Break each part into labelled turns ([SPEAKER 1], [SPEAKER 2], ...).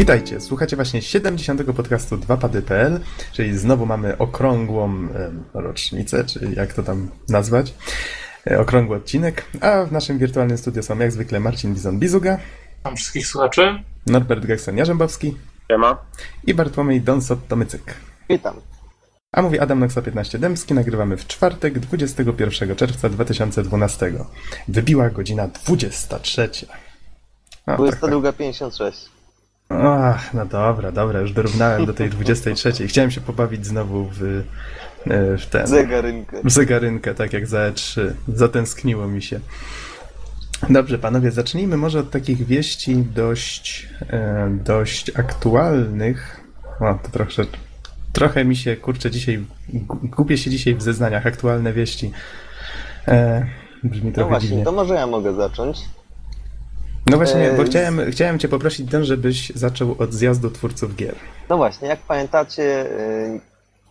[SPEAKER 1] Witajcie, słuchacie właśnie 70. podcastu 2pady.pl, czyli znowu mamy okrągłą rocznicę, czy jak to tam nazwać, e, okrągły odcinek, a w naszym wirtualnym studio są jak zwykle Marcin Bizon-Bizuga,
[SPEAKER 2] Witam wszystkich słuchaczy.
[SPEAKER 1] Norbert Gekson-Jarzębowski
[SPEAKER 2] Siema.
[SPEAKER 1] i Bartłomiej Donsot-Tomycyk.
[SPEAKER 3] Witam.
[SPEAKER 1] A mówi Adam Noxa 15 Dębski, nagrywamy w czwartek, 21 czerwca 2012. Wybiła godzina 23. O, tak, tak.
[SPEAKER 3] 22.56.
[SPEAKER 1] Ach, no dobra, dobra, już dorównałem do tej 23. Chciałem się pobawić znowu w, e, w ten.
[SPEAKER 3] Zegarynkę.
[SPEAKER 1] W zegarynkę, tak jak za E3. Zatęskniło mi się. Dobrze, panowie, zacznijmy może od takich wieści dość, e, dość aktualnych. O, to trochę, trochę mi się, kurczę, dzisiaj, gu- gubię się dzisiaj w zeznaniach. Aktualne wieści. E, brzmi
[SPEAKER 3] No
[SPEAKER 1] trochę
[SPEAKER 3] właśnie,
[SPEAKER 1] dziwnie.
[SPEAKER 3] to może ja mogę zacząć.
[SPEAKER 1] No właśnie, bo
[SPEAKER 3] e,
[SPEAKER 1] chciałem, chciałem cię poprosić, Dan, żebyś zaczął od zjazdu twórców gier.
[SPEAKER 3] No właśnie, jak pamiętacie, y,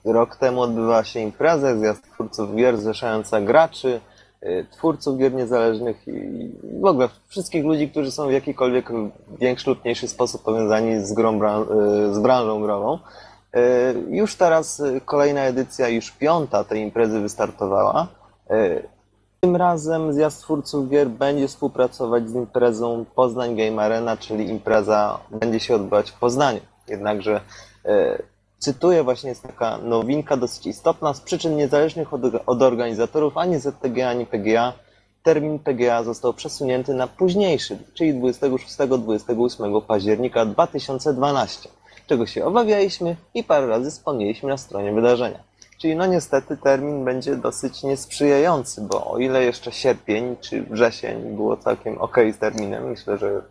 [SPEAKER 3] rok temu odbywała się impreza, zjazd twórców gier zrzeszająca graczy, y, twórców gier niezależnych i w ogóle wszystkich ludzi, którzy są w jakikolwiek większy lub mniejszy sposób powiązani z, grą, z branżą grową. Już teraz kolejna edycja, już piąta tej imprezy wystartowała. Tym razem zjazd twórców gier będzie współpracować z imprezą Poznań Game Arena, czyli impreza będzie się odbywać w Poznaniu. Jednakże, e, cytuję, właśnie jest taka nowinka dosyć istotna. Z przyczyn niezależnych od, od organizatorów ani ZTG, ani PGA, termin PGA został przesunięty na późniejszy, czyli 26-28 października 2012, czego się obawialiśmy i parę razy wspomnieliśmy na stronie wydarzenia. Czyli no niestety termin będzie dosyć niesprzyjający, bo o ile jeszcze sierpień czy wrzesień było całkiem ok z terminem, myślę, że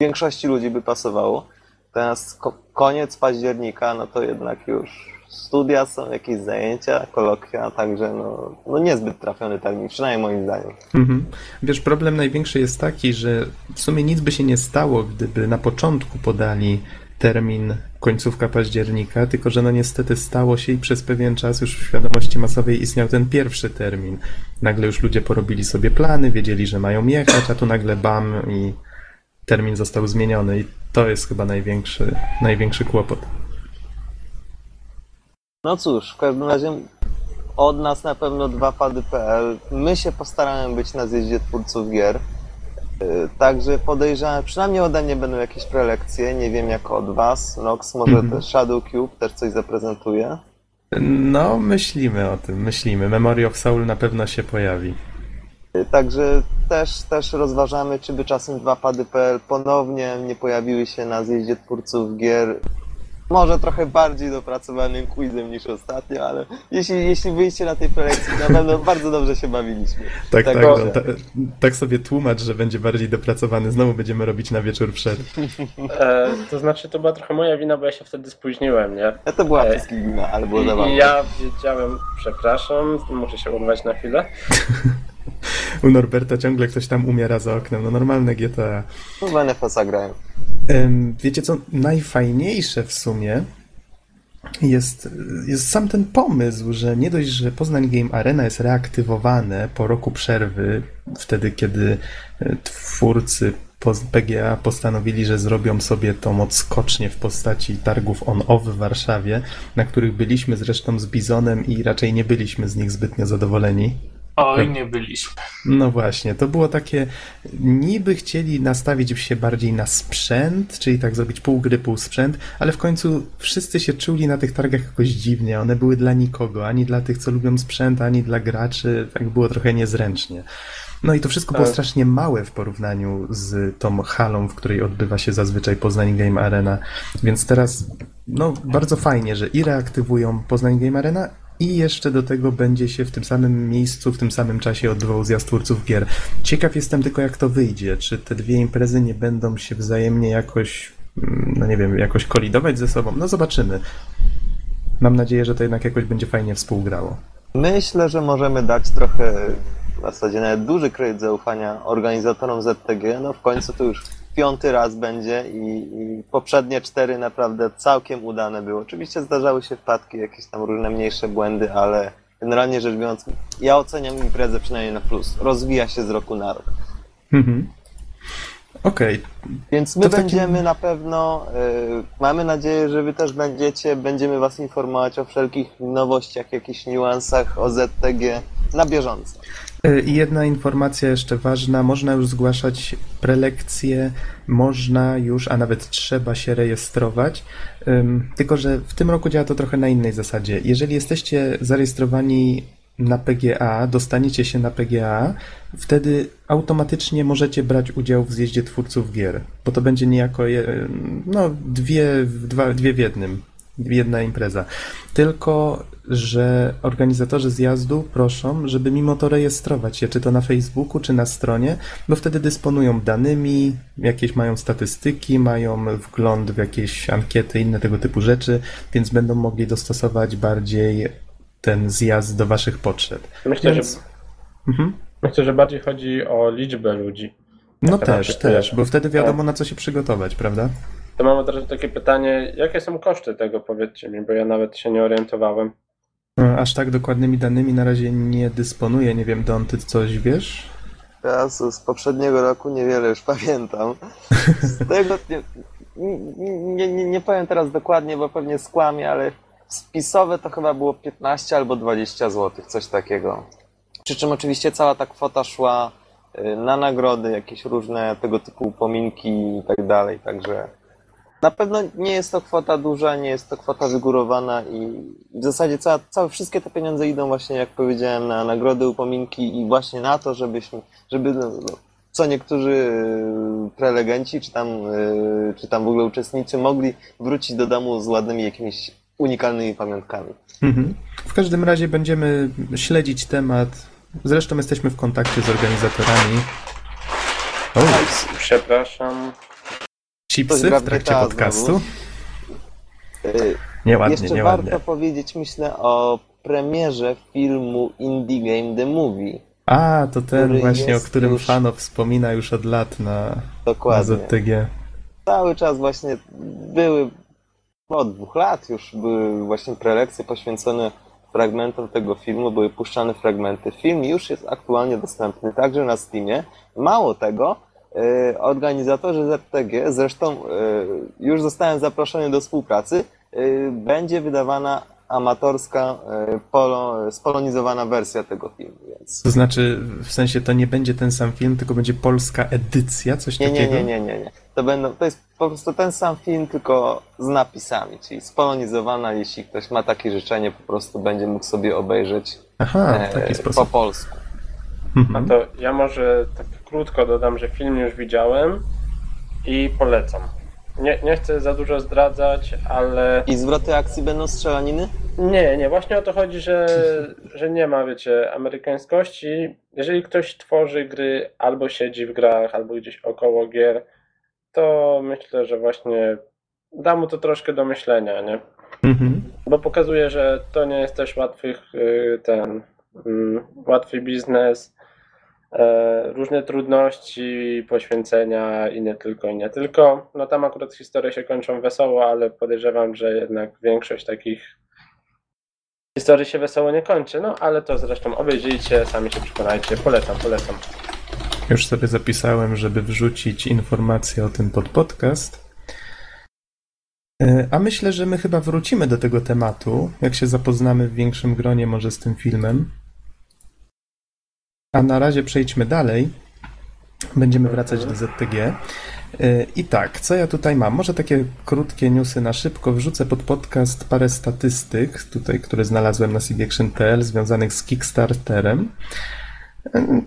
[SPEAKER 3] większości ludzi by pasowało. Teraz ko- koniec października, no to jednak już studia są, jakieś zajęcia, kolokwia, także no, no niezbyt trafiony termin, przynajmniej moim zdaniem.
[SPEAKER 1] Mhm. Wiesz, problem największy jest taki, że w sumie nic by się nie stało, gdyby na początku podali termin końcówka października, tylko że no niestety stało się i przez pewien czas już w świadomości masowej istniał ten pierwszy termin. Nagle już ludzie porobili sobie plany, wiedzieli, że mają jechać, a tu nagle bam i termin został zmieniony i to jest chyba największy, największy kłopot.
[SPEAKER 3] No cóż, w każdym razie od nas na pewno 2pady.pl. My się postaramy być na zjeździe twórców gier. Yy, Także podejrzewam, przynajmniej ode mnie będą jakieś prelekcje, nie wiem jak od was. Nox może
[SPEAKER 1] Mhm.
[SPEAKER 3] też Shadow Cube też coś zaprezentuje.
[SPEAKER 1] No, myślimy o tym, myślimy. Memory of Soul na pewno się pojawi.
[SPEAKER 3] Yy, Także też, też rozważamy, czy by czasem 2pady.pl ponownie nie pojawiły się na zjeździe twórców gier. Może trochę bardziej dopracowanym quizem niż ostatnio, ale jeśli, jeśli wyjście na tej prelekcji, na pewno bardzo dobrze się bawiliśmy.
[SPEAKER 1] Tak, tak,
[SPEAKER 3] Także-
[SPEAKER 1] no, ta, tak sobie tłumacz, że będzie bardziej dopracowany. Znowu będziemy robić na wieczór przed.
[SPEAKER 2] E, to znaczy, to była trochę moja wina, bo ja się wtedy spóźniłem, nie?
[SPEAKER 3] Ja to była
[SPEAKER 2] Ej.
[SPEAKER 3] wszystkich wina, ale było
[SPEAKER 2] I,
[SPEAKER 3] zabawne.
[SPEAKER 2] Ja wiedziałem, przepraszam, muszę się urwać na chwilę.
[SPEAKER 1] U Norberta ciągle ktoś tam umiera za oknem. No normalne GTA.
[SPEAKER 3] No w NFS-a grałem.
[SPEAKER 1] Em, Wiecie co? Najfajniejsze w sumie jest, jest sam ten pomysł, że nie dość, że Poznań Game Arena jest reaktywowane po roku przerwy, wtedy kiedy e, twórcy PGA postanowili, że zrobią sobie tą odskocznię w postaci targów on-off w Warszawie, na których byliśmy zresztą z Bizonem i raczej nie byliśmy z nich zbytnio zadowoleni.
[SPEAKER 4] Oj, nie byliśmy.
[SPEAKER 1] No właśnie, to było takie, niby chcieli nastawić się bardziej na sprzęt, czyli tak zrobić pół gry, pół sprzęt, ale w końcu wszyscy się czuli na tych targach jakoś dziwnie, one były dla nikogo, ani dla tych, co lubią sprzęt, ani dla graczy, tak było trochę niezręcznie. No i to wszystko było
[SPEAKER 2] Tak.
[SPEAKER 1] strasznie małe w porównaniu z tą halą, w której odbywa się zazwyczaj Poznań Game Arena, więc teraz, no bardzo fajnie, że i reaktywują Poznań Game Arena, i jeszcze do tego będzie się w tym samym miejscu, w tym samym czasie odbywał zjazd twórców gier. Ciekaw jestem tylko, jak to wyjdzie. Czy te dwie imprezy nie będą się wzajemnie jakoś, mm, no nie wiem, jakoś kolidować ze sobą? No zobaczymy. Mam nadzieję, że to jednak jakoś będzie fajnie współgrało.
[SPEAKER 3] Myślę, że możemy dać trochę, w zasadzie nawet duży kredyt zaufania organizatorom ZTG. No w końcu to już piąty raz będzie i, i poprzednie cztery naprawdę całkiem udane były. Oczywiście zdarzały się wpadki, jakieś tam różne mniejsze błędy, ale generalnie rzecz biorąc, ja oceniam imprezę przynajmniej na plus. Rozwija się z roku na rok.
[SPEAKER 1] Mhm. Okej,
[SPEAKER 3] Więc my
[SPEAKER 1] takim-
[SPEAKER 3] będziemy na pewno, y, mamy nadzieję, że wy też będziecie, będziemy was informować o wszelkich nowościach, jakichś niuansach o ZTG na bieżąco.
[SPEAKER 1] Y, I jedna informacja jeszcze ważna, można już zgłaszać prelekcje, można już, a nawet trzeba się rejestrować, tylko że w tym roku działa to trochę na innej zasadzie. Jeżeli jesteście zarejestrowani na PGA, dostaniecie się na PGA, wtedy automatycznie możecie brać udział w zjeździe twórców gier, bo to będzie niejako no, dwie, dwa, dwie w jednym, jedna impreza. Tylko, że organizatorzy zjazdu proszą, żeby mimo to rejestrować się, czy to na Facebooku, czy na stronie, bo wtedy dysponują danymi, jakieś mają statystyki, mają wgląd w jakieś ankiety, inne tego typu rzeczy, więc będą mogli dostosować bardziej ten zjazd do waszych potrzeb.
[SPEAKER 2] Myślę,
[SPEAKER 1] Więc-
[SPEAKER 2] że,
[SPEAKER 1] Mhm.
[SPEAKER 2] myślę, że bardziej chodzi o liczbę ludzi.
[SPEAKER 1] No też, też, bo wtedy wiadomo na co się przygotować, prawda?
[SPEAKER 2] To mam od razu takie pytanie, jakie są koszty tego, powiedzcie mi, bo ja nawet się nie orientowałem.
[SPEAKER 1] No, Aż tak dokładnymi danymi na razie nie dysponuję. Nie wiem, Don, ty coś wiesz?
[SPEAKER 3] Ja z, z poprzedniego roku niewiele już pamiętam. Z tego nie, nie, nie, nie powiem teraz dokładnie, bo pewnie skłamię, ale spisowe to chyba było 15 albo 20 zł, coś takiego. Przy czym oczywiście cała ta kwota szła y, na nagrody, jakieś różne tego typu upominki i tak dalej, także na pewno nie jest to kwota duża, nie jest to kwota wygórowana i w zasadzie cała, całe, wszystkie te pieniądze idą właśnie, jak powiedziałem, na nagrody, upominki i właśnie na to, żebyśmy, żeby no, no, co niektórzy y, prelegenci, czy tam, y, czy tam w ogóle uczestnicy mogli wrócić do domu z ładnymi jakimiś unikalnymi pamiątkami.
[SPEAKER 1] Mhm. W każdym razie będziemy śledzić temat. Zresztą jesteśmy w kontakcie z organizatorami. O,
[SPEAKER 2] Przepraszam.
[SPEAKER 1] Chipsy w trakcie podcastu.
[SPEAKER 3] znowu. Y,
[SPEAKER 1] Nieładnie,
[SPEAKER 3] Jeszcze
[SPEAKER 1] nieładnie.
[SPEAKER 3] warto powiedzieć, myślę, o premierze filmu Indie Game The Movie.
[SPEAKER 1] A, to ten właśnie, o którym
[SPEAKER 3] już-
[SPEAKER 1] Fano wspomina już od lat na, na
[SPEAKER 3] Dokładnie.
[SPEAKER 1] ZTG.
[SPEAKER 3] Cały czas właśnie były, od dwóch lat już były właśnie prelekcje poświęcone fragmentom tego filmu, były puszczane fragmenty. Film już jest aktualnie dostępny także na Steamie. Mało tego, organizatorzy ZTG, zresztą y, już zostałem zaproszony do współpracy, y, będzie wydawana amatorska, polo, spolonizowana wersja tego filmu, więc...
[SPEAKER 1] To znaczy, w sensie to nie będzie ten sam film, tylko będzie polska edycja, coś
[SPEAKER 3] Nie, nie,
[SPEAKER 1] takiego?
[SPEAKER 3] nie, nie, nie, nie. To, będą, to jest po prostu ten sam film, tylko z napisami, czyli spolonizowana, jeśli ktoś ma takie życzenie, po prostu będzie mógł sobie obejrzeć
[SPEAKER 1] Aha,
[SPEAKER 3] e,
[SPEAKER 1] w taki
[SPEAKER 3] po
[SPEAKER 1] sposób.
[SPEAKER 3] polsku.
[SPEAKER 2] A
[SPEAKER 1] Mhm.
[SPEAKER 2] to ja może tak krótko dodam, że film już widziałem i polecam. Nie, nie chcę za dużo zdradzać, ale
[SPEAKER 3] I zwroty akcji będą strzelaniny?
[SPEAKER 2] nie, nie, właśnie o to chodzi, że, że nie ma, wiecie, amerykańskości. Jeżeli ktoś tworzy gry albo siedzi w grach, albo gdzieś około gier, to myślę, że właśnie da mu to troszkę do myślenia, nie?
[SPEAKER 1] Mhm.
[SPEAKER 2] Bo pokazuje, że to nie jest też łatwych y, ten mm, łatwy biznes, różne trudności, poświęcenia i nie tylko, i nie tylko. No tam akurat historie się kończą wesoło, ale podejrzewam, że jednak większość takich historii się wesoło nie kończy. No ale to zresztą obejrzyjcie, sami się przekonajcie. Polecam, polecam.
[SPEAKER 1] Już sobie zapisałem, żeby wrzucić informacje o tym pod podcast. E, A myślę, że my chyba wrócimy do tego tematu, jak się zapoznamy w większym gronie może z tym filmem. A na razie przejdźmy dalej. Będziemy wracać do ZTG. E, I tak, co ja tutaj mam? Może takie krótkie newsy na szybko. Wrzucę pod podcast parę statystyk, tutaj, które znalazłem na cdaction.pl, związanych z Kickstarterem.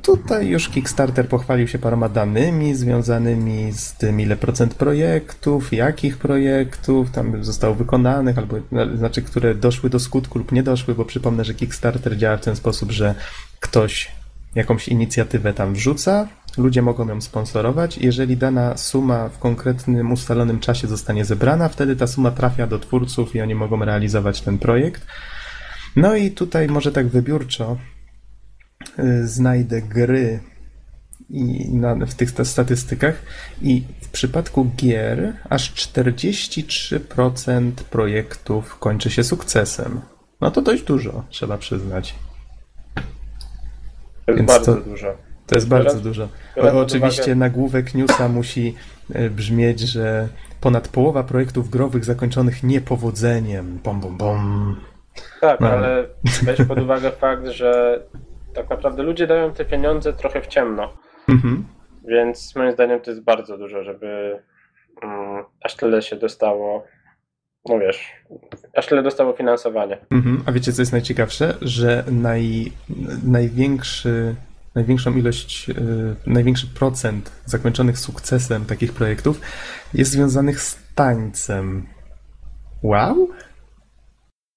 [SPEAKER 1] Tutaj już Kickstarter pochwalił się paroma danymi związanymi z tym, ile procent projektów, jakich projektów tam zostało wykonanych, albo znaczy, które doszły do skutku lub nie doszły, bo przypomnę, że Kickstarter działa w ten sposób, że ktoś jakąś inicjatywę tam wrzuca, ludzie mogą ją sponsorować. Jeżeli dana suma w konkretnym ustalonym czasie zostanie zebrana, wtedy ta suma trafia do twórców i oni mogą realizować ten projekt. No i tutaj może tak wybiórczo y, znajdę gry i na, w tych sta- statystykach i w przypadku gier aż 43% projektów kończy się sukcesem. No to dość dużo, trzeba przyznać.
[SPEAKER 2] To jest
[SPEAKER 1] Więc
[SPEAKER 2] bardzo
[SPEAKER 1] to-
[SPEAKER 2] dużo.
[SPEAKER 1] To jest bardzo
[SPEAKER 2] Biorąc-
[SPEAKER 1] dużo. O, oczywiście
[SPEAKER 2] uwagę-
[SPEAKER 1] nagłówek newsa musi e, brzmieć, że ponad połowa projektów growych zakończonych niepowodzeniem. Bom, bom, bom.
[SPEAKER 2] Tak,
[SPEAKER 1] No.
[SPEAKER 2] ale weź pod uwagę fakt, że tak naprawdę ludzie dają te pieniądze trochę w ciemno.
[SPEAKER 1] Mhm.
[SPEAKER 2] Więc moim zdaniem to jest bardzo dużo, żeby mm, aż tyle się dostało. No wiesz, aż tyle dostało finansowania.
[SPEAKER 1] Mhm. A wiecie, co jest najciekawsze? Że naj, największy, największą ilość, e, największy procent zakończonych sukcesem takich projektów jest związanych z tańcem. Wow?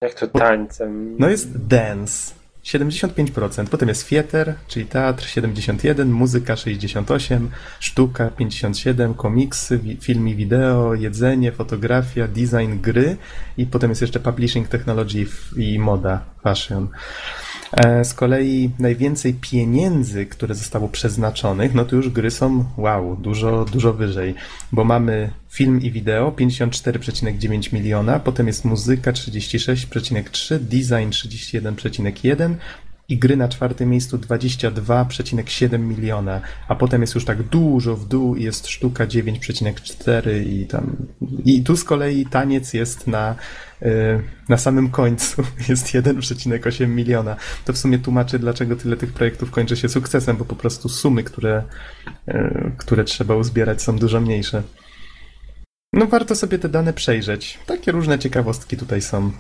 [SPEAKER 2] Jak to tańcem.
[SPEAKER 1] No jest dance 75%, potem jest theater, czyli teatr 71, muzyka 68, sztuka 57, komiksy, film i wideo, jedzenie, fotografia, design gry i potem jest jeszcze publishing technology i moda, fashion. E, Z kolei najwięcej pieniędzy, które zostało przeznaczonych, no to już gry są wow, dużo, dużo wyżej, bo mamy film i wideo 54,9 miliona, potem jest muzyka 36,3, design 31,1 i gry na czwartym miejscu 22,7 miliona, a potem jest już tak dużo w dół i jest sztuka 9,4 i tam. I tu z kolei taniec jest na, y, na samym końcu, jest 1,8 miliona. To w sumie tłumaczy, dlaczego tyle tych projektów kończy się sukcesem, bo po prostu sumy, które, y, które trzeba uzbierać, są dużo mniejsze. No warto sobie te dane przejrzeć. Takie różne ciekawostki tutaj są.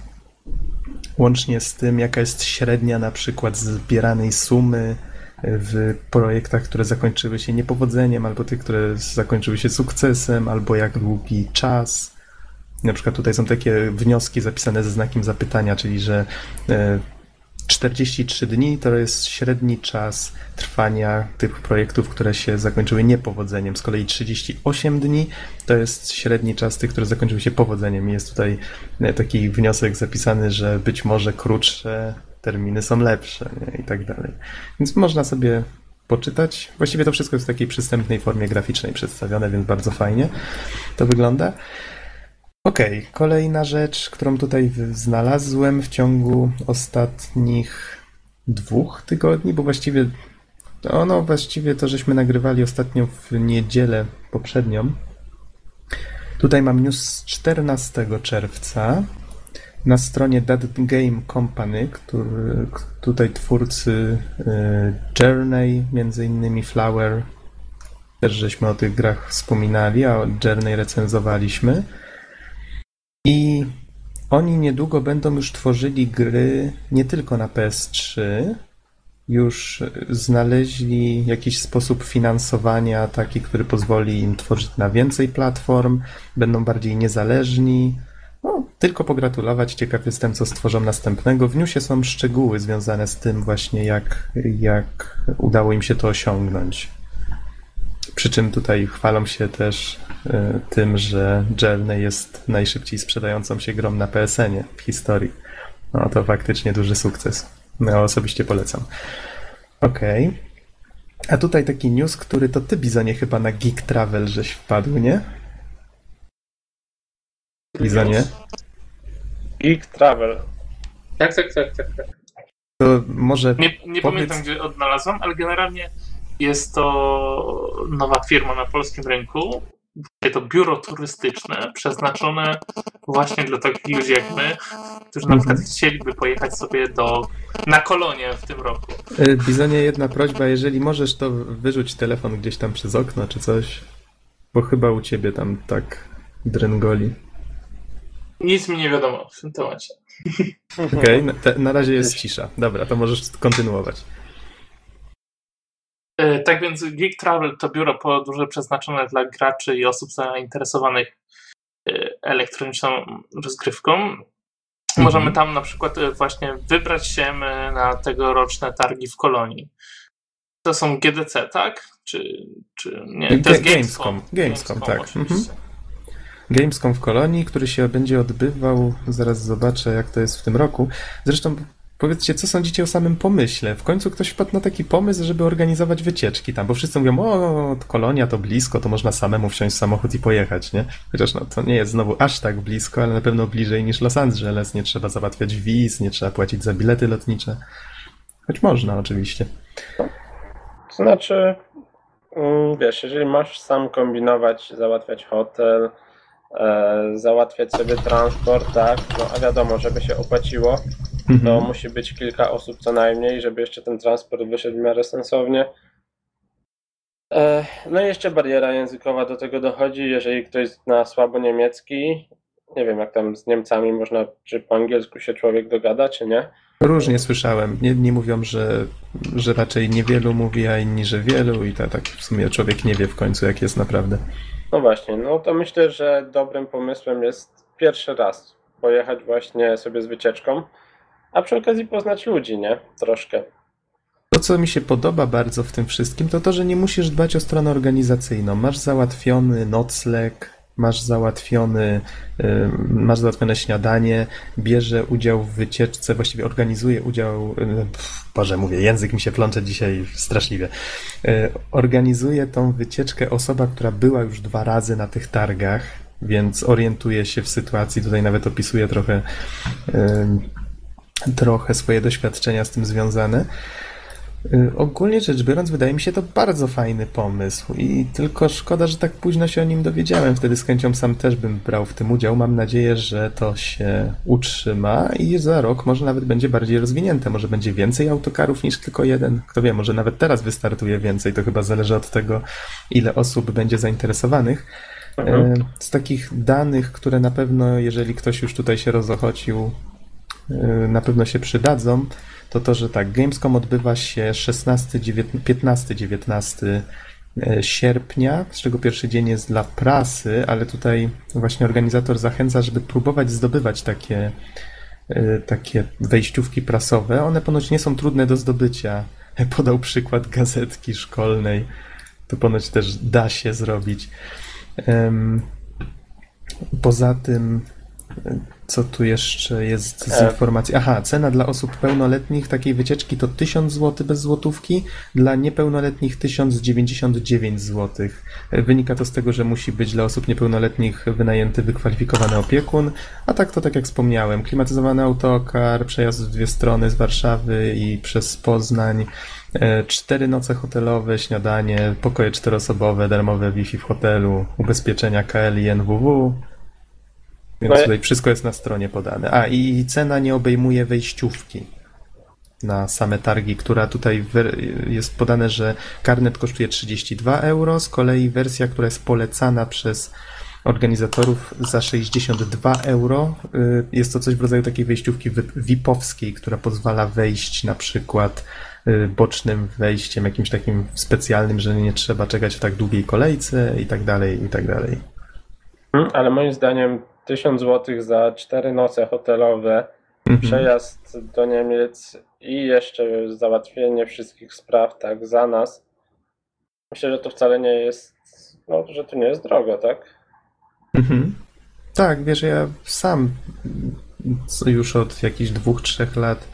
[SPEAKER 1] Łącznie z tym, jaka jest średnia na przykład zbieranej sumy w projektach, które zakończyły się niepowodzeniem, albo tych, które zakończyły się sukcesem, albo jak długi czas. Na przykład tutaj są takie wnioski zapisane ze znakiem zapytania, czyli że e, 43 dni to jest średni czas trwania tych projektów, które się zakończyły niepowodzeniem. Z kolei 38 dni to jest średni czas tych, które zakończyły się powodzeniem. Jest tutaj e, taki wniosek zapisany, że być może krótsze terminy są lepsze nie? i tak dalej. Więc można sobie poczytać. Właściwie to wszystko jest w takiej przystępnej formie graficznej przedstawione, więc bardzo fajnie to wygląda. Okej, kolejna rzecz, którą tutaj znalazłem w ciągu ostatnich dwóch tygodni, bo właściwie no, no właściwie to żeśmy nagrywali ostatnio w niedzielę poprzednią. Tutaj mam news z 14 czerwca na stronie That Game Company, który, tutaj twórcy y, Journey, między innymi Flower, też żeśmy o tych grach wspominali, a Journey recenzowaliśmy. I oni niedługo będą już tworzyli gry nie tylko na PS3, już znaleźli jakiś sposób finansowania taki, który pozwoli im tworzyć na więcej platform, będą bardziej niezależni. No, tylko pogratulować, ciekaw jestem, co stworzą następnego. W newsie są szczegóły związane z tym właśnie, jak, jak udało im się to osiągnąć. Przy czym tutaj chwalą się też tym, że Journey jest najszybciej sprzedającą się grą na PSN-ie w historii. No to faktycznie duży sukces. No, osobiście polecam. Okej. A tutaj taki news, który to ty, Bizonie, chyba na Geek Travel żeś wpadł, nie? Bizonie?
[SPEAKER 2] Geek Travel.
[SPEAKER 4] Tak, tak, tak, tak. tak.
[SPEAKER 1] To może
[SPEAKER 4] Nie, nie
[SPEAKER 1] Powiedz-
[SPEAKER 4] pamiętam, gdzie odnalazłem, ale generalnie jest to nowa firma na polskim rynku. To biuro turystyczne przeznaczone właśnie dla takich ludzi jak my, którzy na przykład chcieliby pojechać sobie do, na kolonie w tym roku.
[SPEAKER 1] Y, Bizonie, jedna prośba, jeżeli możesz, to wyrzuć telefon gdzieś tam przez okno czy coś, bo chyba u ciebie tam tak dręgoli.
[SPEAKER 4] Nic mi nie wiadomo w tym temacie.
[SPEAKER 1] Okej, na, te- na razie jest cisza. Dobra, to możesz kontynuować.
[SPEAKER 4] E, Tak więc Geek Travel to biuro podróży przeznaczone dla graczy i osób zainteresowanych e, elektroniczną rozgrywką. Możemy tam na przykład e, właśnie wybrać się na tegoroczne targi w Kolonii. To są GDC, tak? Czy, czy nie? To jest
[SPEAKER 1] Ga-
[SPEAKER 4] Gamescom.
[SPEAKER 1] Gamescom, Gamescom, tak.
[SPEAKER 4] oczywiście.
[SPEAKER 1] Gamescom w Kolonii, który się będzie odbywał, zaraz zobaczę jak to jest w tym roku. Zresztą powiedzcie, co sądzicie o samym pomyśle? W końcu ktoś wpadł na taki pomysł, żeby organizować wycieczki tam, bo wszyscy mówią, o, Kolonia to blisko, to można samemu wsiąść w samochód i pojechać, nie? Chociaż no, to nie jest znowu aż tak blisko, ale na pewno bliżej niż Los Angeles, nie trzeba załatwiać wiz, nie trzeba płacić za bilety lotnicze. Choć można oczywiście.
[SPEAKER 2] To znaczy, mm, wiesz, jeżeli masz sam kombinować, załatwiać hotel, e, załatwiać sobie transport, tak, no a wiadomo, żeby się opłaciło, to
[SPEAKER 1] Mhm.
[SPEAKER 2] musi być kilka osób co najmniej, żeby jeszcze ten transport wyszedł w miarę sensownie. E, No i jeszcze bariera językowa do tego dochodzi, jeżeli ktoś zna słabo niemiecki, nie wiem jak tam z Niemcami można, czy po angielsku się człowiek dogada, czy nie.
[SPEAKER 1] Różnie słyszałem. Jedni mówią, że, że raczej niewielu mówi, a inni, że wielu i to tak w sumie człowiek nie wie w końcu, jak jest naprawdę.
[SPEAKER 2] No właśnie, no to myślę, że dobrym pomysłem jest pierwszy raz pojechać właśnie sobie z wycieczką, a przy okazji poznać ludzi, nie? Troszkę.
[SPEAKER 1] To, co mi się podoba bardzo w tym wszystkim, to to, że nie musisz dbać o stronę organizacyjną. Masz załatwiony nocleg, masz załatwiony, y, masz załatwione śniadanie, bierze udział w wycieczce, właściwie organizuje udział, y, Boże, mówię, język mi się plącze dzisiaj straszliwie. Y, Organizuje tą wycieczkę osoba, która była już dwa razy na tych targach, więc orientuje się w sytuacji, tutaj nawet opisuje trochę, trochę swoje doświadczenia z tym związane. Y, Ogólnie rzecz biorąc, wydaje mi się to bardzo fajny pomysł i tylko szkoda, że tak późno się o nim dowiedziałem. Wtedy z chęcią sam też bym brał w tym udział. Mam nadzieję, że to się utrzyma i za rok może nawet będzie bardziej rozwinięte. Może będzie więcej autokarów niż tylko jeden. Kto wie, może nawet teraz wystartuje więcej. To chyba zależy od tego, ile osób będzie zainteresowanych.
[SPEAKER 2] Mhm.
[SPEAKER 1] E, Z takich danych, które na pewno, jeżeli ktoś już tutaj się rozochocił, e, na pewno się przydadzą, to to, że tak, Gamescom odbywa się 15-19 e, sierpnia, z czego pierwszy dzień jest dla prasy, ale tutaj właśnie organizator zachęca, żeby próbować zdobywać takie, e, takie wejściówki prasowe. One ponoć nie są trudne do zdobycia. Podał przykład gazetki szkolnej. To ponoć też da się zrobić. Poza tym, e, co tu jeszcze jest z
[SPEAKER 2] E.
[SPEAKER 1] informacji? Aha, cena dla osób pełnoletnich takiej wycieczki to 1000 zł bez złotówki, dla niepełnoletnich 1099 zł. E, Wynika to z tego, że musi być dla osób niepełnoletnich wynajęty wykwalifikowany opiekun, a tak to tak jak wspomniałem, klimatyzowany autokar, przejazd w dwie strony z Warszawy i przez Poznań, e, cztery noce hotelowe, śniadanie, pokoje czteroosobowe, darmowe Wi-Fi w hotelu, ubezpieczenia KL i NWW. Więc
[SPEAKER 2] No
[SPEAKER 1] tutaj wszystko jest na stronie podane. A i cena nie obejmuje wejściówki na same targi, która tutaj jest podane, że karnet kosztuje 32 euro, z kolei wersja, która jest polecana przez organizatorów za 62 euro. y, Jest to coś w rodzaju takiej wejściówki VIP-owskiej, która pozwala wejść na przykład y, bocznym wejściem, jakimś takim specjalnym, że nie trzeba czekać w tak długiej kolejce i tak dalej, i tak dalej.
[SPEAKER 2] Hmm, Ale moim zdaniem 1000 zł za 4 noce hotelowe,
[SPEAKER 1] Mhm.
[SPEAKER 2] przejazd do Niemiec i jeszcze załatwienie wszystkich spraw tak za nas. Myślę, że to wcale nie jest, no, że to nie jest drogo, tak?
[SPEAKER 1] Mhm. Tak, wiesz, ja sam już od jakichś dwóch, trzech lat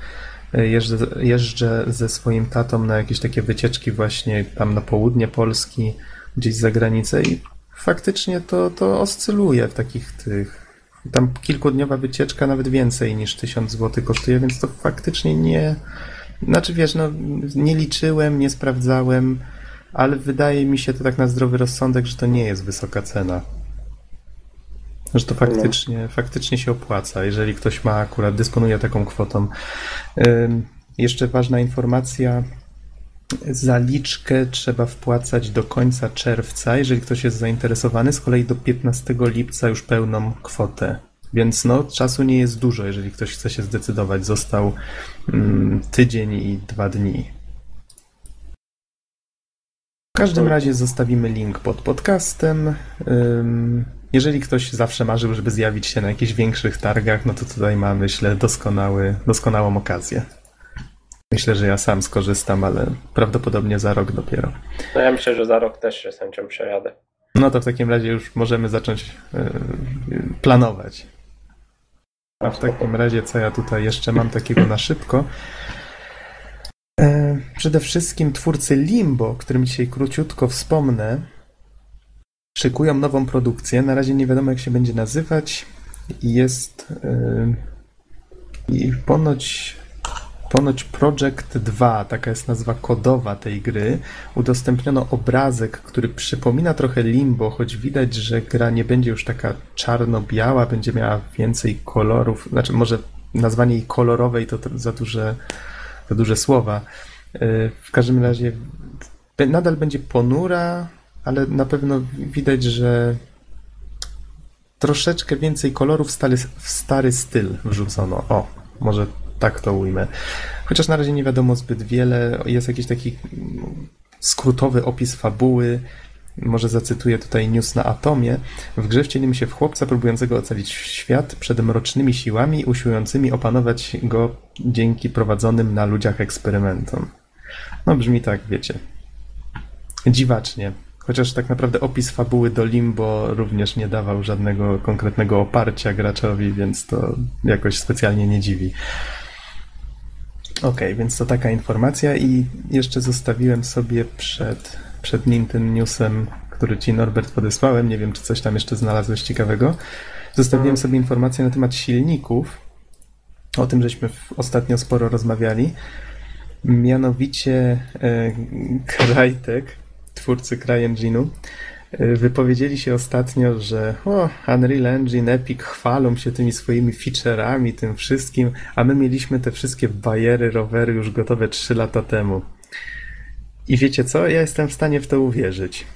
[SPEAKER 1] e, jeżdżę, jeżdżę ze swoim tatą na jakieś takie wycieczki właśnie tam na południe Polski, gdzieś za granicę i faktycznie to, to oscyluje w takich tych... Tam kilkudniowa wycieczka nawet więcej niż 1000 zł kosztuje, więc to faktycznie nie... Znaczy wiesz, no nie liczyłem, nie sprawdzałem, ale wydaje mi się to tak na zdrowy rozsądek, że to nie jest wysoka cena. Że to faktycznie, faktycznie się opłaca, jeżeli ktoś ma akurat, dysponuje taką kwotą. Ym, Jeszcze ważna informacja. Zaliczkę trzeba wpłacać do końca czerwca, jeżeli ktoś jest zainteresowany, z kolei do 15 lipca już pełną kwotę. Więc no, czasu nie jest dużo, jeżeli ktoś chce się zdecydować. Został mm, tydzień i dwa dni. W każdym razie zostawimy link pod podcastem. Jeżeli ktoś zawsze marzył, żeby zjawić się na jakichś większych targach, no to tutaj ma, myślę, doskonały, doskonałą okazję. Myślę, że ja sam skorzystam, ale prawdopodobnie za rok dopiero.
[SPEAKER 2] No ja myślę, że za rok też się z chęcią przejadę.
[SPEAKER 1] No to w takim razie już możemy zacząć yy, planować. A w takim razie, co ja tutaj jeszcze mam takiego na szybko? E, Przede wszystkim twórcy Limbo, o którym dzisiaj króciutko wspomnę, szykują nową produkcję. Na razie nie wiadomo, jak się będzie nazywać. Jest. e, I ponoć ponoć Project 2, taka jest nazwa kodowa tej gry, udostępniono obrazek, który przypomina trochę Limbo, choć widać, że gra nie będzie już taka czarno-biała, będzie miała więcej kolorów, znaczy może nazwanie jej kolorowej to za duże, za duże słowa. Yy, W każdym razie nadal będzie ponura, ale na pewno widać, że troszeczkę więcej kolorów w stary, w stary styl wrzucono. O, może tak to ujmę. Chociaż na razie nie wiadomo zbyt wiele. Jest jakiś taki skrótowy opis fabuły. Może zacytuję tutaj news na Atomie. W grze wcielimy się w chłopca próbującego ocalić świat przed mrocznymi siłami, usiłującymi opanować go dzięki prowadzonym na ludziach eksperymentom. No brzmi tak, wiecie. Dziwacznie. Chociaż tak naprawdę opis fabuły do Limbo również nie dawał żadnego konkretnego oparcia graczowi, więc to jakoś specjalnie nie dziwi. Okej, więc to taka informacja i jeszcze zostawiłem sobie przed, przed nim ten newsem, który ci Norbert podesłałem. Nie wiem, czy coś tam jeszcze znalazłeś ciekawego. Zostawiłem sobie informację na temat silników. O tym żeśmy ostatnio sporo rozmawiali. Mianowicie e, Crytek, twórcy CryEngine'u, wypowiedzieli się ostatnio, że o, Unreal Engine, Epic chwalą się tymi swoimi feature'ami, tym wszystkim, a my mieliśmy te wszystkie bajery, rowery już gotowe 3 lata temu. I wiecie co? Ja jestem w stanie w to uwierzyć.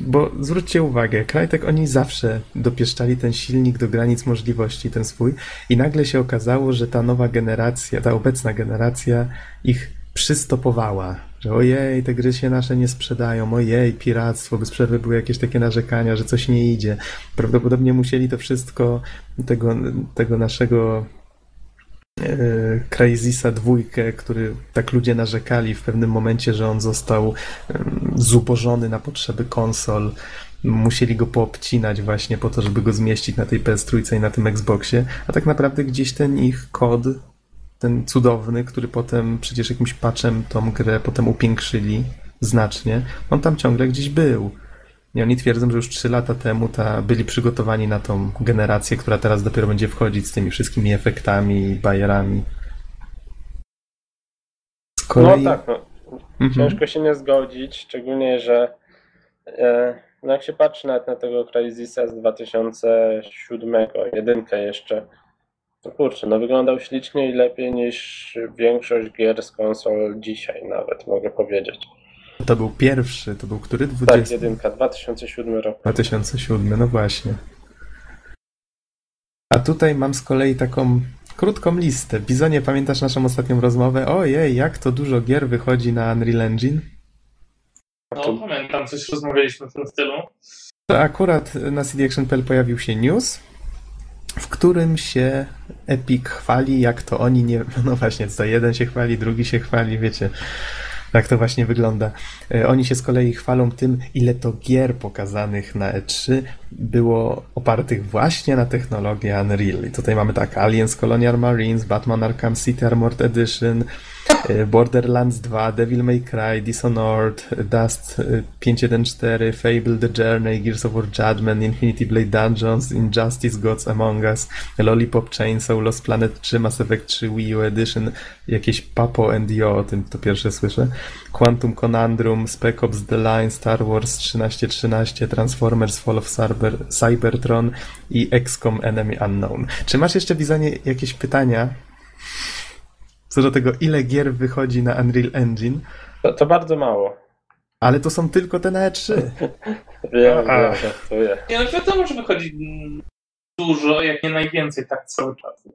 [SPEAKER 1] Bo zwróćcie uwagę, Crytek oni zawsze dopieszczali ten silnik do granic możliwości, ten swój, i nagle się okazało, że ta nowa generacja, ta obecna generacja ich przystopowała. Że ojej, te gry się nasze nie sprzedają, ojej, piractwo, bez przerwy były jakieś takie narzekania, że coś nie idzie. Prawdopodobnie musieli to wszystko, tego, tego naszego e, Crysisa dwójkę, który tak ludzie narzekali w pewnym momencie, że on został zubożony na potrzeby konsol. Musieli go poobcinać właśnie po to, żeby go zmieścić na tej PS3 i na tym Xboxie, a tak naprawdę gdzieś ten ich kod, ten cudowny, który potem przecież jakimś patchem tą grę potem upiększyli znacznie, on tam ciągle gdzieś był. I oni twierdzą, że już 3 lata temu ta, byli przygotowani na tą generację, która teraz dopiero będzie wchodzić z tymi wszystkimi efektami i bajerami. Z kolei...
[SPEAKER 2] No tak, no.
[SPEAKER 1] Mhm.
[SPEAKER 2] Ciężko się nie zgodzić, szczególnie, że e, no jak się patrzy nawet na tego Crysisa z 2007, jedynkę jeszcze, to kurczę, no wyglądał ślicznie i lepiej niż większość gier z konsol dzisiaj nawet, mogę powiedzieć.
[SPEAKER 1] To był pierwszy, to był który?
[SPEAKER 2] Tak,
[SPEAKER 1] 20...
[SPEAKER 2] jedynka, 2007 rok.
[SPEAKER 1] 2007, no właśnie. A tutaj mam z kolei taką krótką listę. Bizonie, pamiętasz naszą ostatnią rozmowę? Ojej, jak to dużo gier wychodzi na Unreal Engine?
[SPEAKER 4] No, pamiętam, coś rozmawialiśmy w tym stylu.
[SPEAKER 1] To akurat na CD Action.pl pojawił się news, w którym się Epic chwali, jak to oni nie... No właśnie, to jeden się chwali, drugi się chwali, wiecie... Tak to właśnie wygląda. E, Oni się z kolei chwalą tym, ile to gier pokazanych na E3 było opartych właśnie na technologii Unreal. I tutaj mamy tak Aliens Colonial Marines, Batman Arkham City Armored Edition, Borderlands 2, Devil May Cry, Dishonored, Dust e, 514, Fable The Journey, Gears of War Judgment, Infinity Blade Dungeons, Injustice Gods Among Us, Lollipop Chainsaw, Lost Planet 3, Mass Effect 3 Wii U Edition, jakieś Papo and Yo, o tym to pierwsze słyszę, Quantum Conundrum, Spec Ops The Line, Star Wars 1313, Transformers Fall of Cyber, Cybertron i XCOM Enemy Unknown. Czy masz jeszcze, Wizonie, jakieś pytania co do tego, ile gier wychodzi na Unreal Engine?
[SPEAKER 2] To, to bardzo mało.
[SPEAKER 1] Ale to są tylko te na E3.
[SPEAKER 2] Wiem, wiem, żartuję.
[SPEAKER 4] Nie, no wiadomo, że wychodzi dużo, jak nie najwięcej, tak cały czas.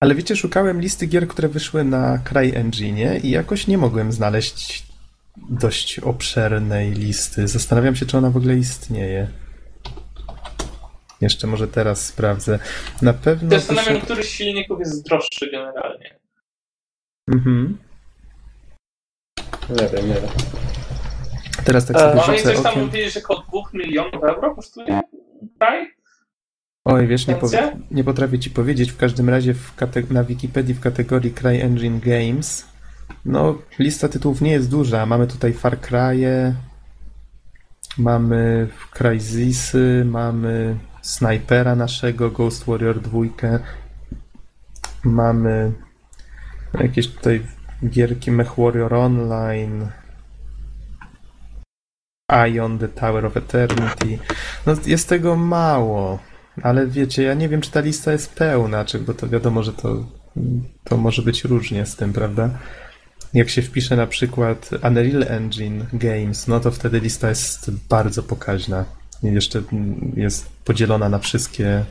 [SPEAKER 1] Ale wiecie, szukałem listy gier, które wyszły na CryEngine i jakoś nie mogłem znaleźć dość obszernej listy. Zastanawiam się, czy ona w ogóle istnieje. Jeszcze może teraz sprawdzę. Na pewno.
[SPEAKER 4] Zastanawiam,
[SPEAKER 1] wyszedł-
[SPEAKER 4] który z silników jest droższy generalnie.
[SPEAKER 1] Mhm.
[SPEAKER 2] Nie wiem, nie wiem.
[SPEAKER 1] Teraz tak
[SPEAKER 2] E,
[SPEAKER 1] sobie
[SPEAKER 4] No i
[SPEAKER 1] rzucę
[SPEAKER 4] coś tam mówili, że około 2 milionów euro kosztuje kraj?
[SPEAKER 1] Oj, wiesz, nie, powie, nie potrafię ci powiedzieć. W każdym razie w kate- na Wikipedii w kategorii CryEngine Games no, lista tytułów nie jest duża. Mamy tutaj Far Cry'e, mamy Crysisy, mamy Snipera naszego, Ghost Warrior 2, mamy Jakieś tutaj gierki MechWarrior Online, Ion, The Tower of Eternity. No jest tego mało, ale wiecie, ja nie wiem, czy ta lista jest pełna, czy, bo to wiadomo, że to, to może być różnie z tym, prawda? Jak się wpisze na przykład Unreal Engine Games, no to wtedy lista jest bardzo pokaźna. Jeszcze jest podzielona na wszystkie,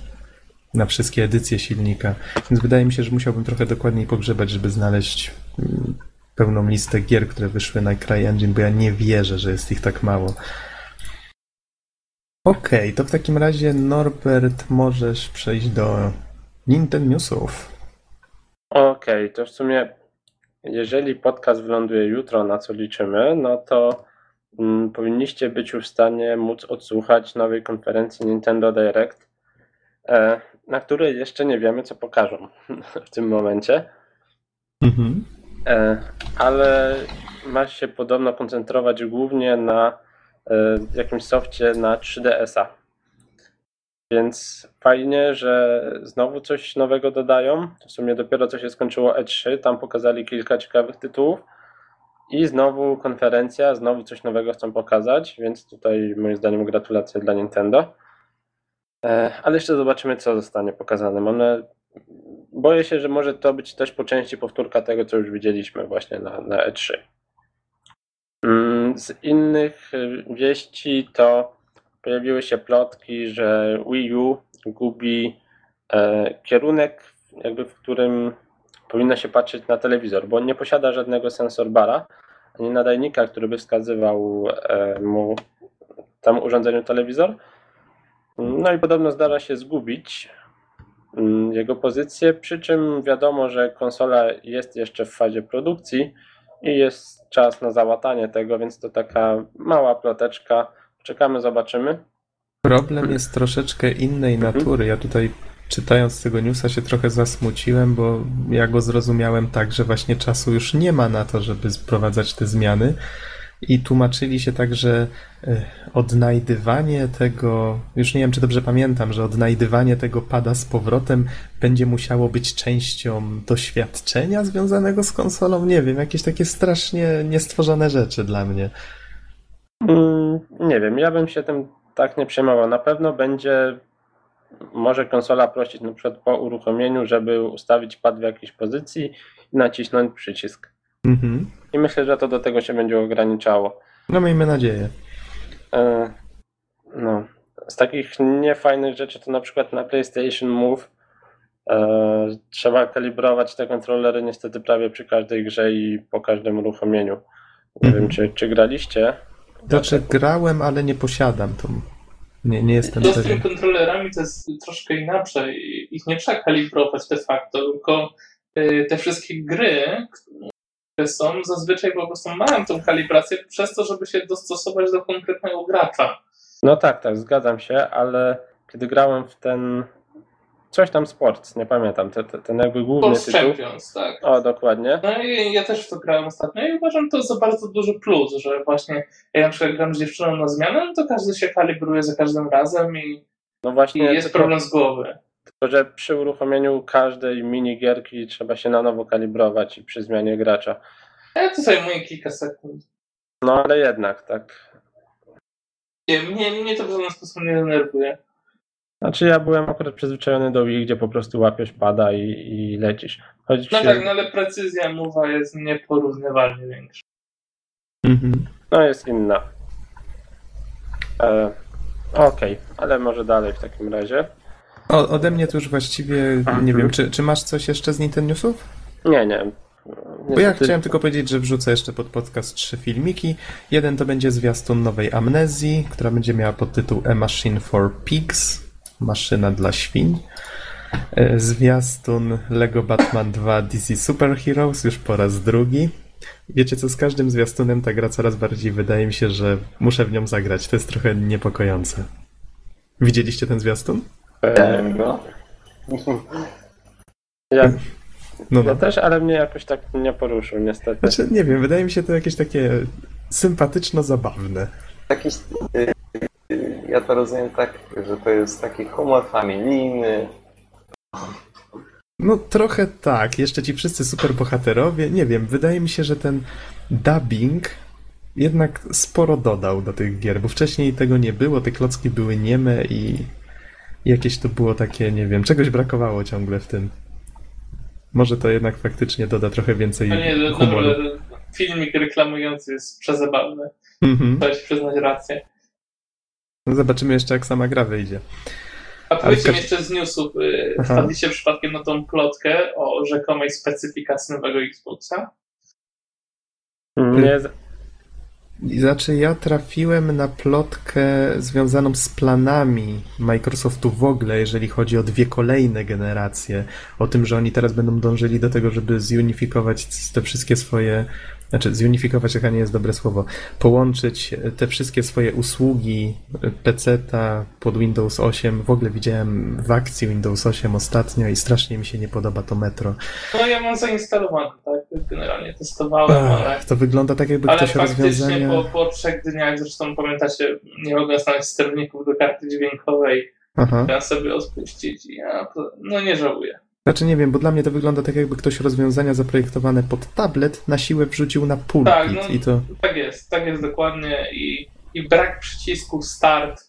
[SPEAKER 1] na wszystkie edycje silnika. Więc wydaje mi się, że musiałbym trochę dokładniej pogrzebać, żeby znaleźć mm, pełną listę gier, które wyszły na CryEngine, bo ja nie wierzę, że jest ich tak mało. Okej, to w takim razie Norbert, możesz przejść do Nintendo Newsów.
[SPEAKER 2] Okej, to w sumie jeżeli podcast wyląduje jutro, na co liczymy, no to powinniście być już w stanie móc odsłuchać nowej konferencji Nintendo Direct, e, na której jeszcze nie wiemy, co pokażą w tym momencie.
[SPEAKER 1] Mhm.
[SPEAKER 2] E, ale ma się podobno koncentrować głównie na e, jakimś softie na 3DS-a. Więc fajnie, że znowu coś nowego dodają. W sumie dopiero co się skończyło E3, tam pokazali kilka ciekawych tytułów. I znowu konferencja, znowu coś nowego chcą pokazać, więc tutaj moim zdaniem gratulacje dla Nintendo. E, ale jeszcze zobaczymy, co zostanie pokazane. Mam. Boję się, że może to być też po części powtórka tego, co już widzieliśmy właśnie na, na E3. Mm, Z innych y, wieści to pojawiły się plotki, że Wii U gubi e, kierunek, jakby w którym powinno się patrzeć na telewizor, bo on nie posiada żadnego sensor bara, ani nadajnika, który by wskazywał e, mu tam urządzeniu telewizor. No i podobno zdarza się zgubić mm, jego pozycję, przy czym wiadomo, że konsola jest jeszcze w fazie produkcji i jest czas na załatanie tego, więc to taka mała ploteczka. Czekamy, zobaczymy.
[SPEAKER 1] Problem jest troszeczkę innej
[SPEAKER 2] Mhm.
[SPEAKER 1] natury. Ja tutaj czytając tego newsa się trochę zasmuciłem, bo ja go zrozumiałem tak, że właśnie czasu już nie ma na to, żeby sprowadzać te zmiany. I tłumaczyli się tak, że e, odnajdywanie tego, już nie wiem czy dobrze pamiętam, że odnajdywanie tego pada z powrotem będzie musiało być częścią doświadczenia związanego z konsolą. Nie wiem, jakieś takie strasznie niestworzone rzeczy dla mnie.
[SPEAKER 2] Mm, Nie wiem, ja bym się tym tak nie przejmował. Na pewno będzie może konsola prosić na przykład po uruchomieniu, żeby ustawić pad w jakiejś pozycji i nacisnąć przycisk.
[SPEAKER 1] Mhm.
[SPEAKER 2] I myślę, że to do tego się będzie ograniczało.
[SPEAKER 1] No miejmy nadzieję.
[SPEAKER 2] E, No, z takich niefajnych rzeczy to na przykład na PlayStation Move e, trzeba kalibrować te kontrolery niestety prawie przy każdej grze i po każdym uruchomieniu. Nie
[SPEAKER 1] Mhm.
[SPEAKER 2] wiem, czy, czy graliście?
[SPEAKER 1] Znaczy grałem, ale nie posiadam. To nie, nie jestem
[SPEAKER 4] To z tymi
[SPEAKER 1] pewien.
[SPEAKER 4] kontrolerami to jest troszkę inaczej. Ich nie trzeba kalibrować de facto, tylko y, te wszystkie gry, które są, zazwyczaj po prostu mają tą kalibrację przez to, żeby się dostosować do konkretnego gracza.
[SPEAKER 2] No tak, tak, zgadzam się, ale kiedy grałem w ten coś tam Sports, nie pamiętam, ten, ten, jakby główny
[SPEAKER 4] Post
[SPEAKER 2] tytuł.
[SPEAKER 4] Champions, tak.
[SPEAKER 2] O, dokładnie.
[SPEAKER 4] No i ja też w to grałem ostatnio i uważam to za bardzo duży plus, że właśnie jak na przykład gram z dziewczyną na zmianę, no to każdy się kalibruje za każdym razem i,
[SPEAKER 2] No
[SPEAKER 4] i
[SPEAKER 2] właśnie,
[SPEAKER 4] jest
[SPEAKER 2] tylko,
[SPEAKER 4] problem z głowy.
[SPEAKER 2] tylko, że przy uruchomieniu każdej minigierki trzeba się na nowo kalibrować i przy zmianie gracza.
[SPEAKER 4] Ja to zajmuje kilka sekund.
[SPEAKER 2] No ale jednak, tak.
[SPEAKER 4] Nie, mnie, mnie to w żaden sposób nie denerwuje.
[SPEAKER 2] Znaczy ja byłem akurat przyzwyczajony do Wii, gdzie po prostu łapiesz pada i, i lecisz. Choć
[SPEAKER 4] No
[SPEAKER 2] się,
[SPEAKER 4] tak, no ale precyzja mowa jest nieporównywalnie większa.
[SPEAKER 1] Mhm.
[SPEAKER 2] no jest inna. E, Okej, ale może dalej w takim razie.
[SPEAKER 1] O, ode mnie to już właściwie
[SPEAKER 2] Mhm.
[SPEAKER 1] nie wiem, czy, czy masz coś jeszcze z Nintendo Newsów?
[SPEAKER 2] Nie, nie.
[SPEAKER 1] Bo ja
[SPEAKER 2] Niestety-
[SPEAKER 1] chciałem tylko powiedzieć, że wrzucę jeszcze pod podcast trzy filmiki. Jeden to będzie zwiastun nowej Amnezji, która będzie miała podtytuł A Machine for Pigs, maszyna dla świń. E, Zwiastun Lego Batman 2 DC Super Heroes już po raz drugi. Wiecie co, z każdym zwiastunem ta gra coraz bardziej wydaje mi się, że muszę w nią zagrać. To jest trochę niepokojące. Widzieliście ten zwiastun?
[SPEAKER 3] No.
[SPEAKER 2] Ja,
[SPEAKER 1] No, no.
[SPEAKER 2] też, ale mnie jakoś tak nie poruszył, niestety.
[SPEAKER 1] Znaczy, nie wiem, wydaje mi się to jakieś takie sympatyczno-zabawne.
[SPEAKER 3] Jakiś, y, ja to rozumiem tak, że to jest taki humor familijny.
[SPEAKER 1] No trochę tak, jeszcze ci wszyscy superbohaterowie, nie wiem, wydaje mi się, że ten dubbing jednak sporo dodał do tych gier, bo wcześniej tego nie było, te klocki były nieme i jakieś to było takie, nie wiem, czegoś brakowało ciągle w tym. Może to jednak faktycznie doda trochę więcej
[SPEAKER 4] No nie, no,
[SPEAKER 1] humoru.
[SPEAKER 4] dobra, filmik reklamujący jest przezabawny.
[SPEAKER 1] Mhm.
[SPEAKER 4] Trzeba ci przyznać rację.
[SPEAKER 1] No zobaczymy jeszcze, jak sama gra wyjdzie.
[SPEAKER 4] A mi jeszcze z newsów, y,
[SPEAKER 1] Aha.
[SPEAKER 4] wpadliście przypadkiem na tą plotkę o rzekomej specyfikacji nowego Xboxa?
[SPEAKER 2] Nie,
[SPEAKER 1] Znaczy, ja trafiłem na plotkę związaną z planami Microsoftu w ogóle, jeżeli chodzi o dwie kolejne generacje. O tym, że oni teraz będą dążyli do tego, żeby zunifikować te wszystkie swoje. Znaczy, zunifikować chyba nie jest dobre słowo. Połączyć te wszystkie swoje usługi PC-ta pod Windows 8. W ogóle widziałem w akcji Windows 8 ostatnio i strasznie mi się nie podoba to metro.
[SPEAKER 4] No ja mam zainstalowane, tak? Generalnie testowałem, ale,
[SPEAKER 1] Ach, to wygląda tak, jakby
[SPEAKER 4] ale
[SPEAKER 1] ktoś
[SPEAKER 4] faktycznie
[SPEAKER 1] rozwiązania.
[SPEAKER 4] po, po trzech dniach, zresztą pamiętacie, nie mogłem znaleźć sterowników do karty dźwiękowej,
[SPEAKER 1] Aha.
[SPEAKER 4] chciałem sobie odpuścić i ja to, no nie żałuję.
[SPEAKER 1] Znaczy nie wiem, bo dla mnie to wygląda tak, jakby ktoś rozwiązania zaprojektowane pod tablet na siłę wrzucił na pulpit
[SPEAKER 4] Tak, no.
[SPEAKER 1] i to...
[SPEAKER 4] Tak jest, tak jest dokładnie i, i brak przycisku start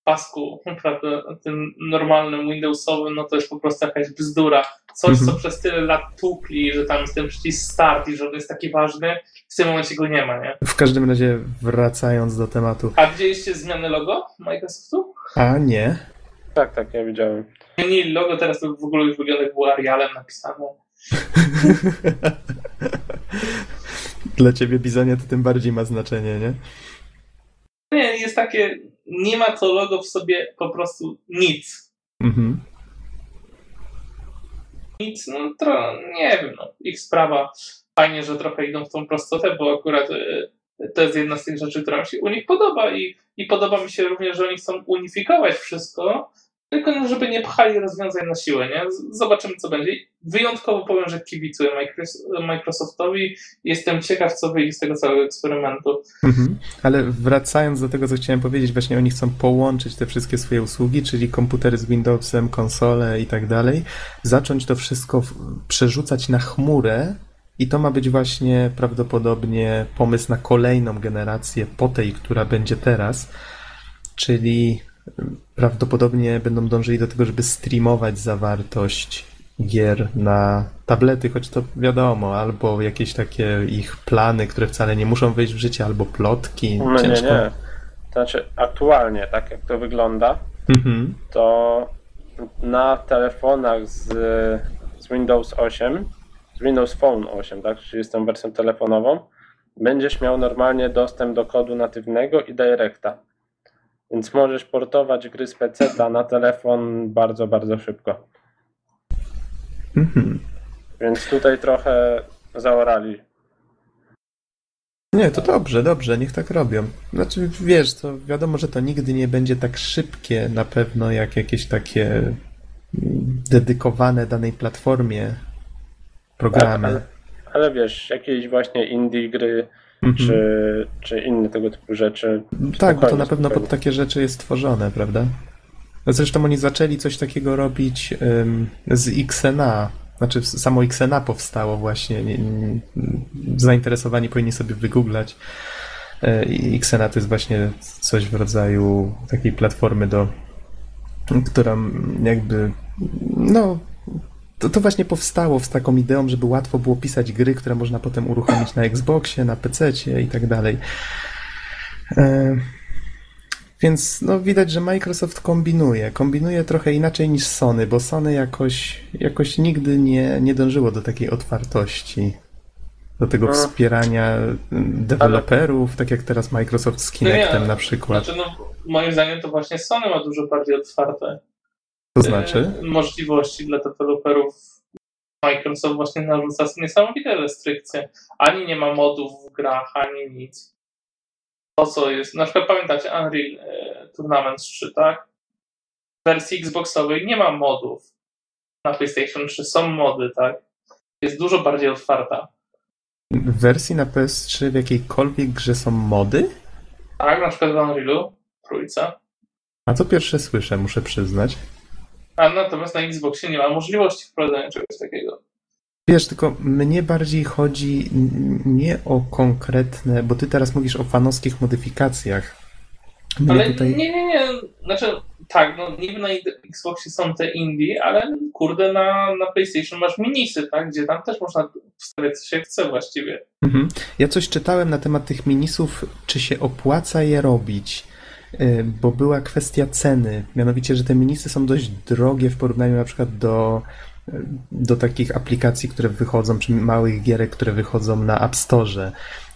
[SPEAKER 4] w pasku, prawda, tym normalnym Windowsowym, no to jest po prostu jakaś bzdura. Coś,
[SPEAKER 1] Mhm.
[SPEAKER 4] co przez tyle lat tukli, że tam jest ten przycisk start i że on jest taki ważny, w tym momencie go nie ma, nie?
[SPEAKER 1] W każdym razie wracając do tematu.
[SPEAKER 4] A widzieliście zmianę logo Microsoftu?
[SPEAKER 1] A nie.
[SPEAKER 2] Tak, tak, ja widziałem.
[SPEAKER 4] Zmienili logo, teraz to w ogóle już wygląda jak było Arialem napisane.
[SPEAKER 1] Dla ciebie Bizonie to tym bardziej ma znaczenie, nie?
[SPEAKER 4] Nie, jest takie, nie ma to logo w sobie po prostu nic.
[SPEAKER 1] Mhm.
[SPEAKER 4] nic, no tro, nie wiem, no, ich sprawa. Fajnie, że trochę idą w tą prostotę, bo akurat y, to jest jedna z tych rzeczy, która mi się u nich podoba i, i podoba mi się również, że oni chcą unifikować wszystko, tylko no, żeby nie pchali rozwiązań na siłę, nie? Zobaczymy, co będzie. Wyjątkowo powiem, że kibicuję Micros- Microsoftowi jestem ciekaw, co wyjdzie z tego całego eksperymentu.
[SPEAKER 1] Mhm. Ale wracając do tego, co chciałem powiedzieć, właśnie oni chcą połączyć te wszystkie swoje usługi, czyli komputery z Windowsem, konsole i tak dalej, zacząć to wszystko przerzucać na chmurę i to ma być właśnie prawdopodobnie pomysł na kolejną generację po tej, która będzie teraz, czyli prawdopodobnie będą dążyli do tego, żeby streamować zawartość gier na tablety, choć to wiadomo, albo jakieś takie ich plany, które wcale nie muszą wejść w życie, albo plotki.
[SPEAKER 2] No nie,
[SPEAKER 1] Ciężko.
[SPEAKER 2] nie. To znaczy, aktualnie, tak jak to wygląda,
[SPEAKER 1] Mhm.
[SPEAKER 2] to na telefonach z, z Windows 8, z Windows Phone 8, tak, czyli z tą wersją telefonową, będziesz miał normalnie dostęp do kodu natywnego i Directa. Więc możesz portować gry z PC na telefon bardzo, bardzo szybko.
[SPEAKER 1] Mhm.
[SPEAKER 2] Więc tutaj trochę zaorali.
[SPEAKER 1] Nie, to dobrze, dobrze, niech tak robią. Znaczy, wiesz, to wiadomo, że to nigdy nie będzie tak szybkie na pewno jak jakieś takie mm, dedykowane danej platformie programy.
[SPEAKER 2] Tak, ale, ale wiesz, jakieś właśnie indie gry,
[SPEAKER 1] Mhm.
[SPEAKER 2] czy, czy inne tego typu rzeczy.
[SPEAKER 1] Tak, bo to na pewno pod takie rzeczy jest tworzone, prawda? No Zresztą oni zaczęli coś takiego robić z XNA. Znaczy, samo XNA powstało właśnie. Nie, nie, zainteresowani powinni sobie wygooglać. I XNA to jest właśnie coś w rodzaju takiej platformy do, która jakby, no, to, to właśnie powstało z taką ideą, żeby łatwo było pisać gry, które można potem uruchomić na Xboxie, na PC i tak dalej. E, Więc no, widać, że Microsoft kombinuje. Kombinuje trochę inaczej niż Sony, bo Sony jakoś, jakoś nigdy nie, nie dążyło do takiej otwartości, do tego
[SPEAKER 2] No.
[SPEAKER 1] wspierania mm, deweloperów, tak jak teraz Microsoft z Kinectem
[SPEAKER 4] Nie,
[SPEAKER 1] na przykład.
[SPEAKER 4] Znaczy, no, moim zdaniem to właśnie Sony ma dużo bardziej otwarte
[SPEAKER 1] To znaczy?
[SPEAKER 4] e, możliwości dla deweloperów. Microsoft właśnie narzuca niesamowite restrykcje. Ani nie ma modów w grach, ani nic. To, co jest, na przykład pamiętacie Unreal e, Tournament 3, tak? W wersji Xboxowej nie ma modów. Na PlayStation 3 są mody, tak? Jest dużo bardziej otwarta.
[SPEAKER 1] W wersji na PS3 w jakiejkolwiek grze są mody?
[SPEAKER 4] Tak, na przykład w Unrealu, trójce.
[SPEAKER 1] A to pierwsze słyszę, muszę przyznać.
[SPEAKER 4] A natomiast na Xboxie nie ma możliwości wprowadzenia czegoś takiego.
[SPEAKER 1] Wiesz, tylko mnie bardziej chodzi nie o konkretne, bo ty teraz mówisz o fanowskich modyfikacjach. Mnie
[SPEAKER 4] Ale
[SPEAKER 1] tutaj...
[SPEAKER 4] nie, nie, nie. Znaczy, tak, no niby na Xboxie są te indie, ale kurde, na, na PlayStation masz minisy, tak? Gdzie tam też można wstawiać co się chce właściwie.
[SPEAKER 1] Mhm. Ja coś czytałem na temat tych minisów, czy się opłaca je robić, bo była kwestia ceny. Mianowicie, że te minisy są dość drogie w porównaniu na przykład do, y, do takich aplikacji, które wychodzą, czy małych gierek, które wychodzą na App Store.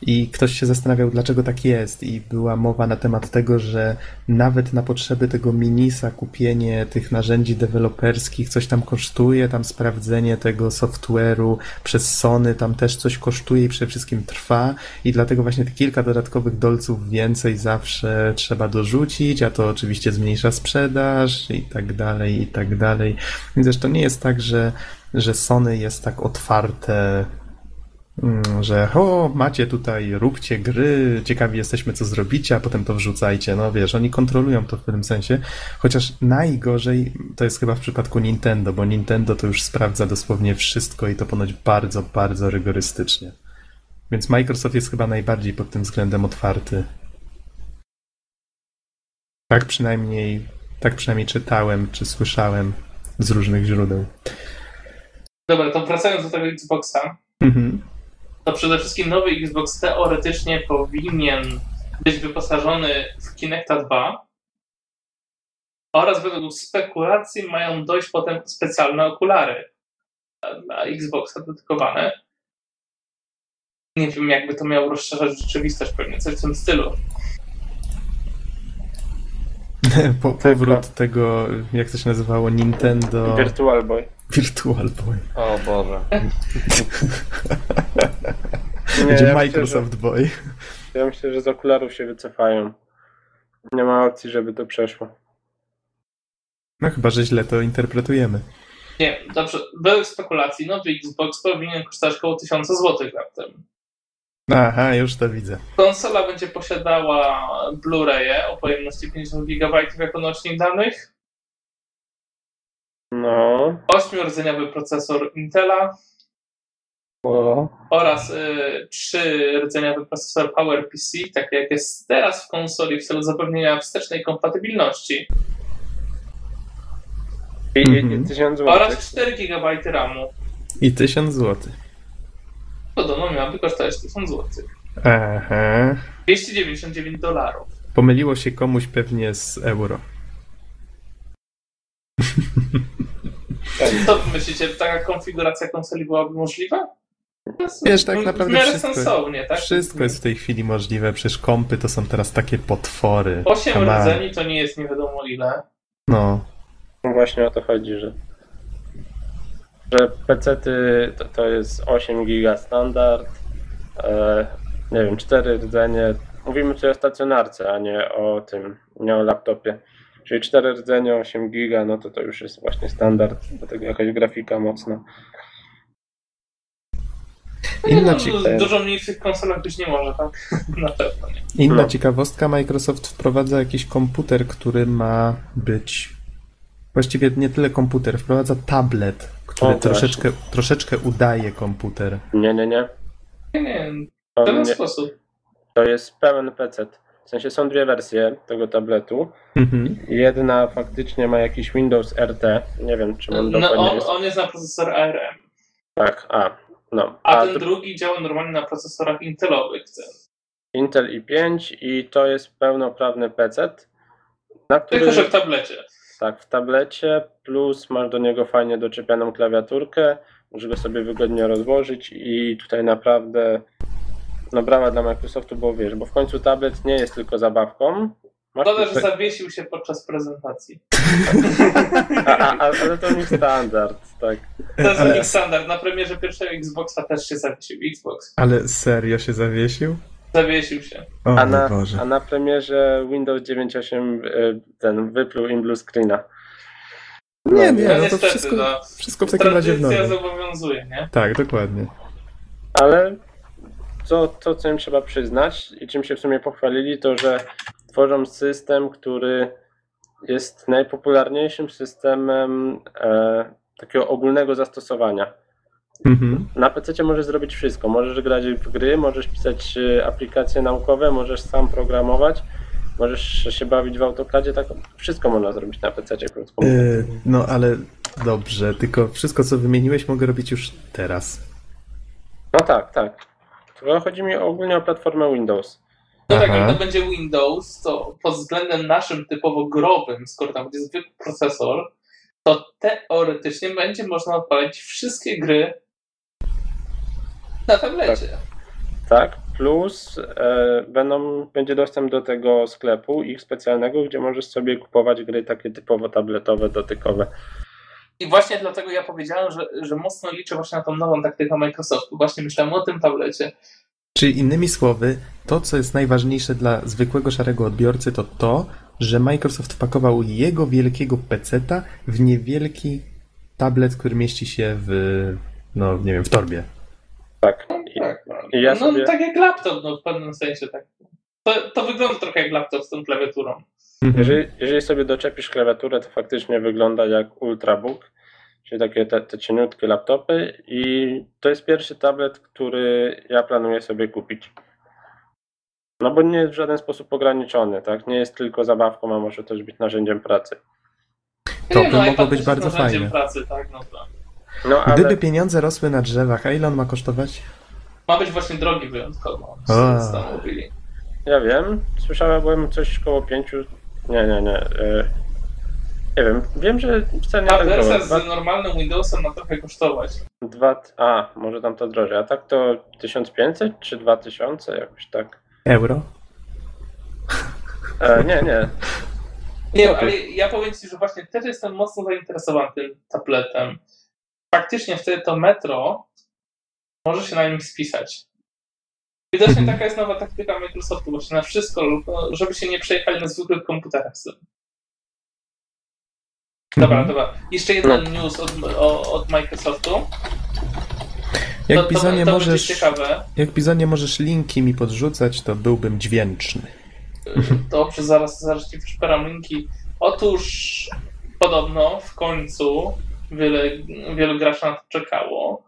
[SPEAKER 1] I ktoś się zastanawiał, dlaczego tak jest, i była mowa na temat tego, że nawet na potrzeby tego minisa kupienie tych narzędzi deweloperskich coś tam kosztuje, tam sprawdzenie tego software'u przez Sony tam też coś kosztuje i przede wszystkim trwa i dlatego właśnie kilka dodatkowych dolców więcej zawsze trzeba dorzucić, a to oczywiście zmniejsza sprzedaż i tak dalej, i tak dalej. Więc nie jest tak, że, że Sony jest tak otwarte, że o, macie tutaj, róbcie gry, ciekawi jesteśmy co zrobicie, a potem to wrzucajcie. No wiesz, oni kontrolują to w pewnym sensie, chociaż najgorzej to jest chyba w przypadku Nintendo, bo Nintendo to już sprawdza dosłownie wszystko i to ponoć bardzo, bardzo rygorystycznie. Więc Microsoft jest chyba najbardziej pod tym względem otwarty. Tak przynajmniej, tak przynajmniej czytałem, czy słyszałem z różnych źródeł.
[SPEAKER 4] Dobra, to wracając do tego Xboxa,
[SPEAKER 1] Mhm.
[SPEAKER 4] To przede wszystkim nowy Xbox teoretycznie powinien być wyposażony w Kinecta 2 oraz według spekulacji mają dojść potem specjalne okulary dla- dla Xboxa dedykowane. Nie wiem, jakby to miało rozszerzać rzeczywistość, pewnie coś w tym stylu.
[SPEAKER 1] Po, powrót tego, jak to się nazywało, Nintendo
[SPEAKER 2] Virtual Boy.
[SPEAKER 1] Virtual Boy.
[SPEAKER 3] O Boże.
[SPEAKER 2] Nie,
[SPEAKER 1] Będzie
[SPEAKER 2] ja
[SPEAKER 1] Microsoft Boy.
[SPEAKER 2] Myślę, że, ja myślę, że z okularów się wycofają. Nie ma opcji, żeby to przeszło.
[SPEAKER 1] No chyba, że źle to interpretujemy.
[SPEAKER 4] Nie, dobrze. Według spekulacji nowy Xbox powinien kosztować około 1000 zł raptem.
[SPEAKER 1] Aha, już to widzę.
[SPEAKER 4] Konsola będzie posiadała Blu-raye o pojemności 50 GB jako nośnik danych,
[SPEAKER 2] No.
[SPEAKER 4] 8-rdzeniowy procesor Intela
[SPEAKER 2] O.
[SPEAKER 4] oraz y, 3-rdzeniowy procesor PowerPC, taki jak jest teraz w konsoli w celu zapewnienia wstecznej kompatybilności
[SPEAKER 2] I,
[SPEAKER 1] Mhm.
[SPEAKER 2] i 1000
[SPEAKER 4] oraz
[SPEAKER 2] zł.
[SPEAKER 4] 4 GB RAMu.
[SPEAKER 1] I 1000 zł.
[SPEAKER 4] Podobno miałaby kosztować 1000 zł.
[SPEAKER 1] Aha.
[SPEAKER 4] 299 dolarów.
[SPEAKER 1] Pomyliło się komuś pewnie z euro.
[SPEAKER 4] Co wy myślicie, taka konfiguracja konsoli byłaby możliwa?
[SPEAKER 1] Wiesz, tak naprawdę wszystko-
[SPEAKER 4] sensownie, tak?
[SPEAKER 1] Wszystko jest w tej chwili możliwe, przecież kompy to są teraz takie potwory.
[SPEAKER 4] 8
[SPEAKER 1] Come on.
[SPEAKER 4] rdzeni to nie jest nie wiadomo ile.
[SPEAKER 1] No.
[SPEAKER 2] No właśnie o to chodzi, że że PC-ty to, to jest 8 giga standard, e, nie wiem, 4 rdzenie. Mówimy tutaj o stacjonarce, a nie o tym, nie o laptopie. Czyli 4 rdzenie, 8 giga, no to to już jest właśnie standard, do tego jakaś grafika mocna.
[SPEAKER 1] Inna,
[SPEAKER 4] no,
[SPEAKER 1] ci...
[SPEAKER 4] Dużo mniej w tych konsolach być nie może, tak? Na pewno nie.
[SPEAKER 1] Inna
[SPEAKER 2] No.
[SPEAKER 1] ciekawostka, Microsoft wprowadza jakiś komputer, który ma być. Właściwie nie tyle komputer, wprowadza tablet, który
[SPEAKER 2] O, właśnie.
[SPEAKER 1] troszeczkę, troszeczkę udaje komputer.
[SPEAKER 2] Nie, nie, nie.
[SPEAKER 4] Nie, nie, w
[SPEAKER 2] To,
[SPEAKER 4] ten
[SPEAKER 2] nie,
[SPEAKER 4] sposób.
[SPEAKER 2] to jest pełen PC. W sensie są dwie wersje tego tabletu.
[SPEAKER 1] Mhm.
[SPEAKER 2] Jedna faktycznie ma jakiś Windows RT. Nie wiem, czy mam
[SPEAKER 4] No,
[SPEAKER 2] dokładnie.
[SPEAKER 4] on,
[SPEAKER 2] jest-
[SPEAKER 4] on jest na procesor ARM,
[SPEAKER 2] Tak, a. No.
[SPEAKER 4] a
[SPEAKER 2] A
[SPEAKER 4] ten
[SPEAKER 2] dru-
[SPEAKER 4] drugi działa normalnie na procesorach intelowych.
[SPEAKER 2] Intel i5 i to jest pełnoprawny PC, na który
[SPEAKER 4] Tylko, że w tablecie.
[SPEAKER 2] tak w tablecie, plus masz do niego fajnie doczepianą klawiaturkę, możesz go sobie wygodnie rozłożyć i tutaj naprawdę no brawa dla Microsoftu, bo wiesz, bo w końcu tablet nie jest tylko zabawką. Masz
[SPEAKER 4] Szkoda, że zawiesił się podczas prezentacji.
[SPEAKER 2] a, a, a, ale to nie standard, tak.
[SPEAKER 4] To jest
[SPEAKER 1] Ale-
[SPEAKER 4] standard. Na premierze pierwszego Xboxa też się zawiesił. Xbox.
[SPEAKER 1] Ale serio się zawiesił?
[SPEAKER 4] Zawiesił się.
[SPEAKER 1] O
[SPEAKER 2] A na,
[SPEAKER 1] Boże.
[SPEAKER 2] a na premierze Windows 9.8 y, ten wypluł im blue screena.
[SPEAKER 1] Nie, nie,
[SPEAKER 4] No
[SPEAKER 1] no to
[SPEAKER 4] niestety,
[SPEAKER 1] wszystko,
[SPEAKER 4] no.
[SPEAKER 1] wszystko w takim razie w normie.
[SPEAKER 4] zobowiązuje, nie?
[SPEAKER 1] Tak, dokładnie.
[SPEAKER 2] Ale to, to, co im trzeba przyznać i czym się w sumie pochwalili, to że tworzą system, który jest najpopularniejszym systemem e, takiego ogólnego zastosowania.
[SPEAKER 1] Mhm.
[SPEAKER 2] Na PC możesz zrobić wszystko. Możesz grać w gry, możesz pisać e, aplikacje naukowe, możesz sam programować, możesz się bawić w AutoCADzie, tak wszystko można zrobić na PC, krótko mówiąc.
[SPEAKER 1] E, no ale dobrze, tylko wszystko co wymieniłeś mogę robić już teraz.
[SPEAKER 2] No tak, tak. Chodzi mi ogólnie o platformę Windows.
[SPEAKER 4] No tak, jak to będzie Windows, to pod względem naszym typowo growym, skoro tam będzie zwykły procesor, to teoretycznie będzie można odpalić wszystkie gry na tablecie.
[SPEAKER 2] Tak, plus e, będą, będzie dostęp do tego sklepu ich specjalnego, gdzie możesz sobie kupować gry takie typowo tabletowe, dotykowe.
[SPEAKER 4] I właśnie dlatego ja powiedziałem, że, że mocno liczę właśnie na tą nową taktykę Microsoftu. Właśnie myślałem o tym tablecie.
[SPEAKER 1] Czyli innymi słowy, to co jest najważniejsze dla zwykłego szarego odbiorcy to to, że Microsoft wpakował jego wielkiego peceta w niewielki tablet, który mieści się w, no nie wiem, w torbie.
[SPEAKER 2] Tak. I,
[SPEAKER 4] Tak, no.
[SPEAKER 2] i ja
[SPEAKER 4] no
[SPEAKER 2] sobie,
[SPEAKER 4] tak jak laptop, no w pewnym sensie tak. To, to wygląda trochę jak laptop z tą klawiaturą.
[SPEAKER 1] Mhm.
[SPEAKER 2] jeżeli, jeżeli sobie doczepisz klawiaturę, to faktycznie wygląda jak Ultrabook, czyli takie te, te cieniutkie laptopy i to jest pierwszy tablet, który ja planuję sobie kupić. No bo nie jest w żaden sposób ograniczony, tak? Nie jest tylko zabawką, a może też być narzędziem pracy.
[SPEAKER 1] To
[SPEAKER 4] Nie,
[SPEAKER 1] by
[SPEAKER 4] no,
[SPEAKER 1] mogło być bardzo fajne.
[SPEAKER 4] pracy, tak, no to.
[SPEAKER 2] No ale
[SPEAKER 1] Gdyby pieniądze rosły na drzewach, a ile on ma kosztować?
[SPEAKER 4] Ma być właśnie drogi wyjątkowo.
[SPEAKER 2] Ja wiem, słyszałem coś koło pięciu, nie, nie, nie, e, nie wiem, wiem, że wcale nie
[SPEAKER 4] Ta
[SPEAKER 2] tak
[SPEAKER 4] wersja
[SPEAKER 2] było. Dwa,
[SPEAKER 4] z normalnym Windowsem ma trochę kosztować.
[SPEAKER 2] dwa, a, może tam to drożej, a tak to 1500 czy 2000, jakoś tak.
[SPEAKER 1] Euro?
[SPEAKER 2] E, nie, nie,
[SPEAKER 4] Nie, ale ja powiem Ci, że właśnie też jestem mocno zainteresowany tym tabletem. Faktycznie wtedy to metro może się na nim spisać. Widocznie
[SPEAKER 1] Mhm.
[SPEAKER 4] taka jest nowa taktyka Microsoftu, właśnie na wszystko, lub no, żeby się nie przejechali na zwykłych komputerach. Dobra,
[SPEAKER 1] Mhm.
[SPEAKER 4] dobra. Jeszcze jeden news od, o, od Microsoftu.
[SPEAKER 1] Jak
[SPEAKER 4] to, to,
[SPEAKER 1] Bizonie
[SPEAKER 4] to
[SPEAKER 1] możesz, jak możesz linki mi podrzucać, to byłbym dźwięczny.
[SPEAKER 4] Dobrze, zaraz, zaraz ci wyszperam linki. Otóż podobno w końcu wiele, wielu graczy na to czekało.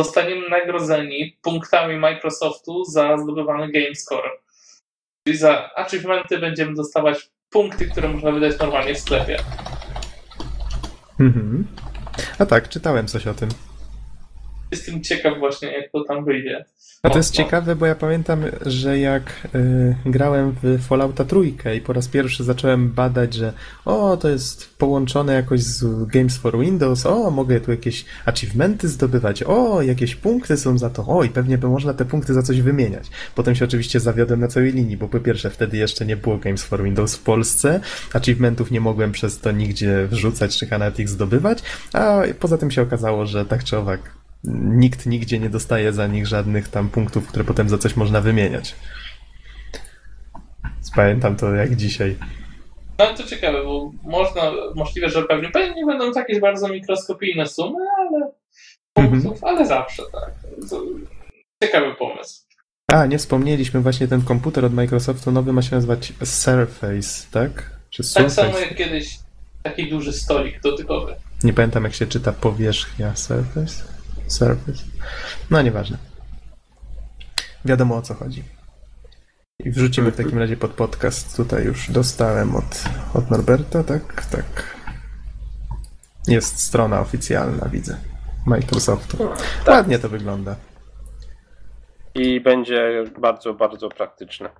[SPEAKER 4] Zostaniemy nagrodzeni punktami Microsoftu za zdobywany Game Score. Czyli za achievementy będziemy dostawać punkty, które można wydać normalnie w sklepie.
[SPEAKER 1] Mhm. A tak, czytałem coś o tym.
[SPEAKER 4] Jestem ciekaw właśnie, jak to tam wyjdzie.
[SPEAKER 1] A to jest ciekawe, bo ja pamiętam, że jak y, grałem w Fallouta trójkę i po raz pierwszy zacząłem badać, że o, to jest połączone jakoś z Games for Windows, o, mogę tu jakieś achievementy zdobywać, o, jakieś punkty są za to, o, i pewnie by można te punkty za coś wymieniać. Potem się oczywiście zawiodłem na całej linii, bo po pierwsze wtedy jeszcze nie było Games for Windows w Polsce, achievementów nie mogłem przez to nigdzie wrzucać czy nawet ich zdobywać, a poza tym się okazało, że tak czy owak nikt nigdzie nie dostaje za nich żadnych tam punktów, które potem za coś można wymieniać. Pamiętam to jak dzisiaj.
[SPEAKER 4] No to ciekawe, bo można, możliwe, że pewnie, pewnie nie będą to jakieś bardzo mikroskopijne sumy, ale punktów, ale zawsze tak. Ciekawy pomysł.
[SPEAKER 1] A, nie wspomnieliśmy właśnie ten komputer od Microsoftu nowy ma się nazywać Surface, tak? Czy
[SPEAKER 4] Tak
[SPEAKER 1] Surface?
[SPEAKER 4] samo jak kiedyś taki duży stolik dotykowy.
[SPEAKER 1] Nie pamiętam jak się czyta powierzchnia Surface. Surface. No nieważne. Wiadomo o co chodzi. I wrzucimy w takim razie pod podcast. Tutaj już dostałem od, od Norberta, tak? Tak. Jest strona oficjalna, widzę. Microsoftu. Ładnie to wygląda.
[SPEAKER 2] i będzie bardzo, bardzo praktyczne.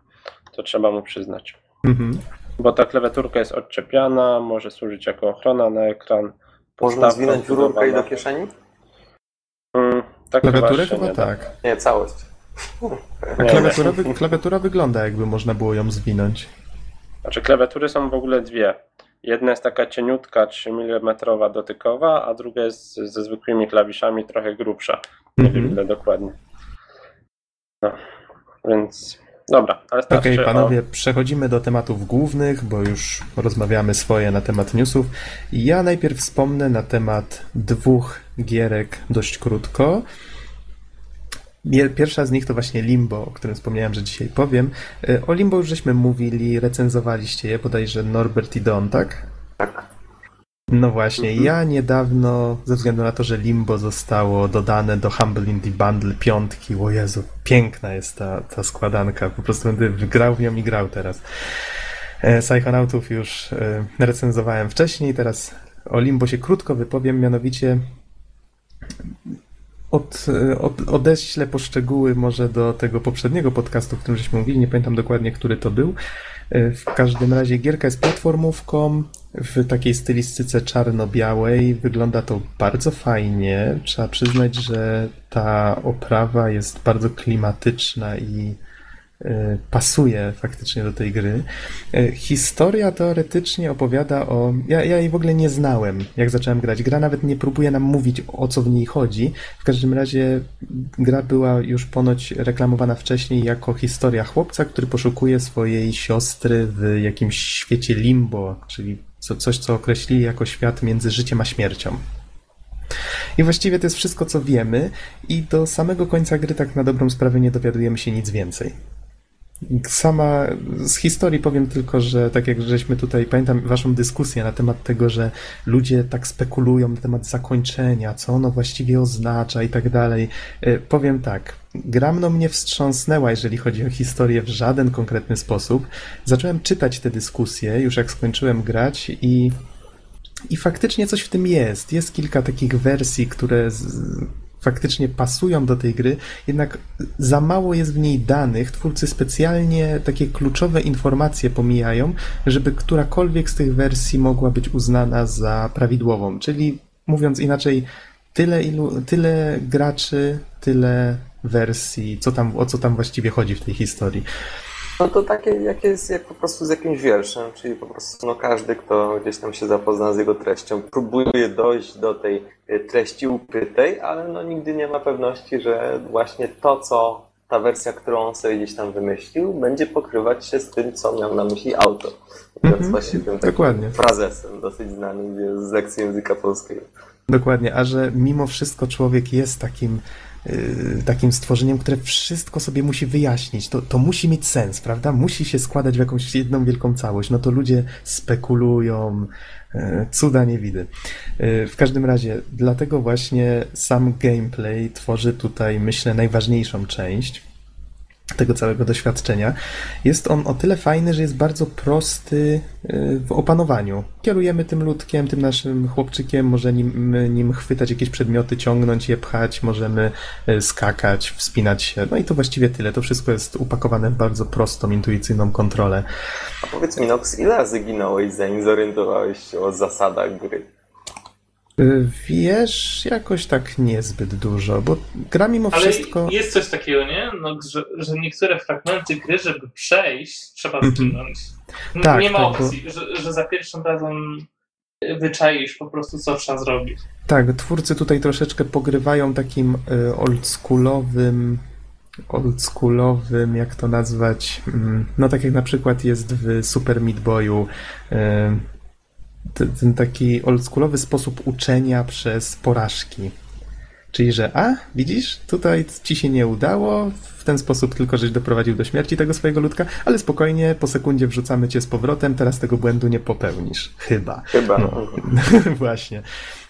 [SPEAKER 2] To trzeba mu przyznać.
[SPEAKER 1] Mhm.
[SPEAKER 2] Bo ta klawiaturka jest odczepiana, może służyć jako ochrona na ekran.
[SPEAKER 3] Można zwinąć rurkę i do kieszeni?
[SPEAKER 2] Mm, tak
[SPEAKER 1] Klawiaturę chyba
[SPEAKER 2] nie
[SPEAKER 1] tak.
[SPEAKER 3] Nie, całość.
[SPEAKER 1] A klawiatura, wy, klawiatura wygląda jakby można było ją zwinąć.
[SPEAKER 2] Znaczy klawiatury są w ogóle dwie. Jedna jest taka cieniutka, 3 mm dotykowa, a druga jest ze zwykłymi klawiszami, trochę grubsza. Nie
[SPEAKER 1] Mhm.
[SPEAKER 2] wiem ile dokładnie. No, więc dobra, ale starczy
[SPEAKER 1] Okej,
[SPEAKER 2] o...
[SPEAKER 1] panowie, przechodzimy do tematów głównych, bo już rozmawiamy swoje na temat newsów. Ja najpierw wspomnę na temat dwóch gierek dość krótko. Pierwsza z nich to właśnie Limbo, o którym wspomniałem, że dzisiaj powiem. E, O Limbo już żeśmy mówili, recenzowaliście je, bodajże Norbert i Don, tak?
[SPEAKER 3] Tak.
[SPEAKER 1] No właśnie,
[SPEAKER 3] Mhm.
[SPEAKER 1] ja niedawno, ze względu na to, że Limbo zostało dodane do Humble Indie Bundle piątki, o Jezu, piękna jest ta, ta składanka, po prostu będę grał w nią i grał teraz. E, Psychonautów już e, recenzowałem wcześniej, teraz o Limbo się krótko wypowiem, mianowicie od, e, od, odeślę poszczegóły może do tego poprzedniego podcastu, w którym żeśmy mówili, nie pamiętam dokładnie, który to był. E, W każdym razie gierka jest platformówką w takiej stylistyce czarno-białej. Wygląda to bardzo fajnie. Trzeba przyznać, że ta oprawa jest bardzo klimatyczna i pasuje faktycznie do tej gry. E, Historia teoretycznie opowiada o. Ja, ja jej w ogóle nie znałem, jak zacząłem grać. Gra nawet nie próbuje nam mówić, o co w niej chodzi. W każdym razie gra była już ponoć reklamowana wcześniej jako historia chłopca, który poszukuje swojej siostry w jakimś świecie limbo, czyli co, coś, co określili jako świat między życiem a śmiercią. I właściwie to jest wszystko, co wiemy, i do samego końca gry tak na dobrą sprawę nie dowiadujemy się nic więcej. Sama z historii powiem tylko, że tak jak żeśmy tutaj, pamiętam waszą dyskusję na temat tego, że ludzie tak spekulują na temat zakończenia, co ono właściwie oznacza i tak dalej. E, Powiem tak, gra mną mnie wstrząsnęła, jeżeli chodzi o historię w żaden konkretny sposób. Zacząłem czytać te dyskusje, już jak skończyłem grać i i faktycznie coś w tym jest. Jest kilka takich wersji, które faktycznie pasują do tej gry, jednak za mało jest w niej danych. Twórcy specjalnie takie kluczowe informacje pomijają, żeby którakolwiek z tych wersji mogła być uznana za prawidłową. Czyli mówiąc inaczej, tyle, ilu, tyle graczy, tyle wersji, co tam, o co tam właściwie chodzi w tej historii.
[SPEAKER 3] No to takie, jak jest jak po prostu z jakimś wierszem, czyli po prostu no każdy, kto gdzieś tam się zapozna z jego treścią, próbuje dojść do tej e, treści ukrytej, ale no nigdy nie ma pewności, że właśnie to, co ta wersja, którą on sobie gdzieś tam wymyślił, będzie pokrywać się z tym, co miał na myśli autor. Mówiąc
[SPEAKER 1] Mhm,
[SPEAKER 3] właśnie tym
[SPEAKER 1] dokładnie.
[SPEAKER 3] frazesem dosyć znanym z lekcji języka polskiego.
[SPEAKER 1] Dokładnie, a że mimo wszystko człowiek jest takim, takim stworzeniem, które wszystko sobie musi wyjaśnić. To, to musi mieć sens, prawda? Musi się składać w jakąś jedną wielką całość. No to ludzie spekulują, yy, cuda nie widy. Yy, w każdym razie, dlatego właśnie sam gameplay tworzy tutaj, myślę, najważniejszą część tego całego doświadczenia. Jest on o tyle fajny, że jest bardzo prosty y, w opanowaniu. Kierujemy tym ludkiem, tym naszym chłopczykiem, możemy nim, nim chwytać jakieś przedmioty, ciągnąć je, pchać, możemy y, skakać, wspinać się. No i to właściwie tyle. To wszystko jest upakowane w bardzo prostą, intuicyjną kontrolę.
[SPEAKER 3] A powiedz mi, Nox, ile razy ginąłeś, zanim zorientowałeś się o zasadach gry?
[SPEAKER 1] Y, Wiesz, jakoś tak niezbyt dużo, bo gra mimo
[SPEAKER 4] Ale
[SPEAKER 1] wszystko...
[SPEAKER 4] jest coś takiego, nie? No, że, że niektóre fragmenty gry, żeby przejść, trzeba
[SPEAKER 1] Mhm.
[SPEAKER 4] zginąć. N-
[SPEAKER 1] Tak,
[SPEAKER 4] nie ma
[SPEAKER 1] tak, bo-
[SPEAKER 4] opcji, że, że za pierwszym razem wyczaisz po prostu, co trzeba zrobić.
[SPEAKER 1] Tak, twórcy tutaj troszeczkę pogrywają takim y, oldschoolowym, oldschoolowym, jak to nazwać, mm, no tak jak na przykład jest w Super Meat Boyu, y, ten, ten taki oldschoolowy sposób uczenia przez porażki. Czyli, że a, widzisz, tutaj ci się nie udało, w ten sposób tylko żeś doprowadził do śmierci tego swojego ludka, ale spokojnie, po sekundzie wrzucamy cię z powrotem, teraz tego błędu nie popełnisz. Chyba.
[SPEAKER 3] Chyba.
[SPEAKER 1] No. Właśnie.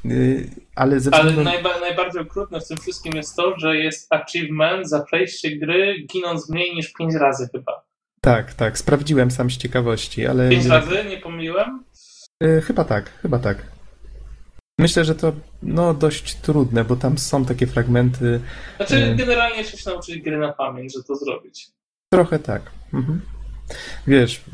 [SPEAKER 1] Y, Ale ze
[SPEAKER 4] Ale
[SPEAKER 1] względu...
[SPEAKER 4] najba, najbardziej okrutne w tym wszystkim jest to, że jest achievement za przejście gry ginąc mniej niż 5 razy chyba.
[SPEAKER 1] Tak, tak, sprawdziłem sam z ciekawości, ale
[SPEAKER 4] 5 razy? Nie pomyliłem?
[SPEAKER 1] Y, chyba tak, chyba tak. Myślę, że to no, dość trudne, bo tam są takie fragmenty.
[SPEAKER 4] Znaczy,
[SPEAKER 1] Mm.
[SPEAKER 4] generalnie trzeba się nauczyć gry na pamięć, że to zrobić.
[SPEAKER 1] Trochę tak. Mhm. Wiesz,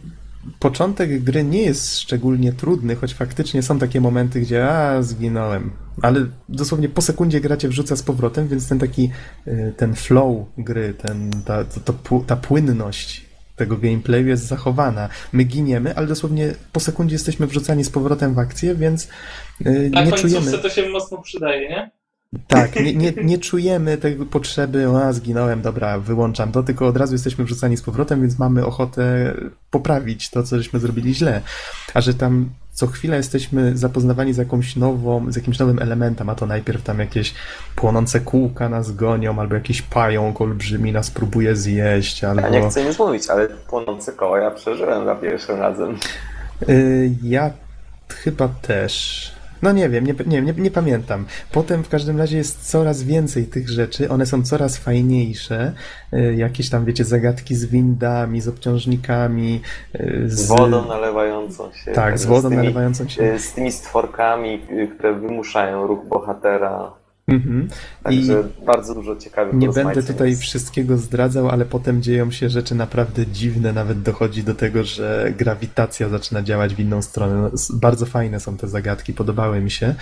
[SPEAKER 1] początek gry nie jest szczególnie trudny, choć faktycznie są takie momenty, gdzie a, zginąłem. Ale dosłownie po sekundzie gracie wrzuca z powrotem, więc ten taki, y, ten flow gry, ten, ta, to, to, ta płynność tego gameplayu jest zachowana. My giniemy, ale dosłownie po sekundzie jesteśmy wrzucani z powrotem w akcję, więc y,
[SPEAKER 4] Na
[SPEAKER 1] nie
[SPEAKER 4] końcówce
[SPEAKER 1] czujemy.
[SPEAKER 4] to się mocno przydaje, nie?
[SPEAKER 1] Tak, nie, nie, nie czujemy tej potrzeby, o, a, zginąłem, dobra, wyłączam to, tylko od razu jesteśmy wrzucani z powrotem, więc mamy ochotę poprawić to, co żeśmy zrobili źle. A że tam co chwilę jesteśmy zapoznawani z jakąś nową, z jakimś nowym elementem, a to najpierw tam jakieś płonące kółka nas gonią, albo jakiś pająk olbrzymi nas próbuje zjeść, albo...
[SPEAKER 3] Ja nie chcę nic mówić, ale płonące koła ja przeżyłem za pierwszym razem.
[SPEAKER 1] Y, Ja chyba też. No nie wiem, nie, nie, nie, nie pamiętam. Potem w każdym razie jest coraz więcej tych rzeczy, one są coraz fajniejsze. Y, Jakieś tam, wiecie, zagadki z windami, z obciążnikami, y, z,
[SPEAKER 3] Z wodą nalewającą się.
[SPEAKER 1] Tak, z wodą
[SPEAKER 3] tymi,
[SPEAKER 1] nalewającą się.
[SPEAKER 3] y, Z tymi stworkami, które wymuszają ruch bohatera.
[SPEAKER 1] Mhm.
[SPEAKER 3] Także bardzo dużo ciekawych
[SPEAKER 1] Nie będę tutaj
[SPEAKER 3] jest.
[SPEAKER 1] wszystkiego zdradzał, ale potem dzieją się rzeczy naprawdę dziwne, nawet dochodzi do tego, że grawitacja zaczyna działać w inną stronę. No, bardzo fajne są te zagadki, podobały mi się.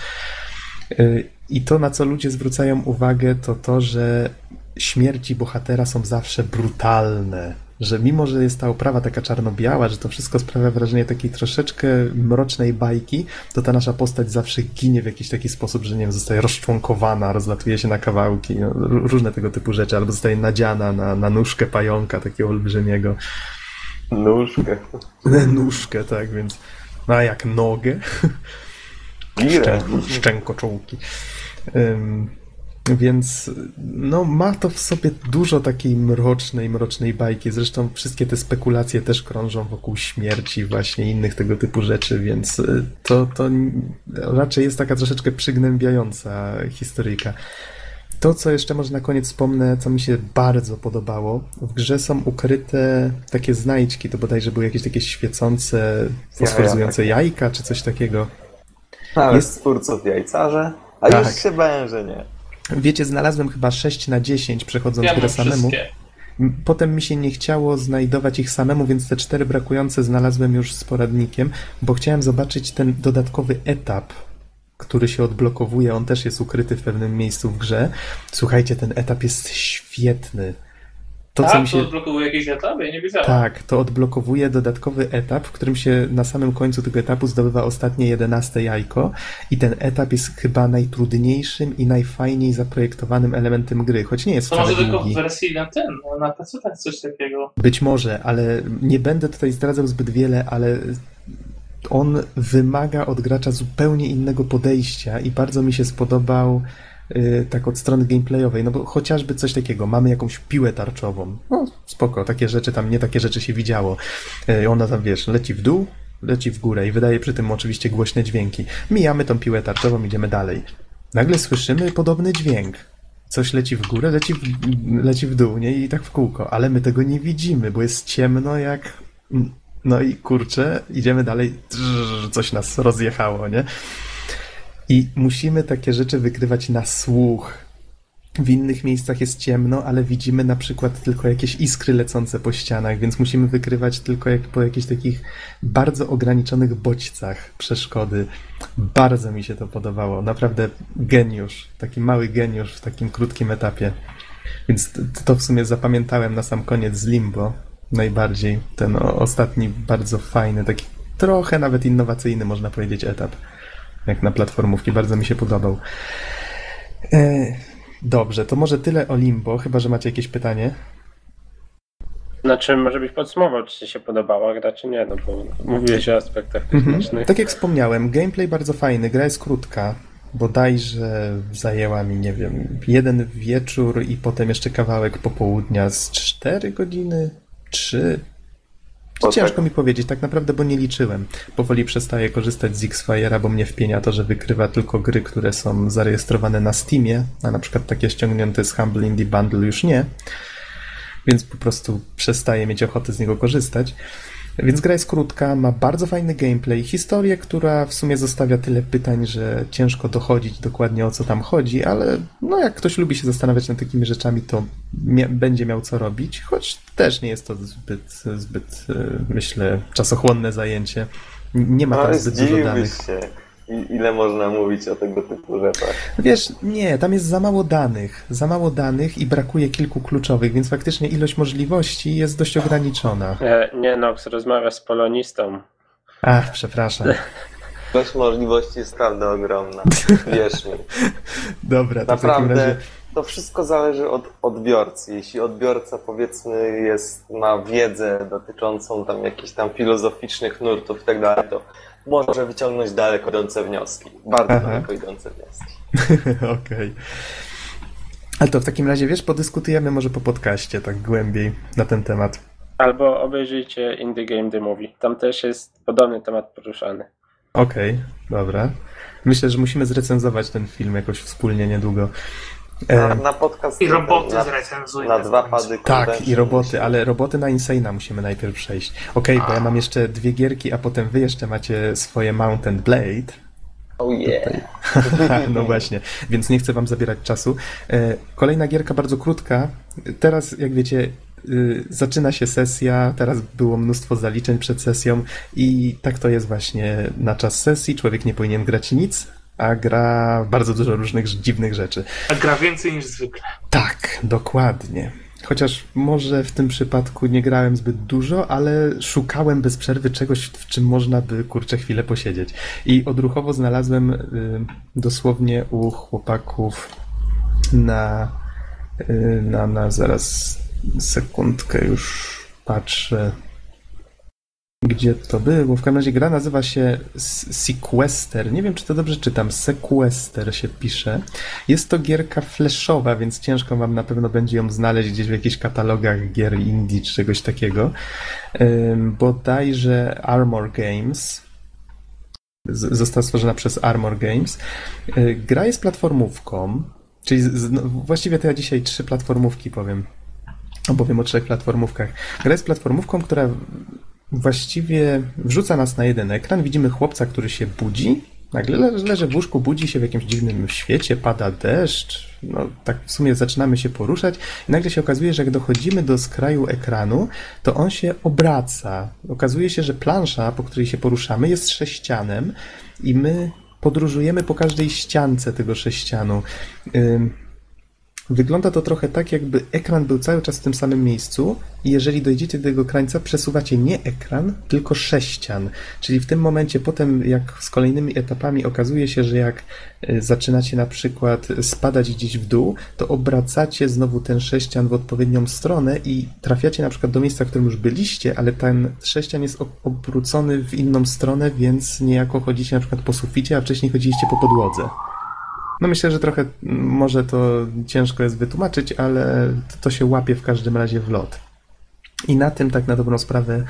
[SPEAKER 1] Y, I to, na co ludzie zwracają uwagę, to to, że śmierci bohatera są zawsze brutalne. Że mimo, że jest ta oprawa taka czarno-biała, że to wszystko sprawia wrażenie takiej troszeczkę mrocznej bajki, to ta nasza postać zawsze ginie w jakiś taki sposób, że nie wiem, zostaje rozczłonkowana, rozlatuje się na kawałki, no, różne tego typu rzeczy, albo zostaje nadziana na, na nóżkę pająka takiego olbrzymiego.
[SPEAKER 3] Nóżkę.
[SPEAKER 1] Nóżkę, tak, więc no a jak nogę. Szczę- szczękoczołki. Ym, więc no, ma to w sobie dużo takiej mrocznej, mrocznej bajki. Zresztą wszystkie te spekulacje też krążą wokół śmierci, właśnie innych tego typu rzeczy, więc y, to, to raczej jest taka troszeczkę przygnębiająca historyjka. To, co jeszcze może na koniec wspomnę, co mi się bardzo podobało, w grze są ukryte takie znajdźki, to bodajże były jakieś takie świecące, fosforyzujące jajka, czy coś takiego.
[SPEAKER 3] Nawet
[SPEAKER 1] Jest-
[SPEAKER 3] jest... twórców jajcarze. A
[SPEAKER 1] Tak.
[SPEAKER 3] już się bałem, że nie.
[SPEAKER 1] Wiecie, znalazłem chyba 6 na 10 przechodząc
[SPEAKER 4] Ja
[SPEAKER 1] grę samemu. Potem mi się nie chciało znajdować ich samemu, więc te cztery brakujące znalazłem już z poradnikiem, bo chciałem zobaczyć ten dodatkowy etap, który się odblokowuje. On też jest ukryty w pewnym miejscu w grze. Słuchajcie, ten etap jest świetny. To, co
[SPEAKER 4] tak,
[SPEAKER 1] mi się...
[SPEAKER 4] to odblokowuje jakieś etapy? Ja nie wiedziałem.
[SPEAKER 1] Tak, to odblokowuje dodatkowy etap, w którym się na samym końcu tego etapu zdobywa ostatnie jedenaste jajko i ten etap jest chyba najtrudniejszym i najfajniej zaprojektowanym elementem gry, choć nie jest
[SPEAKER 4] To
[SPEAKER 1] wcale
[SPEAKER 4] może tylko w
[SPEAKER 1] długi.
[SPEAKER 4] wersji na ten, na PC tak coś takiego.
[SPEAKER 1] Być może, ale nie będę tutaj zdradzał zbyt wiele, ale on wymaga od gracza zupełnie innego podejścia i bardzo mi się spodobał tak od strony gameplayowej, no bo chociażby coś takiego, mamy jakąś piłę tarczową, no spoko, takie rzeczy tam, nie takie rzeczy się widziało. Y, Ona tam, wiesz, leci w dół, leci w górę i wydaje przy tym oczywiście głośne dźwięki. Mijamy tą piłę tarczową, idziemy dalej. Nagle słyszymy podobny dźwięk. Coś leci w górę, leci w, leci w dół, nie? I tak w kółko, ale my tego nie widzimy, bo jest ciemno jak... No i kurczę, idziemy dalej, coś nas rozjechało, nie? I musimy takie rzeczy wykrywać na słuch. W innych miejscach jest ciemno, ale widzimy na przykład tylko jakieś iskry lecące po ścianach, więc musimy wykrywać tylko jak po jakichś takich bardzo ograniczonych bodźcach przeszkody. Bardzo mi się to podobało. Naprawdę geniusz. Taki mały geniusz w takim krótkim etapie. Więc to w sumie zapamiętałem na sam koniec z Limbo najbardziej. Ten ostatni bardzo fajny, taki trochę nawet innowacyjny można powiedzieć etap. Jak na platformówki. Bardzo mi się podobał. E, dobrze, to może tyle o Limbo, chyba że macie jakieś pytanie.
[SPEAKER 2] Znaczy, może byś podsumował, czy ci się podobała gra, czy nie, no bo mówiłeś o aspektach
[SPEAKER 1] Mhm.
[SPEAKER 2] technicznych.
[SPEAKER 1] Tak jak wspomniałem, gameplay bardzo fajny, gra jest krótka. Bodajże zajęła mi, nie wiem, jeden wieczór i potem jeszcze kawałek popołudnia z 4 godziny, 3.
[SPEAKER 3] O,
[SPEAKER 1] Ciężko
[SPEAKER 3] tak.
[SPEAKER 1] mi powiedzieć, tak naprawdę, bo nie liczyłem. Powoli przestaję korzystać z X-Fire'a, bo mnie wpienia to, że wykrywa tylko gry, które są zarejestrowane na Steamie, a na przykład takie ściągnięte z Humble Indie Bundle już nie. Więc po prostu przestaję mieć ochotę z niego korzystać. Więc gra jest krótka, ma bardzo fajny gameplay, historię, która w sumie zostawia tyle pytań, że ciężko dochodzić dokładnie o co tam chodzi, ale no jak ktoś lubi się zastanawiać nad takimi rzeczami, to mia- będzie miał co robić, choć też nie jest to zbyt, zbyt e, myślę, czasochłonne zajęcie. Nie ma tam zbyt dużo danych.
[SPEAKER 3] się, i- ile można mówić o tego typu rzeczach.
[SPEAKER 1] Wiesz, nie, tam jest za mało danych, za mało danych i brakuje kilku kluczowych, więc faktycznie ilość możliwości jest dość ograniczona.
[SPEAKER 2] E, nie, Nox, rozmawia z polonistą.
[SPEAKER 1] Ach, przepraszam.
[SPEAKER 3] Ilość możliwości jest naprawdę ogromna. Wierz mi.
[SPEAKER 1] Dobra, to w takim
[SPEAKER 3] Naprawdę
[SPEAKER 1] razie...
[SPEAKER 3] to wszystko zależy od odbiorcy. Jeśli odbiorca powiedzmy jest, ma wiedzę dotyczącą tam jakichś tam filozoficznych nurtów i tak dalej, to może wyciągnąć daleko idące wnioski. Bardzo
[SPEAKER 1] Aha.
[SPEAKER 3] daleko idące wnioski.
[SPEAKER 1] Okej. Ale to w takim razie, wiesz, podyskutujemy może po podcaście tak głębiej na ten temat.
[SPEAKER 2] Albo obejrzyjcie Indie Game The Movie. Tam też jest podobny temat poruszany.
[SPEAKER 1] Okej, dobra. Myślę, że musimy zrecenzować ten film jakoś wspólnie niedługo. E,
[SPEAKER 3] Na, na podcast
[SPEAKER 4] I roboty
[SPEAKER 3] na,
[SPEAKER 4] zrecenzuję.
[SPEAKER 3] na dwa pady
[SPEAKER 1] tak, i roboty, ale roboty na Insane'a musimy najpierw przejść. Okej, bo ja mam jeszcze dwie gierki, a potem wy jeszcze macie swoje Mountain Blade.
[SPEAKER 3] Oh yeah.
[SPEAKER 1] no właśnie, więc nie chcę wam zabierać czasu. E, Kolejna gierka bardzo krótka. Teraz, jak wiecie, y, zaczyna się sesja, teraz było mnóstwo zaliczeń przed sesją i tak to jest właśnie na czas sesji. Człowiek nie powinien grać nic, a gra bardzo dużo różnych dziwnych rzeczy.
[SPEAKER 4] A gra więcej niż zwykle.
[SPEAKER 1] Tak, dokładnie. Chociaż może w tym przypadku nie grałem zbyt dużo, ale szukałem bez przerwy czegoś, w czym można by kurczę chwilę posiedzieć. I odruchowo znalazłem y, dosłownie u chłopaków na, y, na, na zaraz sekundkę już patrzę. Gdzie to było? W każdym razie gra nazywa się Sequester. Nie wiem, czy to dobrze czytam. Sequester się pisze. Jest to gierka flashowa, więc ciężko wam na pewno będzie ją znaleźć gdzieś w jakichś katalogach gier indie czy czegoś takiego. Bodajże Armor Games została stworzona przez Armor Games. Y, Gra jest platformówką, czyli z, no, właściwie to ja dzisiaj trzy platformówki powiem. Opowiem o trzech platformówkach. Gra jest platformówką, która właściwie wrzuca nas na jeden ekran. Widzimy chłopca, który się budzi. Nagle le- leży w łóżku, budzi się w jakimś dziwnym świecie, pada deszcz. No, tak w sumie zaczynamy się poruszać i nagle się okazuje, że jak dochodzimy do skraju ekranu, to on się obraca. Okazuje się, że plansza, po której się poruszamy, jest sześcianem i my podróżujemy po każdej ściance tego sześcianu. Ym, Wygląda to trochę tak, jakby ekran był cały czas w tym samym miejscu i jeżeli dojdziecie do tego krańca, przesuwacie nie ekran, tylko sześcian. Czyli w tym momencie potem, jak z kolejnymi etapami okazuje się, że jak y, zaczynacie na przykład spadać gdzieś w dół, to obracacie znowu ten sześcian w odpowiednią stronę i trafiacie na przykład do miejsca, w którym już byliście, ale ten sześcian jest ob- obrócony w inną stronę, więc niejako chodzicie na przykład po suficie, a wcześniej chodziliście po podłodze. No myślę, że trochę mm, może to ciężko jest wytłumaczyć, ale to, się łapie w każdym razie w lot. I na tym tak na dobrą sprawę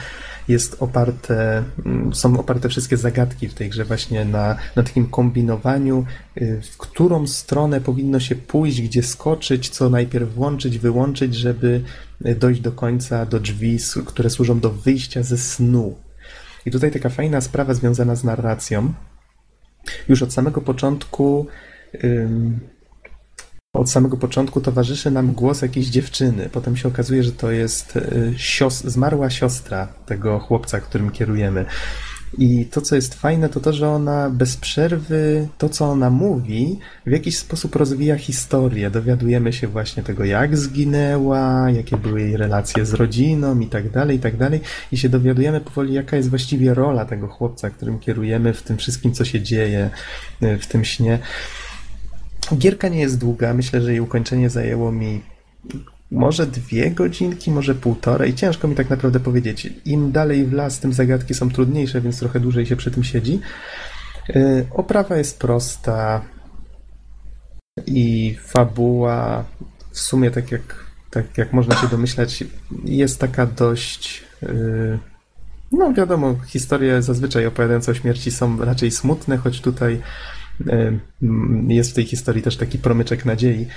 [SPEAKER 1] jest oparte, mm, są oparte wszystkie zagadki w tej grze właśnie na, na takim kombinowaniu, y, w którą stronę powinno się pójść, gdzie skoczyć, co najpierw włączyć, wyłączyć, żeby y, dojść do końca, do drzwi, które służą do wyjścia ze snu. I tutaj taka fajna sprawa związana z narracją. Już od samego początku od samego początku towarzyszy nam głos jakiejś dziewczyny. Potem się okazuje, że to jest y, sios- zmarła siostra tego chłopca, którym kierujemy. I to, co jest fajne, to to, że ona bez przerwy, to co ona mówi, w jakiś sposób rozwija historię. Dowiadujemy się właśnie tego, jak zginęła, jakie były jej relacje z rodziną i tak dalej, i tak dalej. I się dowiadujemy powoli, jaka jest właściwie rola tego chłopca, którym kierujemy w tym wszystkim, co się dzieje y, w tym śnie. Gierka nie jest długa. Myślę, że jej ukończenie zajęło mi może dwie godzinki, może półtorej. Ciężko mi tak naprawdę powiedzieć. Im dalej w las, tym zagadki są trudniejsze, więc trochę dłużej się przy tym siedzi. Yy, Oprawa jest prosta i fabuła w sumie tak jak, tak jak można się domyślać jest taka dość yy, no wiadomo, historie zazwyczaj opowiadające o śmierci są raczej smutne, choć tutaj jest w tej historii też taki promyczek nadziei.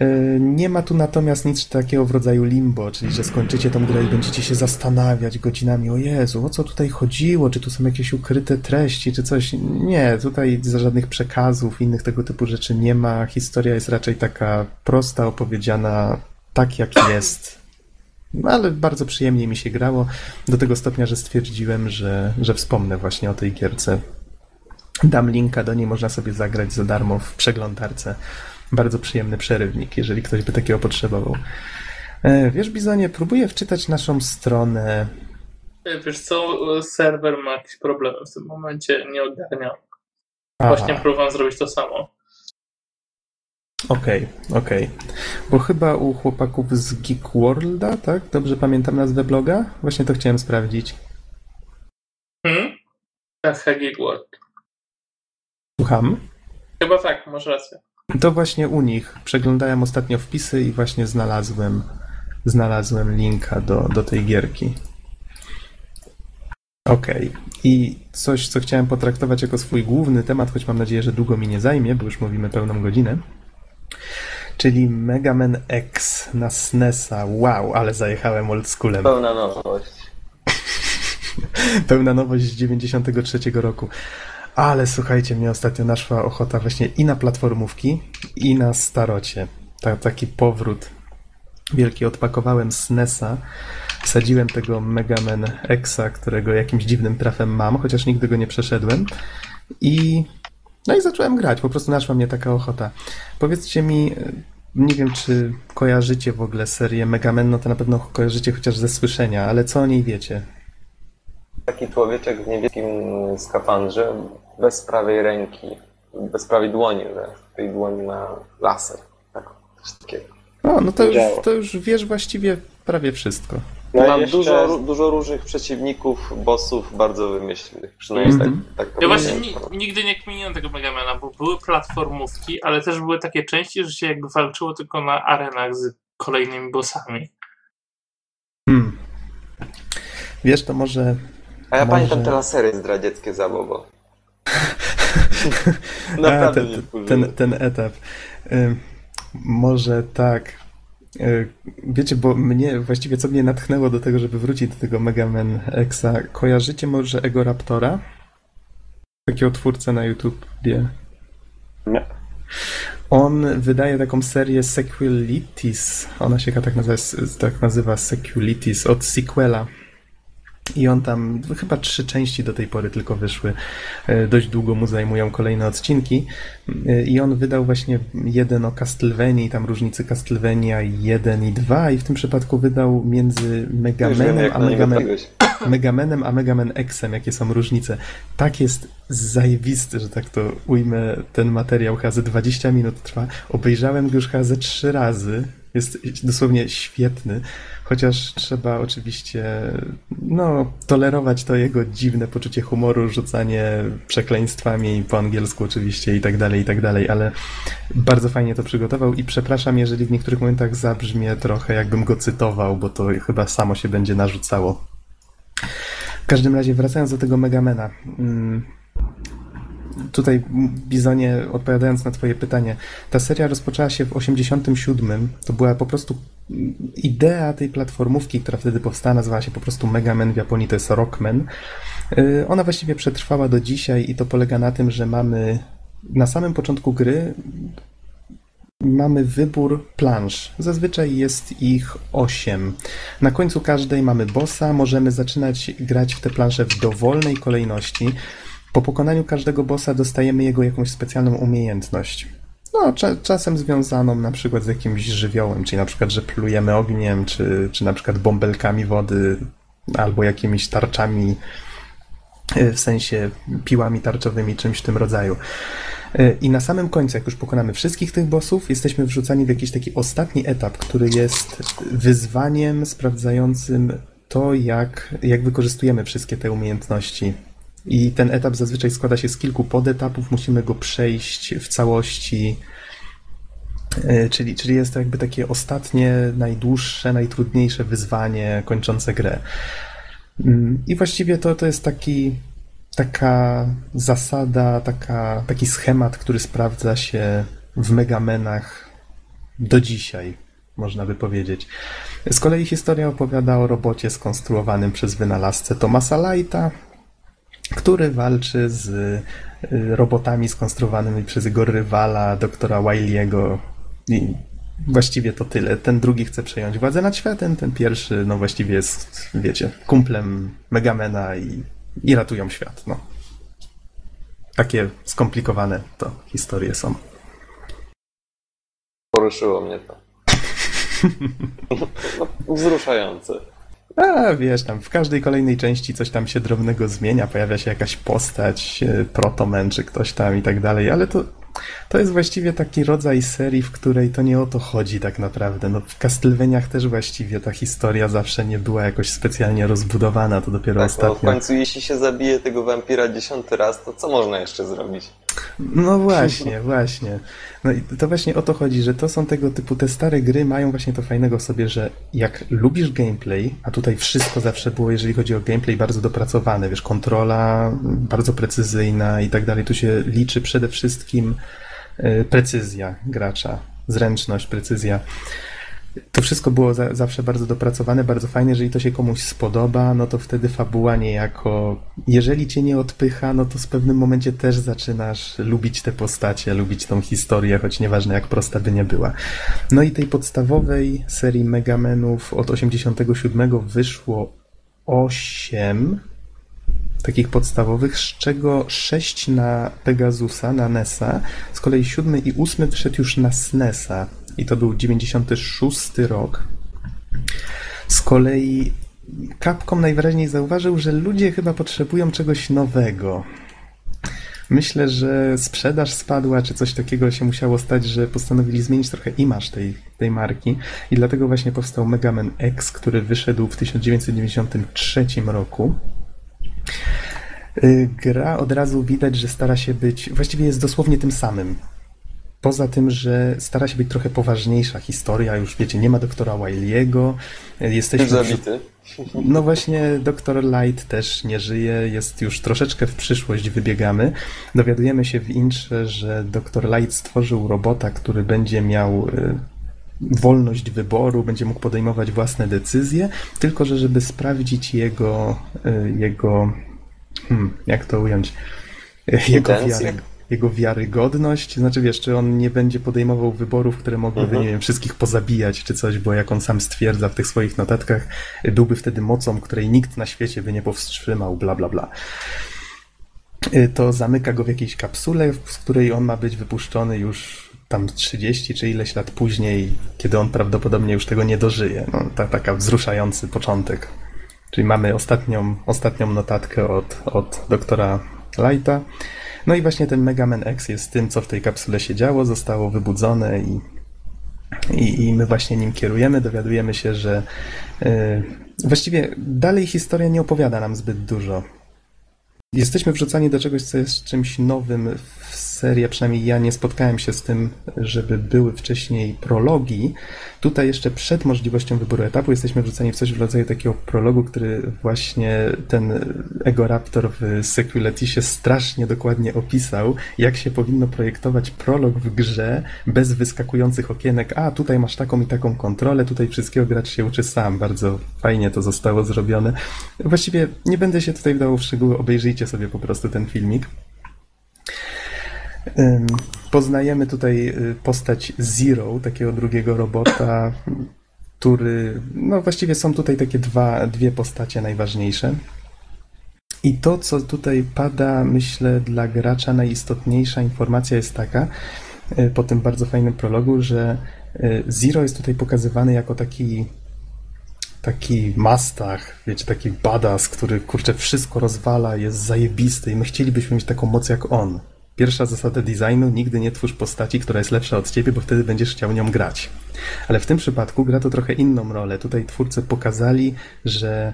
[SPEAKER 1] Yy, Nie ma tu natomiast nic takiego w rodzaju limbo, czyli że skończycie tą grę i będziecie się zastanawiać godzinami, o Jezu, o co tutaj chodziło, czy tu są jakieś ukryte treści, czy coś. Nie, tutaj za żadnych przekazów, innych tego typu rzeczy nie ma. Historia jest raczej taka prosta, opowiedziana tak jak jest. No, ale bardzo przyjemnie mi się grało, do tego stopnia, że stwierdziłem, że, że wspomnę właśnie o tej gierce. Dam linka do niej, można sobie zagrać za darmo w przeglądarce. Bardzo przyjemny przerywnik, jeżeli ktoś by takiego potrzebował. E, Wiesz, Bizonie, próbuję wczytać naszą stronę.
[SPEAKER 4] Wiesz co, serwer ma jakieś problemy w tym momencie, nie ogarnia.
[SPEAKER 1] Aha,
[SPEAKER 4] Właśnie próbowałem zrobić to samo.
[SPEAKER 1] Okej, okej. Bo chyba u chłopaków z Geek Worlda, tak? Dobrze pamiętam nazwę bloga? Właśnie to chciałem sprawdzić.
[SPEAKER 4] Hmm? Tak, Hagi World.
[SPEAKER 1] Słucham?
[SPEAKER 4] Chyba tak, masz rację.
[SPEAKER 1] To właśnie u nich. Przeglądałem ostatnio wpisy i właśnie znalazłem, znalazłem linka do, do tej gierki. Okej. I coś, co chciałem potraktować jako swój główny temat, choć mam nadzieję, że długo mi nie zajmie, bo już mówimy pełną godzinę. Czyli Mega Man X na SNESa. Wow, ale zajechałem oldschoolem.
[SPEAKER 3] Pełna nowość.
[SPEAKER 1] Pełna nowość z 93 roku. Ale słuchajcie, mnie ostatnio naszła ochota właśnie i na platformówki, i na starocie. Ta, taki powrót wielki. Odpakowałem SNESa, wsadziłem tego Mega Man Xa, którego jakimś dziwnym trafem mam, chociaż nigdy go nie przeszedłem. I no i zacząłem grać, po prostu naszła mnie taka ochota. Powiedzcie mi, nie wiem czy kojarzycie w ogóle serię Mega Man, no to na pewno kojarzycie chociaż ze słyszenia, ale co o niej wiecie?
[SPEAKER 3] Taki człowieczek w niebieskim skafandrze, bez prawej ręki, bez prawej dłoni, że w tej dłoni ma laser. Tak, coś takiego.
[SPEAKER 1] O, no to już, to już wiesz właściwie prawie wszystko.
[SPEAKER 2] No
[SPEAKER 3] Mam
[SPEAKER 2] jeszcze-
[SPEAKER 3] dużo, dużo różnych przeciwników, bossów bardzo wymyślnych. Przynajmniej
[SPEAKER 1] Mhm.
[SPEAKER 3] tak, tak
[SPEAKER 4] Ja właśnie ni- nigdy nie kminiłem tego Megamana, bo były platformówki, ale też były takie części, że się jakby walczyło tylko na arenach z kolejnymi bossami.
[SPEAKER 1] Hmm. Wiesz, to może...
[SPEAKER 3] A ja
[SPEAKER 1] może-
[SPEAKER 3] pamiętam te lasery zdradzieckie za Bobo.
[SPEAKER 1] A,
[SPEAKER 3] Naprawdę
[SPEAKER 1] ten, ten, ten, etap. Może tak. Y, Wiecie, bo mnie, właściwie co mnie natchnęło do tego, żeby wrócić do tego Mega Man Xa, kojarzycie może Ego Raptora? Takiego twórcę na YouTubie.
[SPEAKER 2] Nie.
[SPEAKER 1] On wydaje taką serię Sequelitis. Ona się tak nazywa, tak nazywa Sequelitis od sequela. I on tam, chyba trzy części do tej pory tylko wyszły. E, Dość długo mu zajmują kolejne odcinki. E, I on wydał właśnie jeden o Castlevanii, tam różnicy Castlevania 1 i 2 i w tym przypadku wydał między
[SPEAKER 3] jak
[SPEAKER 1] a
[SPEAKER 3] trafiłeś.
[SPEAKER 1] Megamanem a Megaman Xem, jakie są różnice. Tak jest zajebisty, że tak to ujmę, ten materiał chyba ze 20 minut trwa. Obejrzałem go już chyba ze 3 razy. Jest dosłownie świetny, chociaż trzeba oczywiście no, tolerować to jego dziwne poczucie humoru, rzucanie przekleństwami po angielsku oczywiście i tak dalej, i tak dalej, ale bardzo fajnie to przygotował i przepraszam, jeżeli w niektórych momentach zabrzmie trochę jakbym go cytował, bo to chyba samo się będzie narzucało. W każdym razie, wracając do tego Megamena. mm, Tutaj, Bizonie, odpowiadając na Twoje pytanie, ta seria rozpoczęła się w 87. To była po prostu idea tej platformówki, która wtedy powstała, nazywała się po prostu Mega Man w Japonii, to jest Rockman. Y, Ona właściwie przetrwała do dzisiaj i to polega na tym, że mamy na samym początku gry mamy wybór plansz. Zazwyczaj jest ich 8. Na końcu każdej mamy bossa, możemy zaczynać grać w te plansze w dowolnej kolejności. Po pokonaniu każdego bossa dostajemy jego jakąś specjalną umiejętność. No, cza czasem związaną na przykład z jakimś żywiołem, czyli na przykład, że plujemy ogniem, czy, czy na przykład bąbelkami wody, albo jakimiś tarczami, y, w sensie piłami tarczowymi, czymś w tym rodzaju. Y, I na samym końcu, jak już pokonamy wszystkich tych bossów, jesteśmy wrzucani w jakiś taki ostatni etap, który jest wyzwaniem sprawdzającym to, jak, jak wykorzystujemy wszystkie te umiejętności. I ten etap zazwyczaj składa się z kilku podetapów, musimy go przejść w całości. Y, Czyli, czyli jest to jakby takie ostatnie, najdłuższe, najtrudniejsze wyzwanie kończące grę. Mm, I właściwie to, to jest taki, taka zasada, taka, taki schemat, który sprawdza się w Megamenach do dzisiaj, można by powiedzieć. Z kolei historia opowiada o robocie skonstruowanym przez wynalazcę Thomasa Lighta, który walczy z y, robotami skonstruowanymi przez jego rywala, doktora Wiley'ego. I właściwie to tyle. Ten drugi chce przejąć władzę nad światem, ten pierwszy, no właściwie jest, wiecie, kumplem Megamena i, i ratują świat. No. Takie skomplikowane to historie są.
[SPEAKER 3] Poruszyło mnie to. No, wzruszające.
[SPEAKER 1] A wiesz, tam w każdej kolejnej części coś tam się drobnego zmienia, pojawia się jakaś postać, e, protomen czy ktoś tam i tak dalej, ale to, to jest właściwie taki rodzaj serii, w której to nie o to chodzi tak naprawdę. No, w Castlevaniach też właściwie ta historia zawsze nie była jakoś specjalnie rozbudowana, to dopiero
[SPEAKER 3] Tak, bo w
[SPEAKER 1] ostatnio.
[SPEAKER 3] końcu jeśli się zabije tego wampira dziesiąty raz, to co można jeszcze zrobić?
[SPEAKER 1] No właśnie, właśnie. No i to właśnie o to chodzi, że to są tego typu, te stare gry mają właśnie to fajnego w sobie, że jak lubisz gameplay, a tutaj wszystko zawsze było, jeżeli chodzi o gameplay, bardzo dopracowane, wiesz, kontrola bardzo precyzyjna i tak dalej, tu się liczy przede wszystkim precyzja gracza, zręczność, precyzja. To wszystko było za, zawsze bardzo dopracowane, bardzo fajne. Jeżeli to się komuś spodoba, no to wtedy fabuła niejako. Jeżeli cię nie odpycha, no to w pewnym momencie też zaczynasz lubić te postacie, lubić tą historię, choć nieważne jak prosta by nie była. No i tej podstawowej serii Megamenów od 87 wyszło 8 takich podstawowych, z czego 6 na Pegasusa, na NESa. Z kolei 7 i 8 wyszedł już na SNESa i to był 96 rok. Z kolei Capcom najwyraźniej zauważył, że ludzie chyba potrzebują czegoś nowego. Myślę, że sprzedaż spadła, czy coś takiego się musiało stać, że postanowili zmienić trochę image tej, tej marki i dlatego właśnie powstał Mega Man X, który wyszedł w 1993 roku. Y, Gra od razu widać, że stara się być, właściwie jest dosłownie tym samym. Poza tym, że stara się być trochę poważniejsza historia, już wiecie, nie ma doktora Wiley'ego, y, jesteśmy...
[SPEAKER 3] Zabity.
[SPEAKER 1] No właśnie, doktor Light też nie żyje, jest już troszeczkę w przyszłość wybiegamy. Dowiadujemy się w intrze, że doktor Light stworzył robota, który będzie miał y, wolność wyboru, będzie mógł podejmować własne decyzje, tylko że żeby sprawdzić jego, y, jego hmm, jak to ująć, Y, jego wiarę, jego wiarygodność, znaczy wiesz, czy on nie będzie podejmował wyborów, które mogłyby,
[SPEAKER 3] Mhm.
[SPEAKER 1] nie wiem, wszystkich pozabijać czy coś, bo jak on sam stwierdza w tych swoich notatkach, byłby wtedy mocą, której nikt na świecie by nie powstrzymał, bla bla bla. Y, To zamyka go w jakiejś kapsule, z której on ma być wypuszczony już tam 30 czy ileś lat później, kiedy on prawdopodobnie już tego nie dożyje. No, ta, taka wzruszający początek. Czyli mamy ostatnią, ostatnią notatkę od, od doktora Lighta. No i właśnie ten Mega Man X jest tym, co w tej kapsule się działo, zostało wybudzone i, i, i my właśnie nim kierujemy. Dowiadujemy się, że e, właściwie dalej historia nie opowiada nam zbyt dużo. Jesteśmy wrzucani do czegoś, co jest czymś nowym w serii, a przynajmniej ja nie spotkałem się z tym, żeby były wcześniej prologi. Tutaj jeszcze przed możliwością wyboru etapu jesteśmy wrzucani w coś w rodzaju takiego prologu, który właśnie ten Ego Raptor w Seculetisie strasznie dokładnie opisał, jak się powinno projektować prolog w grze bez wyskakujących okienek. A, tutaj masz taką i taką kontrolę, tutaj wszystkiego gracz się uczy sam. Bardzo fajnie to zostało zrobione. Właściwie nie będę się tutaj wdawał w szczegóły, obejrzyjcie sobie po prostu ten filmik. Poznajemy tutaj y, postać Zero, takiego drugiego robota, który, no właściwie są tutaj takie dwa, dwie postacie najważniejsze. I to, co tutaj pada, myślę, dla gracza najistotniejsza informacja jest taka, y, po tym bardzo fajnym prologu, że y, Zero jest tutaj pokazywany jako taki taki mastach, wiecie, taki badass, który kurczę wszystko rozwala, jest zajebisty i my chcielibyśmy mieć taką moc jak on. Pierwsza zasada designu, nigdy nie twórz postaci, która jest lepsza od ciebie, bo wtedy będziesz chciał nią grać. Ale w tym przypadku gra to trochę inną rolę. Tutaj twórcy pokazali, że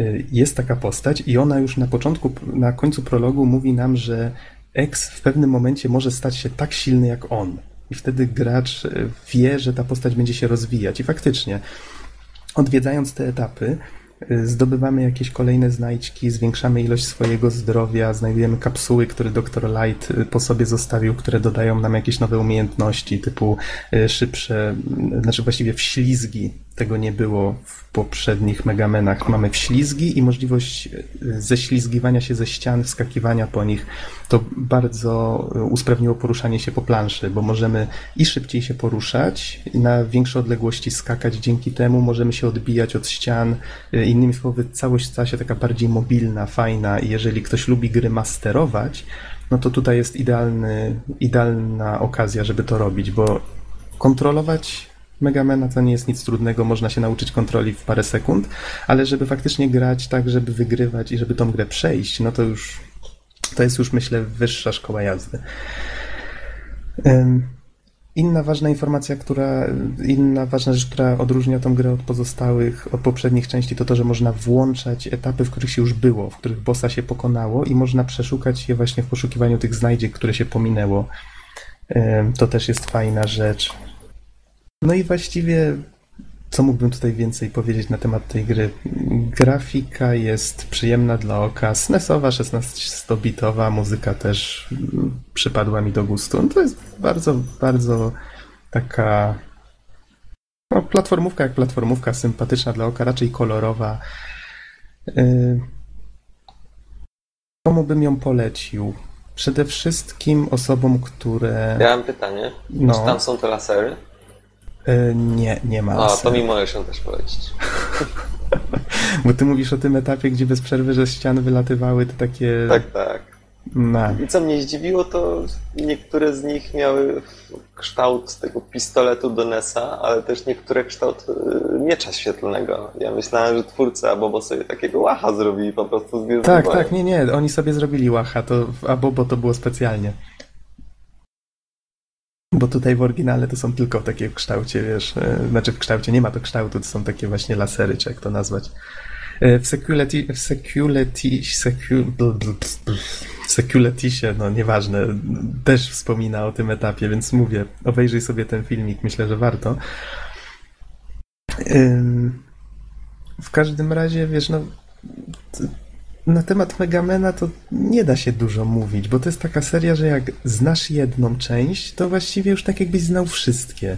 [SPEAKER 1] y, jest taka postać i ona już na początku, na końcu prologu mówi nam, że X w pewnym momencie może stać się tak silny jak on. I wtedy gracz y, wie, że ta postać będzie się rozwijać. I faktycznie, odwiedzając te etapy, zdobywamy jakieś kolejne znajdźki, zwiększamy ilość swojego zdrowia, znajdujemy kapsuły, które Dr. Light y, po sobie zostawił, które dodają nam jakieś nowe umiejętności, typu y, szybsze, y, znaczy właściwie wślizgi. Tego nie było w poprzednich Megamenach. Mamy wślizgi i możliwość y, ześlizgiwania się ze ścian, wskakiwania po nich. To bardzo y, usprawniło poruszanie się po planszy, bo możemy i szybciej się poruszać, na większe odległości skakać. Dzięki temu możemy się odbijać od ścian. Y, Innymi słowy, całość stała się taka bardziej mobilna, fajna i jeżeli ktoś lubi gry masterować, no to tutaj jest idealny, idealna okazja, żeby to robić, bo kontrolować Megamena to nie jest nic trudnego, można się nauczyć kontroli w parę sekund, ale żeby faktycznie grać tak, żeby wygrywać i żeby tą grę przejść, no to już to jest już myślę wyższa szkoła jazdy. Inna ważna informacja, która, inna ważna rzecz, która odróżnia tą grę od pozostałych, od poprzednich części, to to, że można włączać etapy, w których się już było, w których bossa się pokonało i można przeszukać je właśnie w poszukiwaniu tych znajdziek, które się pominęło. To też jest fajna rzecz. No i właściwie, co mógłbym tutaj więcej powiedzieć na temat tej gry? Grafika jest przyjemna dla oka, SNESowa, 16-bitowa, muzyka też przypadła mi do gustu. No to jest bardzo, bardzo taka no, platformówka jak platformówka, sympatyczna dla oka, raczej kolorowa. Yy, Komu bym ją polecił? Przede wszystkim osobom, które...
[SPEAKER 3] Ja mam pytanie.
[SPEAKER 1] No.
[SPEAKER 3] Czy tam są te lasery?
[SPEAKER 1] Yy, Nie, nie ma.
[SPEAKER 3] A, to mi możesz ją też polecić.
[SPEAKER 1] Bo ty mówisz o tym etapie, gdzie bez przerwy ze ścian wylatywały te takie...
[SPEAKER 3] Tak, tak.
[SPEAKER 1] Na.
[SPEAKER 3] I co mnie zdziwiło, to niektóre z nich miały kształt tego pistoletu do NES-a, ale też niektóre kształt y, miecza świetlnego. Ja myślałem, że twórcy Abobo sobie takiego łacha zrobili po prostu z
[SPEAKER 1] Tak, tak, nie, nie, oni sobie zrobili łacha, to w Abobo to było specjalnie. Bo tutaj w oryginale to są tylko takie w kształcie, wiesz, e, znaczy w kształcie nie ma to kształtu, to są takie właśnie lasery, czy jak to nazwać. E, W Security, w Security, w no nieważne, też wspomina o tym etapie, więc mówię, obejrzyj sobie ten filmik, myślę, że warto. W każdym razie, wiesz, no na temat Megamena to nie da się dużo mówić, bo to jest taka seria, że jak znasz jedną część, to właściwie już tak jakbyś znał wszystkie.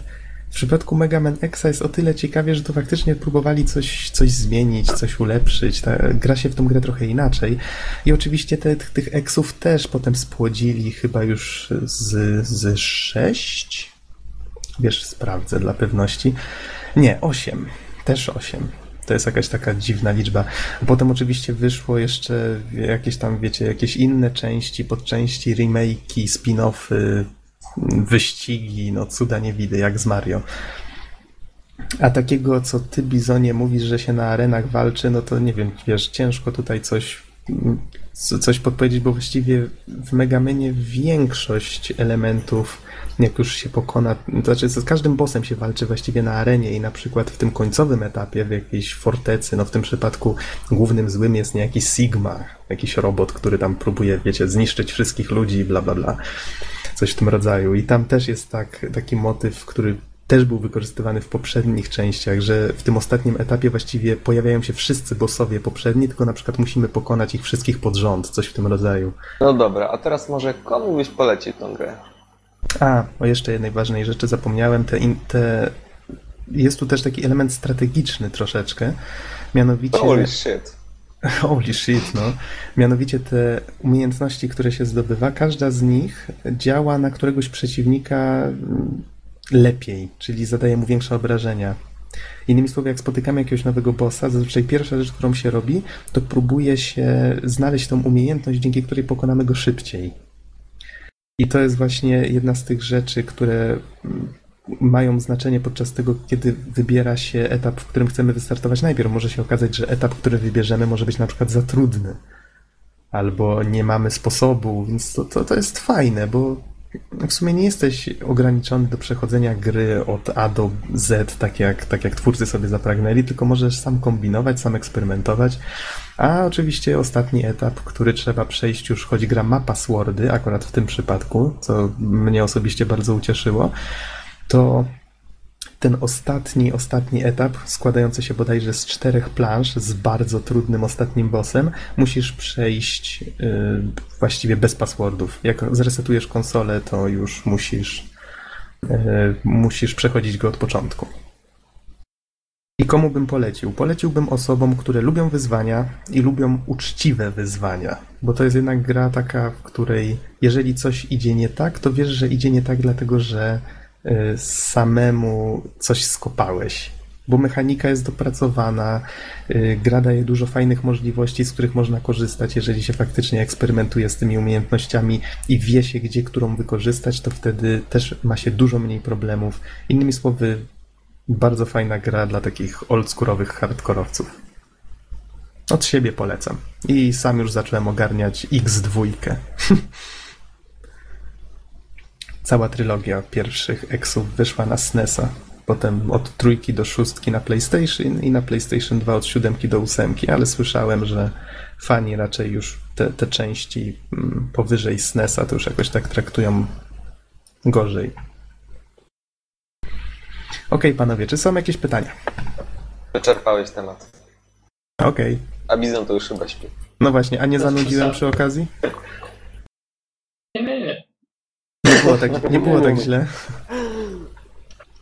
[SPEAKER 1] W przypadku Mega Man X jest o tyle ciekawie, że to faktycznie próbowali coś, coś zmienić, coś ulepszyć. Ta, gra się w tą grę trochę inaczej. I oczywiście te, tych Exów też potem spłodzili chyba już z, z sześć. Wiesz, sprawdzę dla pewności. Nie, osiem. Też osiem. To jest jakaś taka dziwna liczba. Potem oczywiście wyszło jeszcze jakieś tam, wiecie, jakieś inne części, podczęści, remake'i, spin-offy, wyścigi, no cuda nie widzę, jak z Mario. A takiego, co ty, Bizonie, mówisz, że się na arenach walczy, no to nie wiem, wiesz, ciężko tutaj coś, co- coś podpowiedzieć, bo właściwie w Megamenie większość elementów, jak już się pokona, to znaczy z każdym bossem się walczy właściwie na arenie i na przykład w tym końcowym etapie, w jakiejś fortecy, no w tym przypadku głównym złym jest nie jakiś Sigma, jakiś robot, który tam próbuje, wiecie, zniszczyć wszystkich ludzi, bla, bla, bla coś w tym rodzaju. I tam też jest tak, taki motyw, który też był wykorzystywany w poprzednich częściach, że w tym ostatnim etapie właściwie pojawiają się wszyscy bossowie poprzedni, tylko na przykład musimy pokonać ich wszystkich pod rząd, coś w tym rodzaju.
[SPEAKER 3] No dobra, a teraz może komu byś polecił tą grę?
[SPEAKER 1] A, o jeszcze jednej ważnej rzeczy zapomniałem, te, te... jest tu też taki element strategiczny troszeczkę, mianowicie...
[SPEAKER 3] Holy shit.
[SPEAKER 1] Holy shit, no. Mianowicie te umiejętności, które się zdobywa, każda z nich działa na któregoś przeciwnika lepiej, czyli zadaje mu większe obrażenia. Innymi słowy, jak spotykamy jakiegoś nowego bossa, zazwyczaj pierwsza rzecz, którą się robi, to próbuje się znaleźć tą umiejętność, dzięki której pokonamy go szybciej. I to jest właśnie jedna z tych rzeczy, które mm, mają znaczenie podczas tego, kiedy wybiera się etap, w którym chcemy wystartować najpierw. Może się okazać, że etap, który wybierzemy, może być na przykład za trudny. Albo nie mamy sposobu, więc to, to, to jest fajne, bo w sumie nie jesteś ograniczony do przechodzenia gry od A do Z, tak jak, tak jak twórcy sobie zapragnęli, tylko możesz sam kombinować, sam eksperymentować. A oczywiście ostatni etap, który trzeba przejść już, choć gra ma passwordy, akurat w tym przypadku, co mnie osobiście bardzo ucieszyło, to ten ostatni, ostatni etap, składający się bodajże z czterech planż, z bardzo trudnym ostatnim bossem, musisz przejść yy, właściwie bez passwordów. Jak zresetujesz konsolę, to już musisz, yy, musisz przechodzić go od początku. I komu bym polecił? Poleciłbym osobom, które lubią wyzwania i lubią uczciwe wyzwania, bo to jest jednak gra taka, w której jeżeli coś idzie nie tak, to wiesz, że idzie nie tak dlatego, że y, samemu coś skopałeś. Bo mechanika jest dopracowana, y, gra daje dużo fajnych możliwości, z których można korzystać, jeżeli się faktycznie eksperymentuje z tymi umiejętnościami i wie się, gdzie którą wykorzystać, to wtedy też ma się dużo mniej problemów. Innymi słowy, Bardzo fajna gra dla takich oldschoolowych hardkorowców. Od siebie polecam. I sam już zacząłem ogarniać X2. Cała trylogia pierwszych Exów wyszła na SNESa. Potem od trójki do szóstki na PlayStation i na PlayStation 2 od siódemki do ósemki, ale słyszałem, że fani raczej już te, te części mm, powyżej SNESa to już jakoś tak traktują gorzej. Okej, panowie, czy są jakieś pytania?
[SPEAKER 3] Wyczerpałeś temat.
[SPEAKER 1] Okej.
[SPEAKER 3] A Bizon to już chyba śpi.
[SPEAKER 1] No właśnie, a nie zanudziłem przy okazji?
[SPEAKER 4] Nie, nie, nie.
[SPEAKER 1] Nie było tak, nie było tak źle.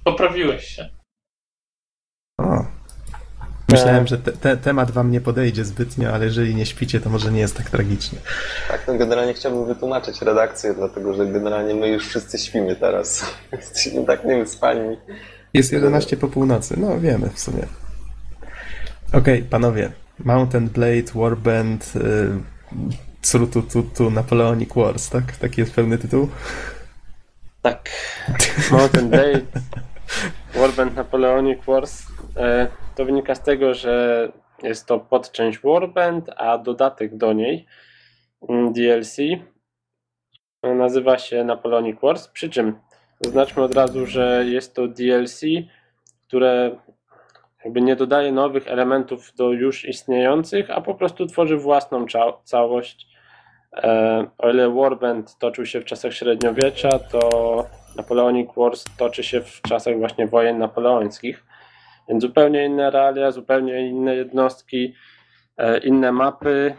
[SPEAKER 4] Poprawiłeś się.
[SPEAKER 1] O. Myślałem, że te, te, temat wam nie podejdzie zbytnio, ale jeżeli nie śpicie, to może nie jest tak tragicznie.
[SPEAKER 3] Tak, no generalnie chciałbym wytłumaczyć redakcję, dlatego że generalnie my już wszyscy śpimy teraz. Jesteśmy tak niewyspani.
[SPEAKER 1] Jest 11 po północy, no wiemy w sumie. Okej, panowie. Mountain Blade, Warband, y, Napoleonic Wars, tak? Taki jest pełny tytuł?
[SPEAKER 2] Tak. Mountain Blade, Warband Napoleonic Wars. E, to wynika z tego, że jest to podczęść Warband, a dodatek do niej mm, DLC nazywa się Napoleonic Wars. Przy czym zaznaczmy od razu, że jest to DLC, które jakby nie dodaje nowych elementów do już istniejących, a po prostu tworzy własną całość. E, o ile Warband toczył się w czasach średniowiecza, to Napoleonic Wars toczy się w czasach właśnie wojen napoleońskich. Więc zupełnie inne realia, zupełnie inne jednostki, e, inne mapy,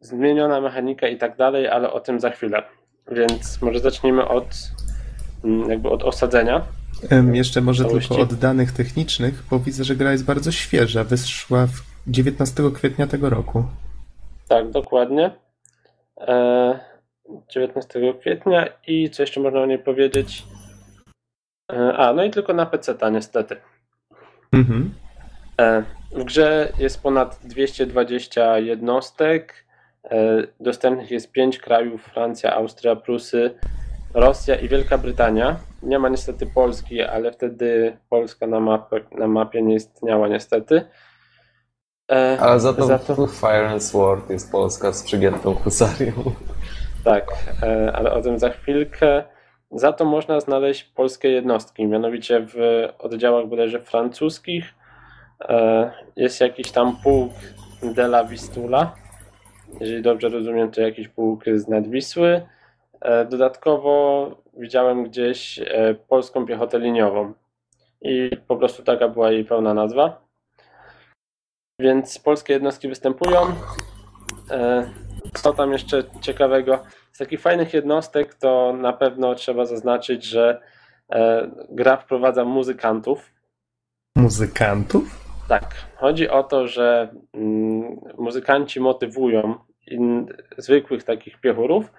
[SPEAKER 2] zmieniona mechanika i tak dalej, ale o tym za chwilę. Więc może zacznijmy od mm, jakby od osadzenia.
[SPEAKER 1] Jeszcze może
[SPEAKER 2] Całości.
[SPEAKER 1] tylko od danych technicznych, bo widzę, że gra jest bardzo świeża. Wyszła w 19 kwietnia tego roku.
[SPEAKER 2] Tak, dokładnie. E, 19 kwietnia i co jeszcze można o niej powiedzieć? E, a, no i tylko na PC niestety.
[SPEAKER 1] Mhm.
[SPEAKER 2] E, W grze jest ponad 220 jednostek. E, Dostępnych jest 5 krajów: Francja, Austria, Prusy, Rosja i Wielka Brytania. Nie ma niestety Polski, ale wtedy Polska na, mapie, na mapie nie istniała niestety. E,
[SPEAKER 3] Ale za to,
[SPEAKER 2] Za to-
[SPEAKER 3] Fire and Sword jest Polska z przygiętą husarią.
[SPEAKER 2] Tak, e, ale o tym za chwilkę. Za to można znaleźć polskie jednostki, mianowicie w oddziałach bodajże francuskich e, jest jakiś tam pułk de la Vistula. Jeżeli dobrze rozumiem, to jakiś pułk z Nadwisły. E, Dodatkowo widziałem gdzieś polską piechotę liniową i po prostu taka była jej pełna nazwa. Więc polskie jednostki występują. E, Co tam jeszcze ciekawego? Z takich fajnych jednostek to na pewno trzeba zaznaczyć, że e, gra wprowadza muzykantów.
[SPEAKER 1] Muzykantów?
[SPEAKER 2] Tak, chodzi o to, że mm, muzykanci motywują zwykłych takich piechurów,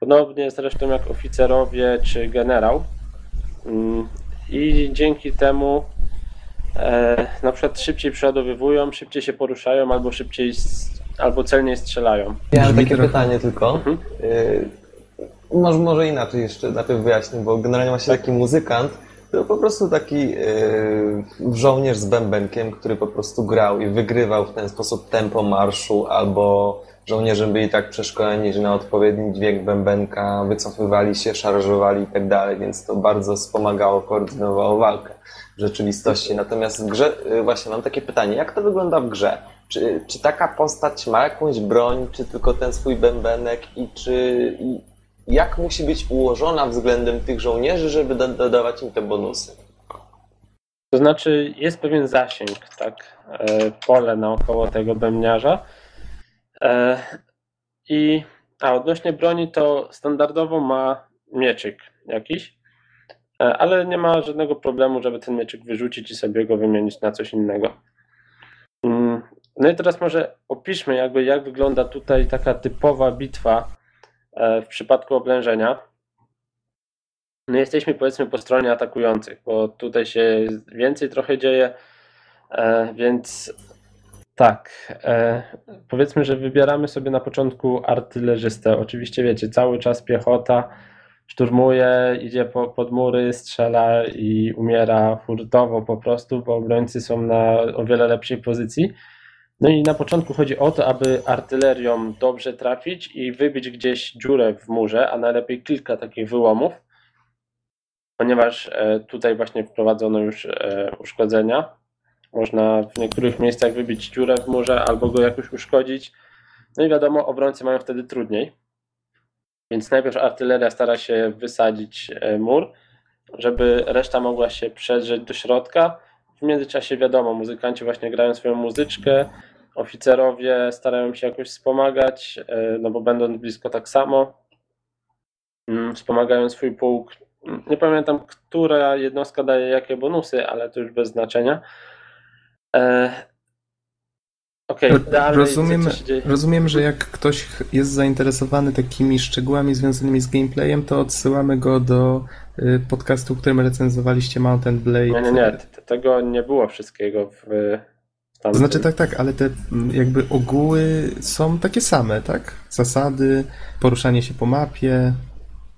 [SPEAKER 2] podobnie zresztą jak oficerowie czy generał. Mm, I dzięki temu e, na przykład szybciej przeładowywują, szybciej się poruszają albo szybciej, albo celniej strzelają.
[SPEAKER 3] Ja mam takie
[SPEAKER 1] trochę-
[SPEAKER 3] pytanie tylko.
[SPEAKER 2] Mhm.
[SPEAKER 3] Y, może, może inaczej jeszcze najpierw wyjaśnię, bo generalnie właśnie taki muzykant to po prostu taki y, żołnierz z bębenkiem, który po prostu grał i wygrywał w ten sposób tempo marszu, albo żołnierze byli tak przeszkoleni, że na odpowiedni dźwięk bębenka wycofywali się, szarżowali i tak dalej, więc to bardzo wspomagało, koordynowało walkę rzeczywistości. Natomiast w grze, y, właśnie mam takie pytanie, jak to wygląda w grze? Czy, czy taka postać ma jakąś broń, czy tylko ten swój bębenek i czy i jak musi być ułożona względem tych żołnierzy, żeby do, dodawać im te bonusy?
[SPEAKER 2] To znaczy jest pewien zasięg, tak, e, pole naokoło tego bębniarza. E, I a odnośnie broni to standardowo ma mieczyk jakiś, ale nie ma żadnego problemu, żeby ten mieczyk wyrzucić i sobie go wymienić na coś innego. Mm, No i teraz może opiszmy jakby jak wygląda tutaj taka typowa bitwa e, w przypadku oblężenia. No jesteśmy powiedzmy po stronie atakujących, bo tutaj się więcej trochę dzieje, e, więc tak, e, powiedzmy, że wybieramy sobie na początku artylerzystę. Oczywiście wiecie, cały czas piechota, szturmuje, idzie po, pod mury, strzela i umiera hurtowo po prostu, bo obrońcy są na o wiele lepszej pozycji. No i na początku chodzi o to, aby artylerią dobrze trafić i wybić gdzieś dziurę w murze, a najlepiej kilka takich wyłomów, ponieważ e, tutaj właśnie wprowadzono już e, uszkodzenia. Można w niektórych miejscach wybić dziurę w murze albo go jakoś uszkodzić. No i wiadomo, obrońcy mają wtedy trudniej. Więc najpierw artyleria stara się wysadzić e, mur, żeby reszta mogła się przedrzeć do środka. W międzyczasie wiadomo, muzykanci właśnie grają swoją muzyczkę, oficerowie starają się jakoś wspomagać, e, no bo będąc blisko tak samo, mm, wspomagają swój pułk. Nie pamiętam, która jednostka daje jakie bonusy, ale to już bez znaczenia. Okej, dalej,
[SPEAKER 1] rozumiem-? Rozumiem, że jak ktoś jest zainteresowany takimi szczegółami związanymi z gameplayem, to odsyłamy go do y, podcastu, w którym recenzowaliście Mountain Blade.
[SPEAKER 2] Nie, nie, nie, tego nie było wszystkiego w, w tamtym.
[SPEAKER 1] znaczy tak, tak, ale te jakby ogóły są takie same, tak? Zasady, poruszanie się po mapie.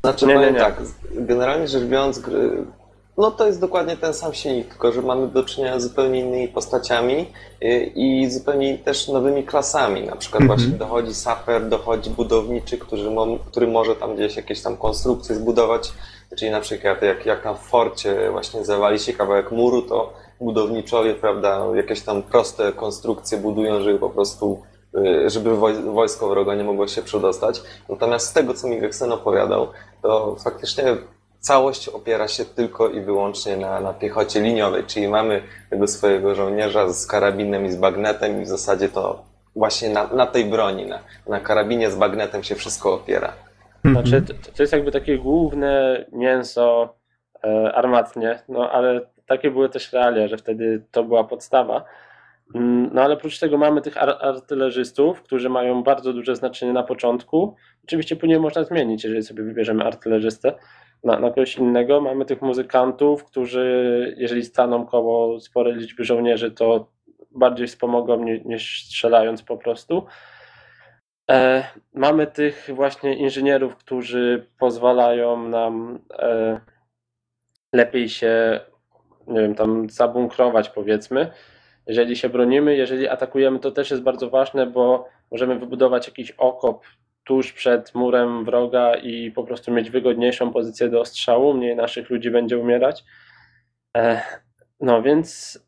[SPEAKER 3] Znaczy,
[SPEAKER 2] Nie, nie,
[SPEAKER 3] powiem
[SPEAKER 2] nie.
[SPEAKER 3] tak, generalnie rzecz biorąc, gry, no to jest dokładnie ten sam silnik, tylko że mamy do czynienia z zupełnie innymi postaciami y, i zupełnie też nowymi klasami. Na przykład
[SPEAKER 1] Mhm.
[SPEAKER 3] właśnie dochodzi saper, dochodzi budowniczy, który, mo, który może tam gdzieś jakieś tam konstrukcje zbudować, czyli na przykład jak, jak tam w forcie właśnie zawali się kawałek muru, to budowniczowie, prawda, jakieś tam proste konstrukcje budują, żeby po prostu y, żeby woj- wojsko wroga nie mogło się przedostać. Natomiast z tego, co mi Geksen opowiadał, to faktycznie całość opiera się tylko i wyłącznie na, na piechocie liniowej, czyli mamy tego swojego żołnierza z karabinem i z bagnetem i w zasadzie to właśnie na, na tej broni, na, na karabinie z bagnetem się wszystko opiera.
[SPEAKER 2] Znaczy, to, to jest jakby takie główne mięso e, armatnie, no ale takie były też realia, że wtedy to była podstawa. Mm, No ale oprócz tego mamy tych ar- artylerzystów, którzy mają bardzo duże znaczenie na początku. Oczywiście później można zmienić, jeżeli sobie wybierzemy artylerzystę na, na kogoś innego. Mamy tych muzykantów, którzy jeżeli staną koło sporej liczby żołnierzy, to bardziej wspomogą ni- niż strzelając po prostu. E, mamy tych właśnie inżynierów, którzy pozwalają nam e, lepiej się, nie wiem, tam zabunkrować, powiedzmy. Jeżeli się bronimy, jeżeli atakujemy, to też jest bardzo ważne, bo możemy wybudować jakiś okop tuż przed murem wroga i po prostu mieć wygodniejszą pozycję do ostrzału, mniej naszych ludzi będzie umierać. E, no więc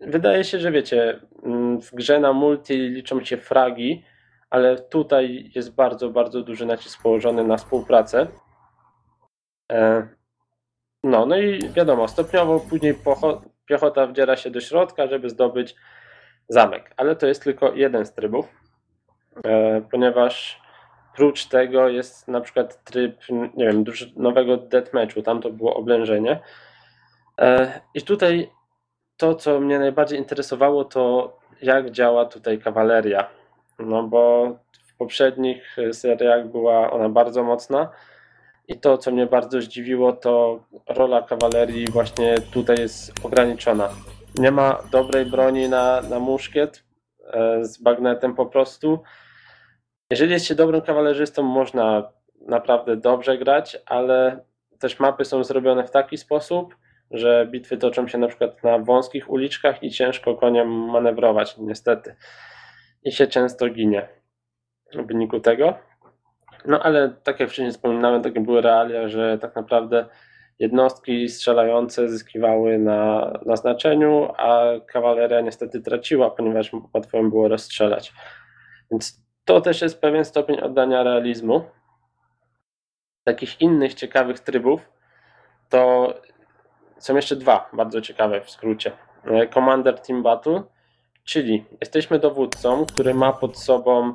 [SPEAKER 2] wydaje się, że wiecie, mm, w grze na multi liczą się fragi, ale tutaj jest bardzo, bardzo duży nacisk położony na współpracę. E, No, no i wiadomo, stopniowo później piechota wdziera się do środka, żeby zdobyć zamek, ale to jest tylko jeden z trybów, e, ponieważ prócz tego jest na przykład tryb, nie wiem, nowego deathmatchu, tam to było oblężenie. E, I tutaj to, co mnie najbardziej interesowało, to jak działa tutaj kawaleria. No bo w poprzednich seriach była ona bardzo mocna. I to, co mnie bardzo zdziwiło, to rola kawalerii właśnie tutaj jest ograniczona. Nie ma dobrej broni na, na muszkiet e, z bagnetem po prostu. Jeżeli jest się dobrym kawalerzystą, można naprawdę dobrze grać, ale też mapy są zrobione w taki sposób, że bitwy toczą się na przykład na wąskich uliczkach i ciężko koniem manewrować, niestety. I się często ginie w wyniku tego. No ale tak jak wcześniej wspominałem, takie były realia, że tak naprawdę jednostki strzelające zyskiwały na, na znaczeniu, a kawaleria niestety traciła, ponieważ łatwo było rozstrzelać. Więc to też jest pewien stopień oddania realizmu. Takich innych ciekawych trybów to są jeszcze dwa bardzo ciekawe w skrócie. E, Commander Team Battle, czyli jesteśmy dowódcą, który ma pod sobą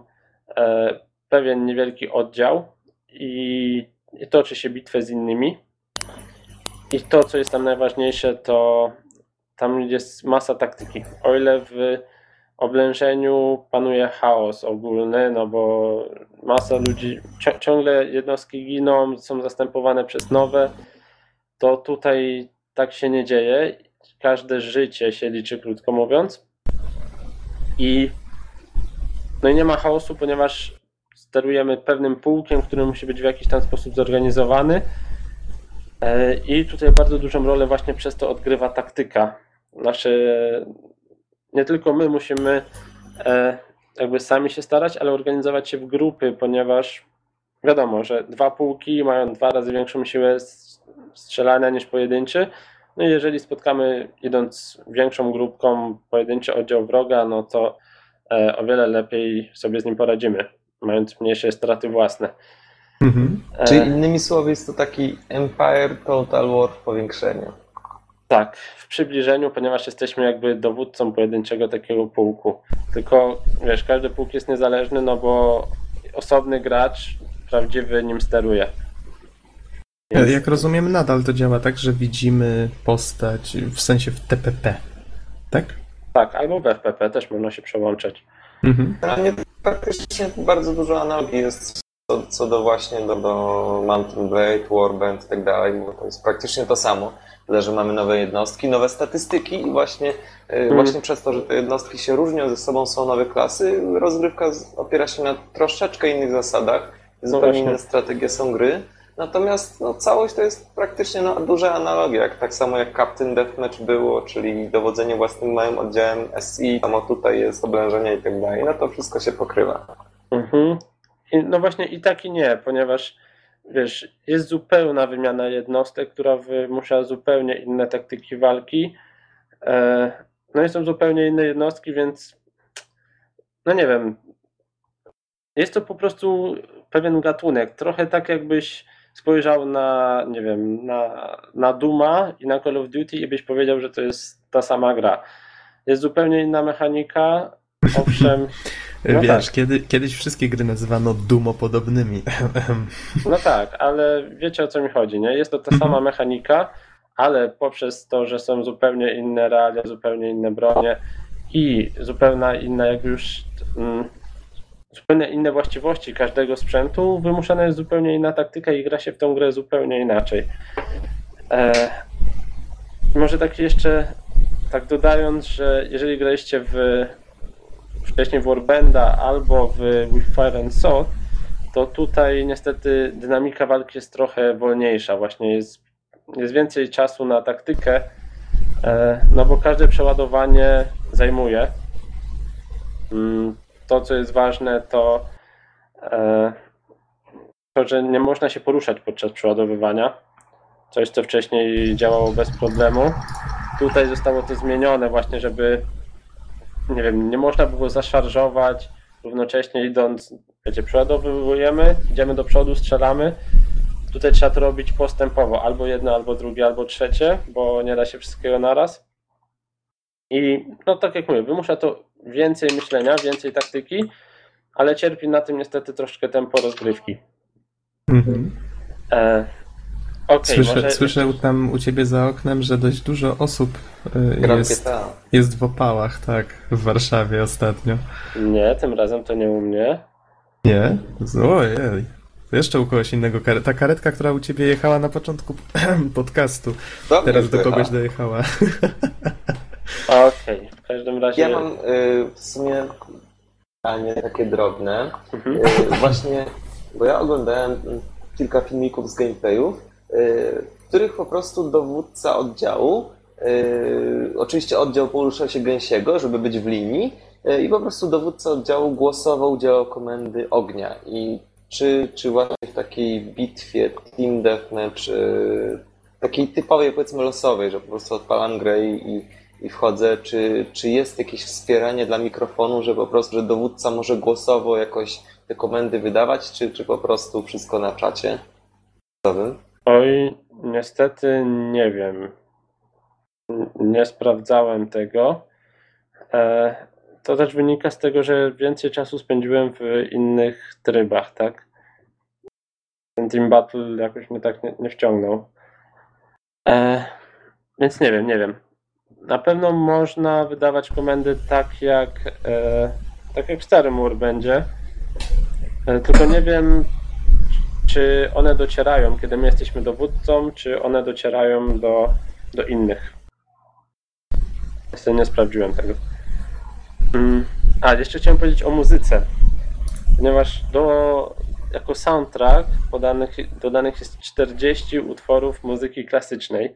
[SPEAKER 2] e, pewien niewielki oddział i, toczy się bitwę z innymi. I to, co jest tam najważniejsze, to tam jest masa taktyki. O ile w oblężeniu panuje chaos ogólny, no bo masa ludzi, ciągle jednostki giną, są zastępowane przez nowe, to tutaj tak się nie dzieje. Każde życie się liczy, krótko mówiąc. I no i nie ma chaosu, ponieważ sterujemy pewnym pułkiem, który musi być w jakiś tam sposób zorganizowany. E, I tutaj bardzo dużą rolę właśnie przez to odgrywa taktyka. Znaczy, nie tylko my musimy e, jakby sami się starać, ale organizować się w grupy, ponieważ wiadomo, że dwa pułki mają dwa razy większą siłę strzelania niż pojedynczy. No i jeżeli spotkamy idąc większą grupką pojedynczy oddział wroga, no to e, o wiele lepiej sobie z nim poradzimy, mając mniejsze straty własne.
[SPEAKER 1] Mhm.
[SPEAKER 2] E,
[SPEAKER 3] Czyli innymi słowy jest to taki Empire Total War w powiększeniu.
[SPEAKER 2] Tak, w przybliżeniu, ponieważ jesteśmy jakby dowódcą pojedynczego takiego pułku. Tylko wiesz, każdy pułk jest niezależny, no bo osobny gracz prawdziwy nim steruje. Więc-
[SPEAKER 1] Jak rozumiem, nadal to działa tak, że widzimy postać w sensie w TPP. Tak?
[SPEAKER 2] Tak, albo w FPP też można się przełączyć.
[SPEAKER 1] Mhm.
[SPEAKER 3] Dla mnie praktycznie bardzo dużo analogii jest co, co do właśnie do, do Mountain Blade, Warband i tak dalej, bo to jest praktycznie to samo. Tyle, że mamy nowe jednostki, nowe statystyki i właśnie, y, właśnie przez to, że te jednostki się różnią ze sobą, są nowe klasy, rozgrywka opiera się na troszeczkę innych zasadach, zupełnie
[SPEAKER 2] właśnie.
[SPEAKER 3] inne strategie są gry. Natomiast no, całość to jest praktycznie no, duża analogia, jak, tak samo jak Captain Deathmatch było, czyli dowodzenie własnym małym oddziałem SI, samo tutaj jest oblężenie i tak dalej, no to wszystko się pokrywa.
[SPEAKER 2] Mhm. I, no właśnie i tak i nie, ponieważ wiesz, jest zupełna wymiana jednostek, która wymusza zupełnie inne taktyki walki. E, no i są zupełnie inne jednostki, więc no nie wiem. Jest to po prostu pewien gatunek. Trochę tak jakbyś spojrzał na, nie wiem, na, na Duma i na Call of Duty i byś powiedział, że to jest ta sama gra. Jest zupełnie inna mechanika, owszem, No
[SPEAKER 1] Wiesz,
[SPEAKER 2] tak.
[SPEAKER 1] kiedy, kiedyś wszystkie gry nazywano dumopodobnymi.
[SPEAKER 2] No tak, ale wiecie o co mi chodzi, nie? Jest to ta sama mechanika, ale poprzez to, że są zupełnie inne realia, zupełnie inne bronie i zupełnie inne jakby już mm, zupełnie inne właściwości każdego sprzętu, wymuszana jest zupełnie inna taktyka i gra się w tą grę zupełnie inaczej. E, może tak jeszcze tak dodając, że jeżeli graliście w wcześniej w Warbanda albo w With Fire and Sword, to tutaj niestety dynamika walki jest trochę wolniejsza. Właśnie jest, jest więcej czasu na taktykę, e, no bo każde przeładowanie zajmuje. To, co jest ważne, to e, to, że nie można się poruszać podczas przeładowywania. Coś, co wcześniej działało bez problemu. Tutaj zostało to zmienione właśnie, żeby nie wiem, nie można było zaszarżować równocześnie idąc, wiecie, przeładowujemy, idziemy do przodu, strzelamy. Tutaj trzeba to robić postępowo, albo jedno, albo drugie, albo trzecie, bo nie da się wszystkiego naraz. I no tak jak mówię, wymusza to więcej myślenia, więcej taktyki, ale cierpi na tym niestety troszkę tempo rozgrywki.
[SPEAKER 1] Mhm.
[SPEAKER 2] E, Okej,
[SPEAKER 1] Słyszę,
[SPEAKER 2] może...
[SPEAKER 1] słyszę tam u ciebie za oknem, że dość dużo osób
[SPEAKER 3] Gram
[SPEAKER 1] jest, jest w opałach, tak, w Warszawie ostatnio.
[SPEAKER 2] Nie, tym razem to nie u mnie.
[SPEAKER 1] Nie? Ojej. Jeszcze u kogoś innego. Ta karetka, która u ciebie jechała na początku podcastu, teraz do kogoś dojechała.
[SPEAKER 2] Okej, w każdym razie...
[SPEAKER 3] Ja mam y, w sumie pytanie takie drobne.
[SPEAKER 2] Mhm.
[SPEAKER 3] Y, właśnie, bo ja oglądałem kilka filmików z gameplayów, y, w których po prostu dowódca oddziału, y, oczywiście oddział porusza się gęsiego, żeby być w linii, y, i po prostu dowódca oddziału głosowo udzielał komendy ognia. I czy, czy właśnie w takiej bitwie Team Deathmatch, y, takiej typowej, powiedzmy losowej, że po prostu odpalam grę i, i wchodzę, czy, czy jest jakieś wspieranie dla mikrofonu, że po prostu, że dowódca może głosowo jakoś te komendy wydawać, czy, czy po prostu wszystko na czacie?
[SPEAKER 2] Oj, niestety nie wiem. Nie sprawdzałem tego. E, To też wynika z tego, że więcej czasu spędziłem w innych trybach, tak? Ten Team Battle jakoś mnie tak nie, nie wciągnął. E, Więc nie wiem, nie wiem. Na pewno można wydawać komendy tak jak, e, tak jak w starym mur będzie. E, Tylko nie wiem, czy one docierają, kiedy my jesteśmy dowódcą, czy one docierają do, do innych. Jeszcze nie sprawdziłem tego. Mm. A, jeszcze chciałem powiedzieć o muzyce. ponieważ do, jako soundtrack podanych, dodanych jest 40 utworów muzyki klasycznej.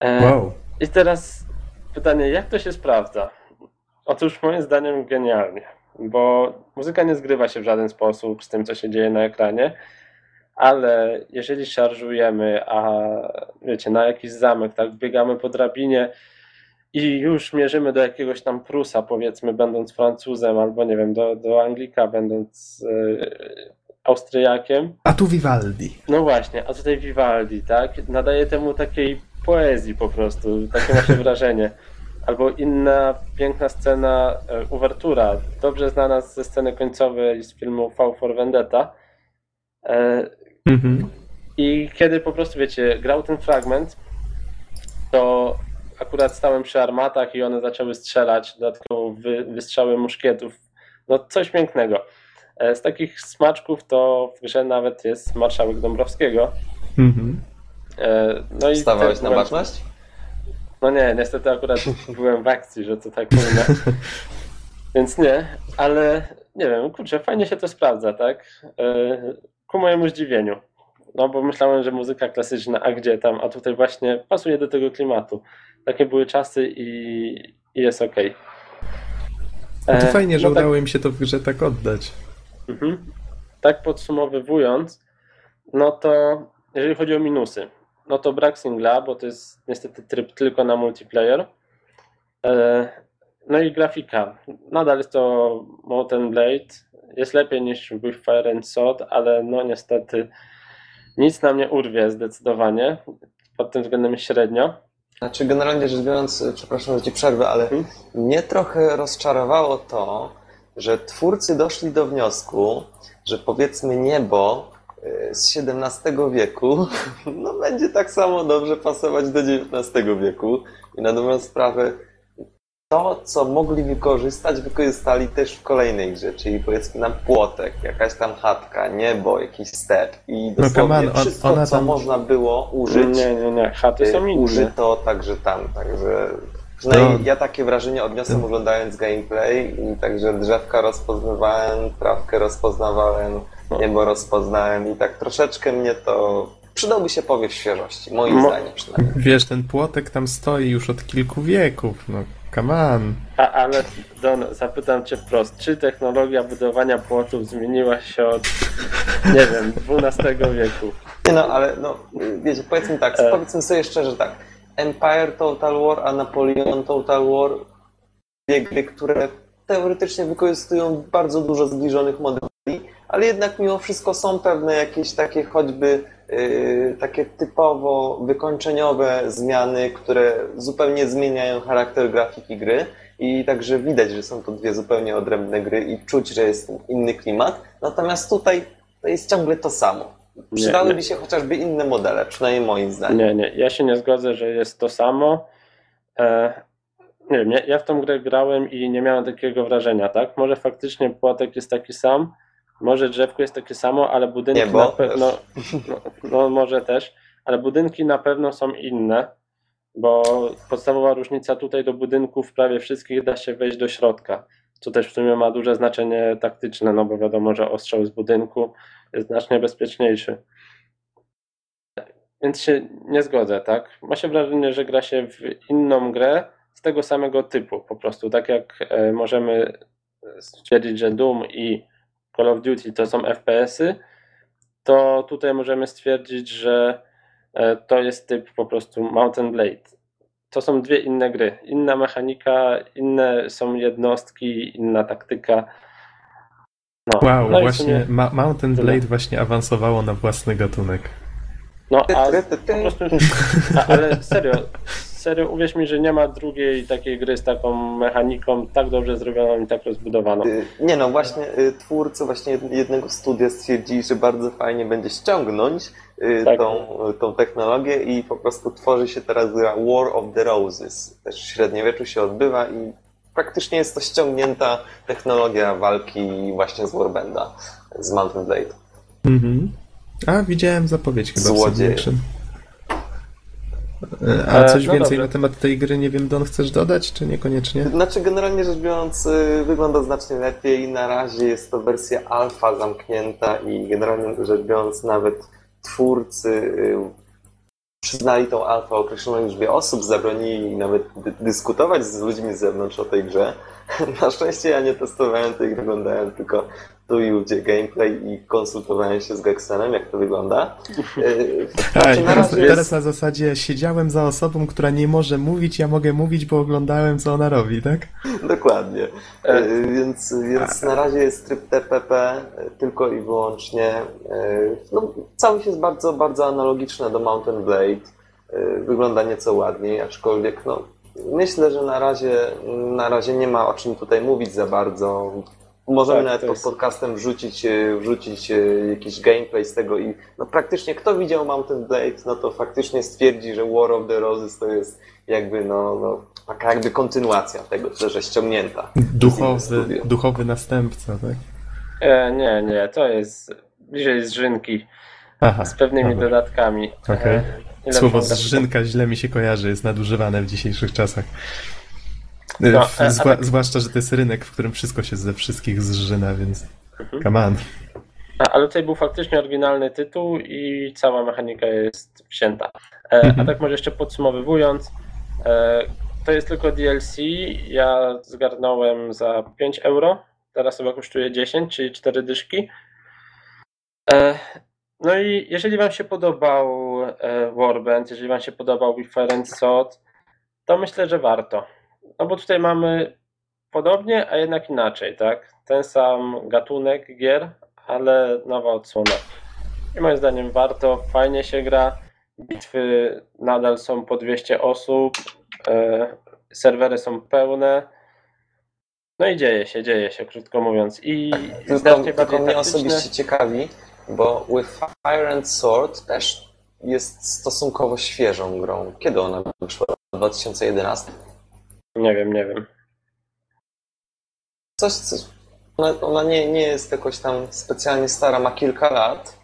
[SPEAKER 2] E,
[SPEAKER 1] Wow.
[SPEAKER 2] I teraz pytanie, jak to się sprawdza? Otóż moim zdaniem genialnie, bo muzyka nie zgrywa się w żaden sposób z tym, co się dzieje na ekranie, ale jeżeli szarżujemy, a wiecie, na jakiś zamek, tak, biegamy po drabinie i już mierzymy do jakiegoś tam Prusa, powiedzmy, będąc Francuzem, albo nie wiem, do, do Anglika, będąc e, Austriakiem,
[SPEAKER 1] A tu Vivaldi.
[SPEAKER 2] no właśnie, a tutaj Vivaldi, tak? Nadaje temu takiej poezji po prostu, takie nasze wrażenie. Albo inna piękna scena, e, uwertura, dobrze znana ze sceny końcowej z filmu V for Vendetta. E,
[SPEAKER 1] Mhm.
[SPEAKER 2] I kiedy po prostu, wiecie, grał ten fragment, to akurat stałem przy armatach i one zaczęły strzelać, dodatkowo wy, wystrzały muszkietów. No coś pięknego. E, Z takich smaczków to w grze nawet jest marszałek Dąbrowskiego.
[SPEAKER 1] Mhm.
[SPEAKER 2] E, No i
[SPEAKER 3] Stawałeś
[SPEAKER 2] te
[SPEAKER 3] na baczność?
[SPEAKER 2] No nie, niestety akurat byłem w akcji, że to tak powinno. Więc nie, ale nie wiem, kurczę, fajnie się to sprawdza, tak? E, Ku mojemu zdziwieniu. No bo myślałem, że muzyka klasyczna, a gdzie tam? A tutaj właśnie pasuje do tego klimatu. Takie były czasy i, i jest okej.
[SPEAKER 1] No to
[SPEAKER 2] E,
[SPEAKER 1] fajnie, że
[SPEAKER 2] no tak-
[SPEAKER 1] udało im się to w grze tak oddać.
[SPEAKER 2] Mhm. Tak podsumowywując, no to jeżeli chodzi o minusy, no to brak singla, bo to jest niestety tryb tylko na multiplayer. E, No i grafika. Nadal jest to Mountain Blade. Jest lepiej niż With Fire and Sword, ale no niestety nic nam nie urwie zdecydowanie. Pod tym względem średnio.
[SPEAKER 3] Znaczy, generalnie rzecz biorąc, przepraszam, że ci przerwę, ale
[SPEAKER 2] Mhm.
[SPEAKER 3] mnie trochę rozczarowało to, że twórcy doszli do wniosku, że powiedzmy niebo z XVII wieku no, będzie tak samo dobrze pasować do XIX wieku. I na dobrą sprawę to, co mogli wykorzystać, wykorzystali też w kolejnej grze, czyli powiedzmy nam płotek, jakaś tam chatka, niebo, jakiś step i
[SPEAKER 1] No,
[SPEAKER 3] dosłownie
[SPEAKER 1] come on, on-
[SPEAKER 3] wszystko,
[SPEAKER 1] ona
[SPEAKER 3] co
[SPEAKER 1] tam-
[SPEAKER 3] można było użyć,
[SPEAKER 2] Nie, nie, nie. Chaty są
[SPEAKER 3] y,
[SPEAKER 2] inne.
[SPEAKER 3] użyto także tam, także
[SPEAKER 1] No.
[SPEAKER 3] ja takie wrażenie odniosłem
[SPEAKER 1] No.
[SPEAKER 3] oglądając gameplay i także drzewka rozpoznawałem, trawkę rozpoznawałem,
[SPEAKER 2] No.
[SPEAKER 3] Niebo rozpoznałem i tak troszeczkę mnie to przydałby się powiew świeżości, moim
[SPEAKER 2] Mo-
[SPEAKER 3] zdaniem przynajmniej.
[SPEAKER 1] Wiesz, ten płotek tam stoi już od kilku wieków. No, come on.
[SPEAKER 2] A, ale Don, zapytam cię wprost, czy technologia budowania płotów zmieniła się od, nie wiem, XII wieku?
[SPEAKER 3] Nie no, ale no, wiecie, powiedzmy tak,
[SPEAKER 2] E.
[SPEAKER 3] powiedzmy sobie szczerze tak, Empire Total War, a Napoleon Total War, dwie gry, które teoretycznie wykorzystują bardzo dużo zbliżonych modeli, ale jednak mimo wszystko są pewne jakieś takie choćby y, takie typowo wykończeniowe zmiany, które zupełnie zmieniają charakter grafiki gry i także widać, że są to dwie zupełnie odrębne gry i czuć, że jest inny klimat. Natomiast tutaj to jest ciągle to samo. Przydałyby
[SPEAKER 2] nie.
[SPEAKER 3] się chociażby inne modele, przynajmniej moim zdaniem.
[SPEAKER 2] Nie, nie, ja się nie zgodzę, że jest to samo. E, nie wiem, ja, ja w tą grę grałem i nie miałem takiego wrażenia, tak? Może faktycznie płatek jest taki sam, może drzewko jest takie samo, ale budynki na pewno, no, no może też, ale budynki na pewno są inne, bo podstawowa różnica tutaj do budynków prawie wszystkich da się wejść do środka, co też w sumie ma duże znaczenie taktyczne, no bo wiadomo, że ostrzał z budynku jest znacznie bezpieczniejszy. Więc się nie zgodzę, tak? Ma się wrażenie, że gra się w inną grę z tego samego typu, po prostu. Tak jak e, możemy stwierdzić, że Doom i Call of Duty to są FPS-y, to tutaj możemy stwierdzić, że e, to jest typ po prostu Mountain Blade. To są dwie inne gry. Inna mechanika, inne są jednostki, inna taktyka. No.
[SPEAKER 1] Wow,
[SPEAKER 2] no
[SPEAKER 1] właśnie
[SPEAKER 2] sumie-
[SPEAKER 1] Ma Mountain. Blade właśnie awansowało na własny gatunek.
[SPEAKER 2] No, a
[SPEAKER 3] Ty, ty, ty.
[SPEAKER 2] po prostu, ale serio, serio, uwierz mi, że nie ma drugiej takiej gry z taką mechaniką tak dobrze zrobioną i tak rozbudowaną.
[SPEAKER 3] Y, Nie no, właśnie y, twórcy właśnie jed- jednego studia stwierdzili, że bardzo fajnie będzie ściągnąć y,
[SPEAKER 2] Tak.
[SPEAKER 3] tą, tą technologię i po prostu tworzy się teraz gra War of the Roses. Też w średniowieczu się odbywa i praktycznie jest to ściągnięta technologia walki właśnie z Warbanda, z Mountain Blade.
[SPEAKER 1] Mhm. A widziałem zapowiedź chyba w
[SPEAKER 3] Złodzieje.
[SPEAKER 1] Submission. E, A
[SPEAKER 2] E,
[SPEAKER 1] coś
[SPEAKER 2] no
[SPEAKER 1] więcej
[SPEAKER 2] dobrze.
[SPEAKER 1] na temat tej gry, nie wiem, Don, chcesz dodać, czy niekoniecznie?
[SPEAKER 3] Znaczy, generalnie rzecz biorąc, y, wygląda znacznie lepiej. Na razie jest to wersja alfa zamknięta i generalnie rzecz biorąc, nawet twórcy y, przyznali tą alfę określonej liczbie osób, zabronili nawet dy- dyskutować z ludźmi z zewnątrz o tej grze. Na szczęście ja nie testowałem tej gry, oglądałem tylko tu i ówdzie gameplay i konsultowałem się z Gexenem, jak to wygląda. Znaczy, na
[SPEAKER 1] teraz,
[SPEAKER 3] razie
[SPEAKER 1] teraz
[SPEAKER 3] jest...
[SPEAKER 1] na zasadzie siedziałem za osobą, która nie może mówić, ja mogę mówić, bo oglądałem, co ona robi, tak?
[SPEAKER 3] Dokładnie.
[SPEAKER 2] E.
[SPEAKER 3] Y, Więc, więc na razie jest tryb TPP tylko i wyłącznie. No, całość jest bardzo, bardzo analogiczna do Mountain Blade. Wygląda nieco ładniej, aczkolwiek no, myślę, że na razie, na razie nie ma o czym tutaj mówić za bardzo. Możemy
[SPEAKER 2] Tak,
[SPEAKER 3] nawet pod
[SPEAKER 2] jest-
[SPEAKER 3] podcastem wrzucić, y, wrzucić y, jakiś gameplay z tego i no, praktycznie kto widział Mountain Blade, no to faktycznie stwierdzi, że War of the Roses to jest jakby no, no taka jakby kontynuacja tego, że ściągnięta.
[SPEAKER 1] Duchowy, duchowy następca, tak?
[SPEAKER 2] E, nie, nie, to jest bliżej zrzynki
[SPEAKER 1] Aha,
[SPEAKER 2] z pewnymi
[SPEAKER 1] dobra.
[SPEAKER 2] dodatkami.
[SPEAKER 1] Okej.
[SPEAKER 2] E,
[SPEAKER 1] Słowo zrzynka źle mi się kojarzy, jest nadużywane w dzisiejszych czasach.
[SPEAKER 2] No,
[SPEAKER 1] No,
[SPEAKER 2] e, a
[SPEAKER 1] Zwa, Zwłaszcza, że to jest rynek, w którym wszystko się ze wszystkich zżyna, więc
[SPEAKER 2] Mhm.
[SPEAKER 1] come on.
[SPEAKER 2] A, ale tutaj był faktycznie oryginalny tytuł i cała mechanika jest wzięta. E, a
[SPEAKER 1] Mhm.
[SPEAKER 2] tak może jeszcze podsumowując, e, to jest tylko DLC. Ja zgarnąłem za 5 euro. Teraz chyba kosztuje 10, czyli 4 dyszki. E, no i jeżeli Wam się podobał e, Warband, jeżeli Wam się podobał Wither and Sword, to myślę, że warto. No bo tutaj mamy podobnie, a jednak inaczej, tak? Ten sam gatunek gier, ale nowa odsłona. I moim zdaniem warto, fajnie się gra. Bitwy nadal są po 200 osób, e, serwery są pełne. No i dzieje się, dzieje się, krótko mówiąc. I
[SPEAKER 3] Tylko,
[SPEAKER 2] znacznie
[SPEAKER 3] tylko mnie
[SPEAKER 2] taktyczne.
[SPEAKER 3] osobiście ciekawi, bo With Fire and Sword też jest stosunkowo świeżą grą. Kiedy ona wyszła? 2011?
[SPEAKER 2] Nie wiem, nie wiem.
[SPEAKER 3] Coś, coś ona, ona nie, nie jest jakoś tam specjalnie stara, ma kilka lat,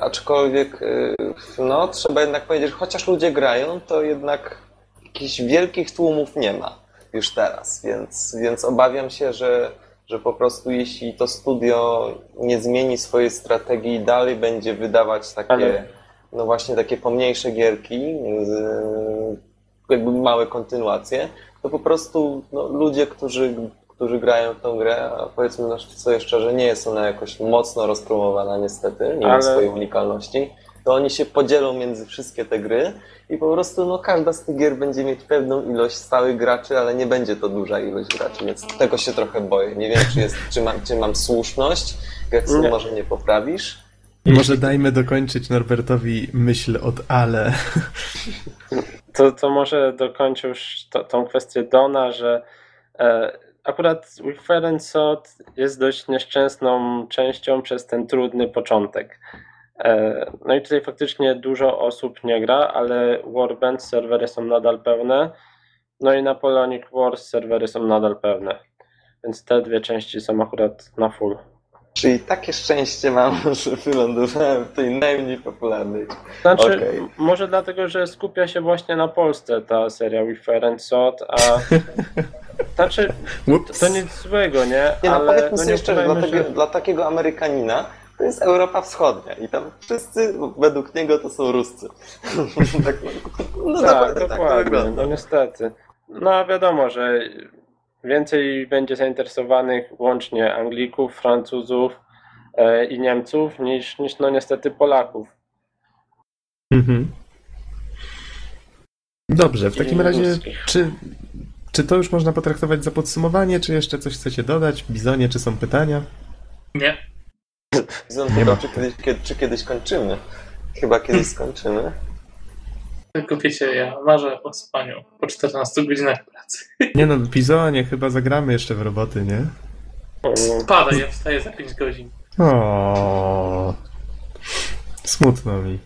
[SPEAKER 3] aczkolwiek y, no, trzeba jednak powiedzieć, że chociaż ludzie grają, to jednak jakichś wielkich tłumów nie ma już teraz, więc, więc obawiam się, że, że po prostu jeśli to studio nie zmieni swojej strategii i dalej będzie wydawać takie,
[SPEAKER 2] Ale-
[SPEAKER 3] no właśnie takie pomniejsze gierki, z, jakby małe kontynuacje, to po prostu no, ludzie, którzy, którzy grają w tą grę, a powiedzmy sobie szczerze, nie jest ona jakoś mocno rozpromowana niestety, nie ma
[SPEAKER 2] Ale-
[SPEAKER 3] swojej unikalności, to oni się podzielą między wszystkie te gry i po prostu no, każda z tych gier będzie mieć pewną ilość stałych graczy, ale nie będzie to duża ilość graczy, więc tego się trochę boję. Nie wiem, czy, jest, czy, mam, czy mam słuszność, Getsu, może nie poprawisz.
[SPEAKER 1] Może dajmy dokończyć Norbertowi myśl od ale.
[SPEAKER 2] To, to może dokończę już to, tą kwestię Dona, że e, akurat Sword jest dość nieszczęsną częścią przez ten trudny początek. E, no i tutaj faktycznie dużo osób nie gra, ale Warband serwery są nadal pełne. No i Napoleonic Wars serwery są nadal pełne. Więc te dwie części są akurat na full.
[SPEAKER 3] Czyli takie szczęście mam, że wylądowałem w tej najmniej popularnej.
[SPEAKER 2] Znaczy, m- może dlatego, że skupia się właśnie na Polsce ta seria Wither and Sword, a znaczy,
[SPEAKER 1] Ups.
[SPEAKER 2] to nic złego, nie?
[SPEAKER 3] Nie no,
[SPEAKER 2] Ale
[SPEAKER 3] powiedzmy
[SPEAKER 2] no
[SPEAKER 3] sobie
[SPEAKER 2] nie
[SPEAKER 3] szczerze, dla, tego, dla takiego Amerykanina to jest Europa Wschodnia i tam wszyscy według niego to są Ruscy. tak, no
[SPEAKER 2] że... Tak,
[SPEAKER 3] naprawdę tak to
[SPEAKER 2] dokładnie,
[SPEAKER 3] wygląda.
[SPEAKER 2] no niestety. No a wiadomo, że więcej będzie zainteresowanych łącznie Anglików, Francuzów e, i Niemców niż, niż no niestety Polaków.
[SPEAKER 1] Mhm. Dobrze, w takim razie, czy, czy to już można potraktować za podsumowanie, czy jeszcze coś chcecie dodać? Bizonie, czy są pytania?
[SPEAKER 4] Nie.
[SPEAKER 3] Bizon
[SPEAKER 1] ma.
[SPEAKER 3] czy kiedyś, kiedy, czy kiedyś kończymy. Chyba kiedyś skończymy.
[SPEAKER 4] Tylko wiecie, ja marzę o spaniu po 14 godzinach pracy.
[SPEAKER 1] Nie no, Bizonie, chyba zagramy jeszcze w roboty, nie?
[SPEAKER 4] Spada, ja wstaję za 5 godzin.
[SPEAKER 1] O, Smutno mi.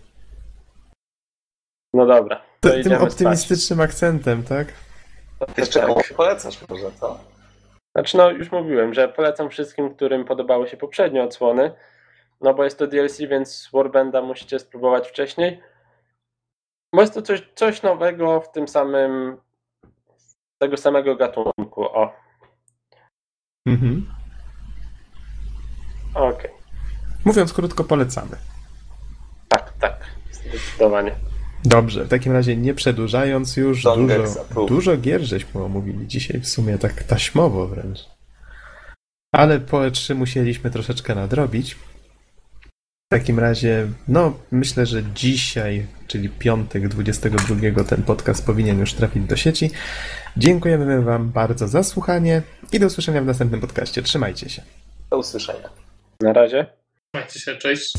[SPEAKER 2] No dobra, to
[SPEAKER 1] T- tym
[SPEAKER 2] idziemy spać.
[SPEAKER 1] optymistycznym akcentem, tak?
[SPEAKER 3] Jeszcze
[SPEAKER 2] Tak.
[SPEAKER 3] polecasz może, co?
[SPEAKER 2] Znaczy, no już mówiłem, że polecam wszystkim, którym podobały się poprzednie odsłony. No bo jest to DLC, więc Warbanda musicie spróbować wcześniej. Bo jest to coś, coś nowego w tym samym, tego samego gatunku. O,
[SPEAKER 1] Mhm.
[SPEAKER 2] okej.
[SPEAKER 1] Mówiąc krótko, polecamy.
[SPEAKER 2] Tak, tak, zdecydowanie.
[SPEAKER 1] Dobrze, w takim razie nie przedłużając już, dużo, dużo gier żeśmy omówili dzisiaj w sumie tak taśmowo wręcz. Ale po E3 musieliśmy troszeczkę nadrobić. W takim razie, no myślę, że dzisiaj, czyli piątek 22, ten podcast powinien już trafić do sieci. Dziękujemy Wam bardzo za słuchanie i do usłyszenia w następnym podcaście. Trzymajcie się.
[SPEAKER 3] Do usłyszenia.
[SPEAKER 2] Na razie.
[SPEAKER 4] Trzymajcie się, cześć.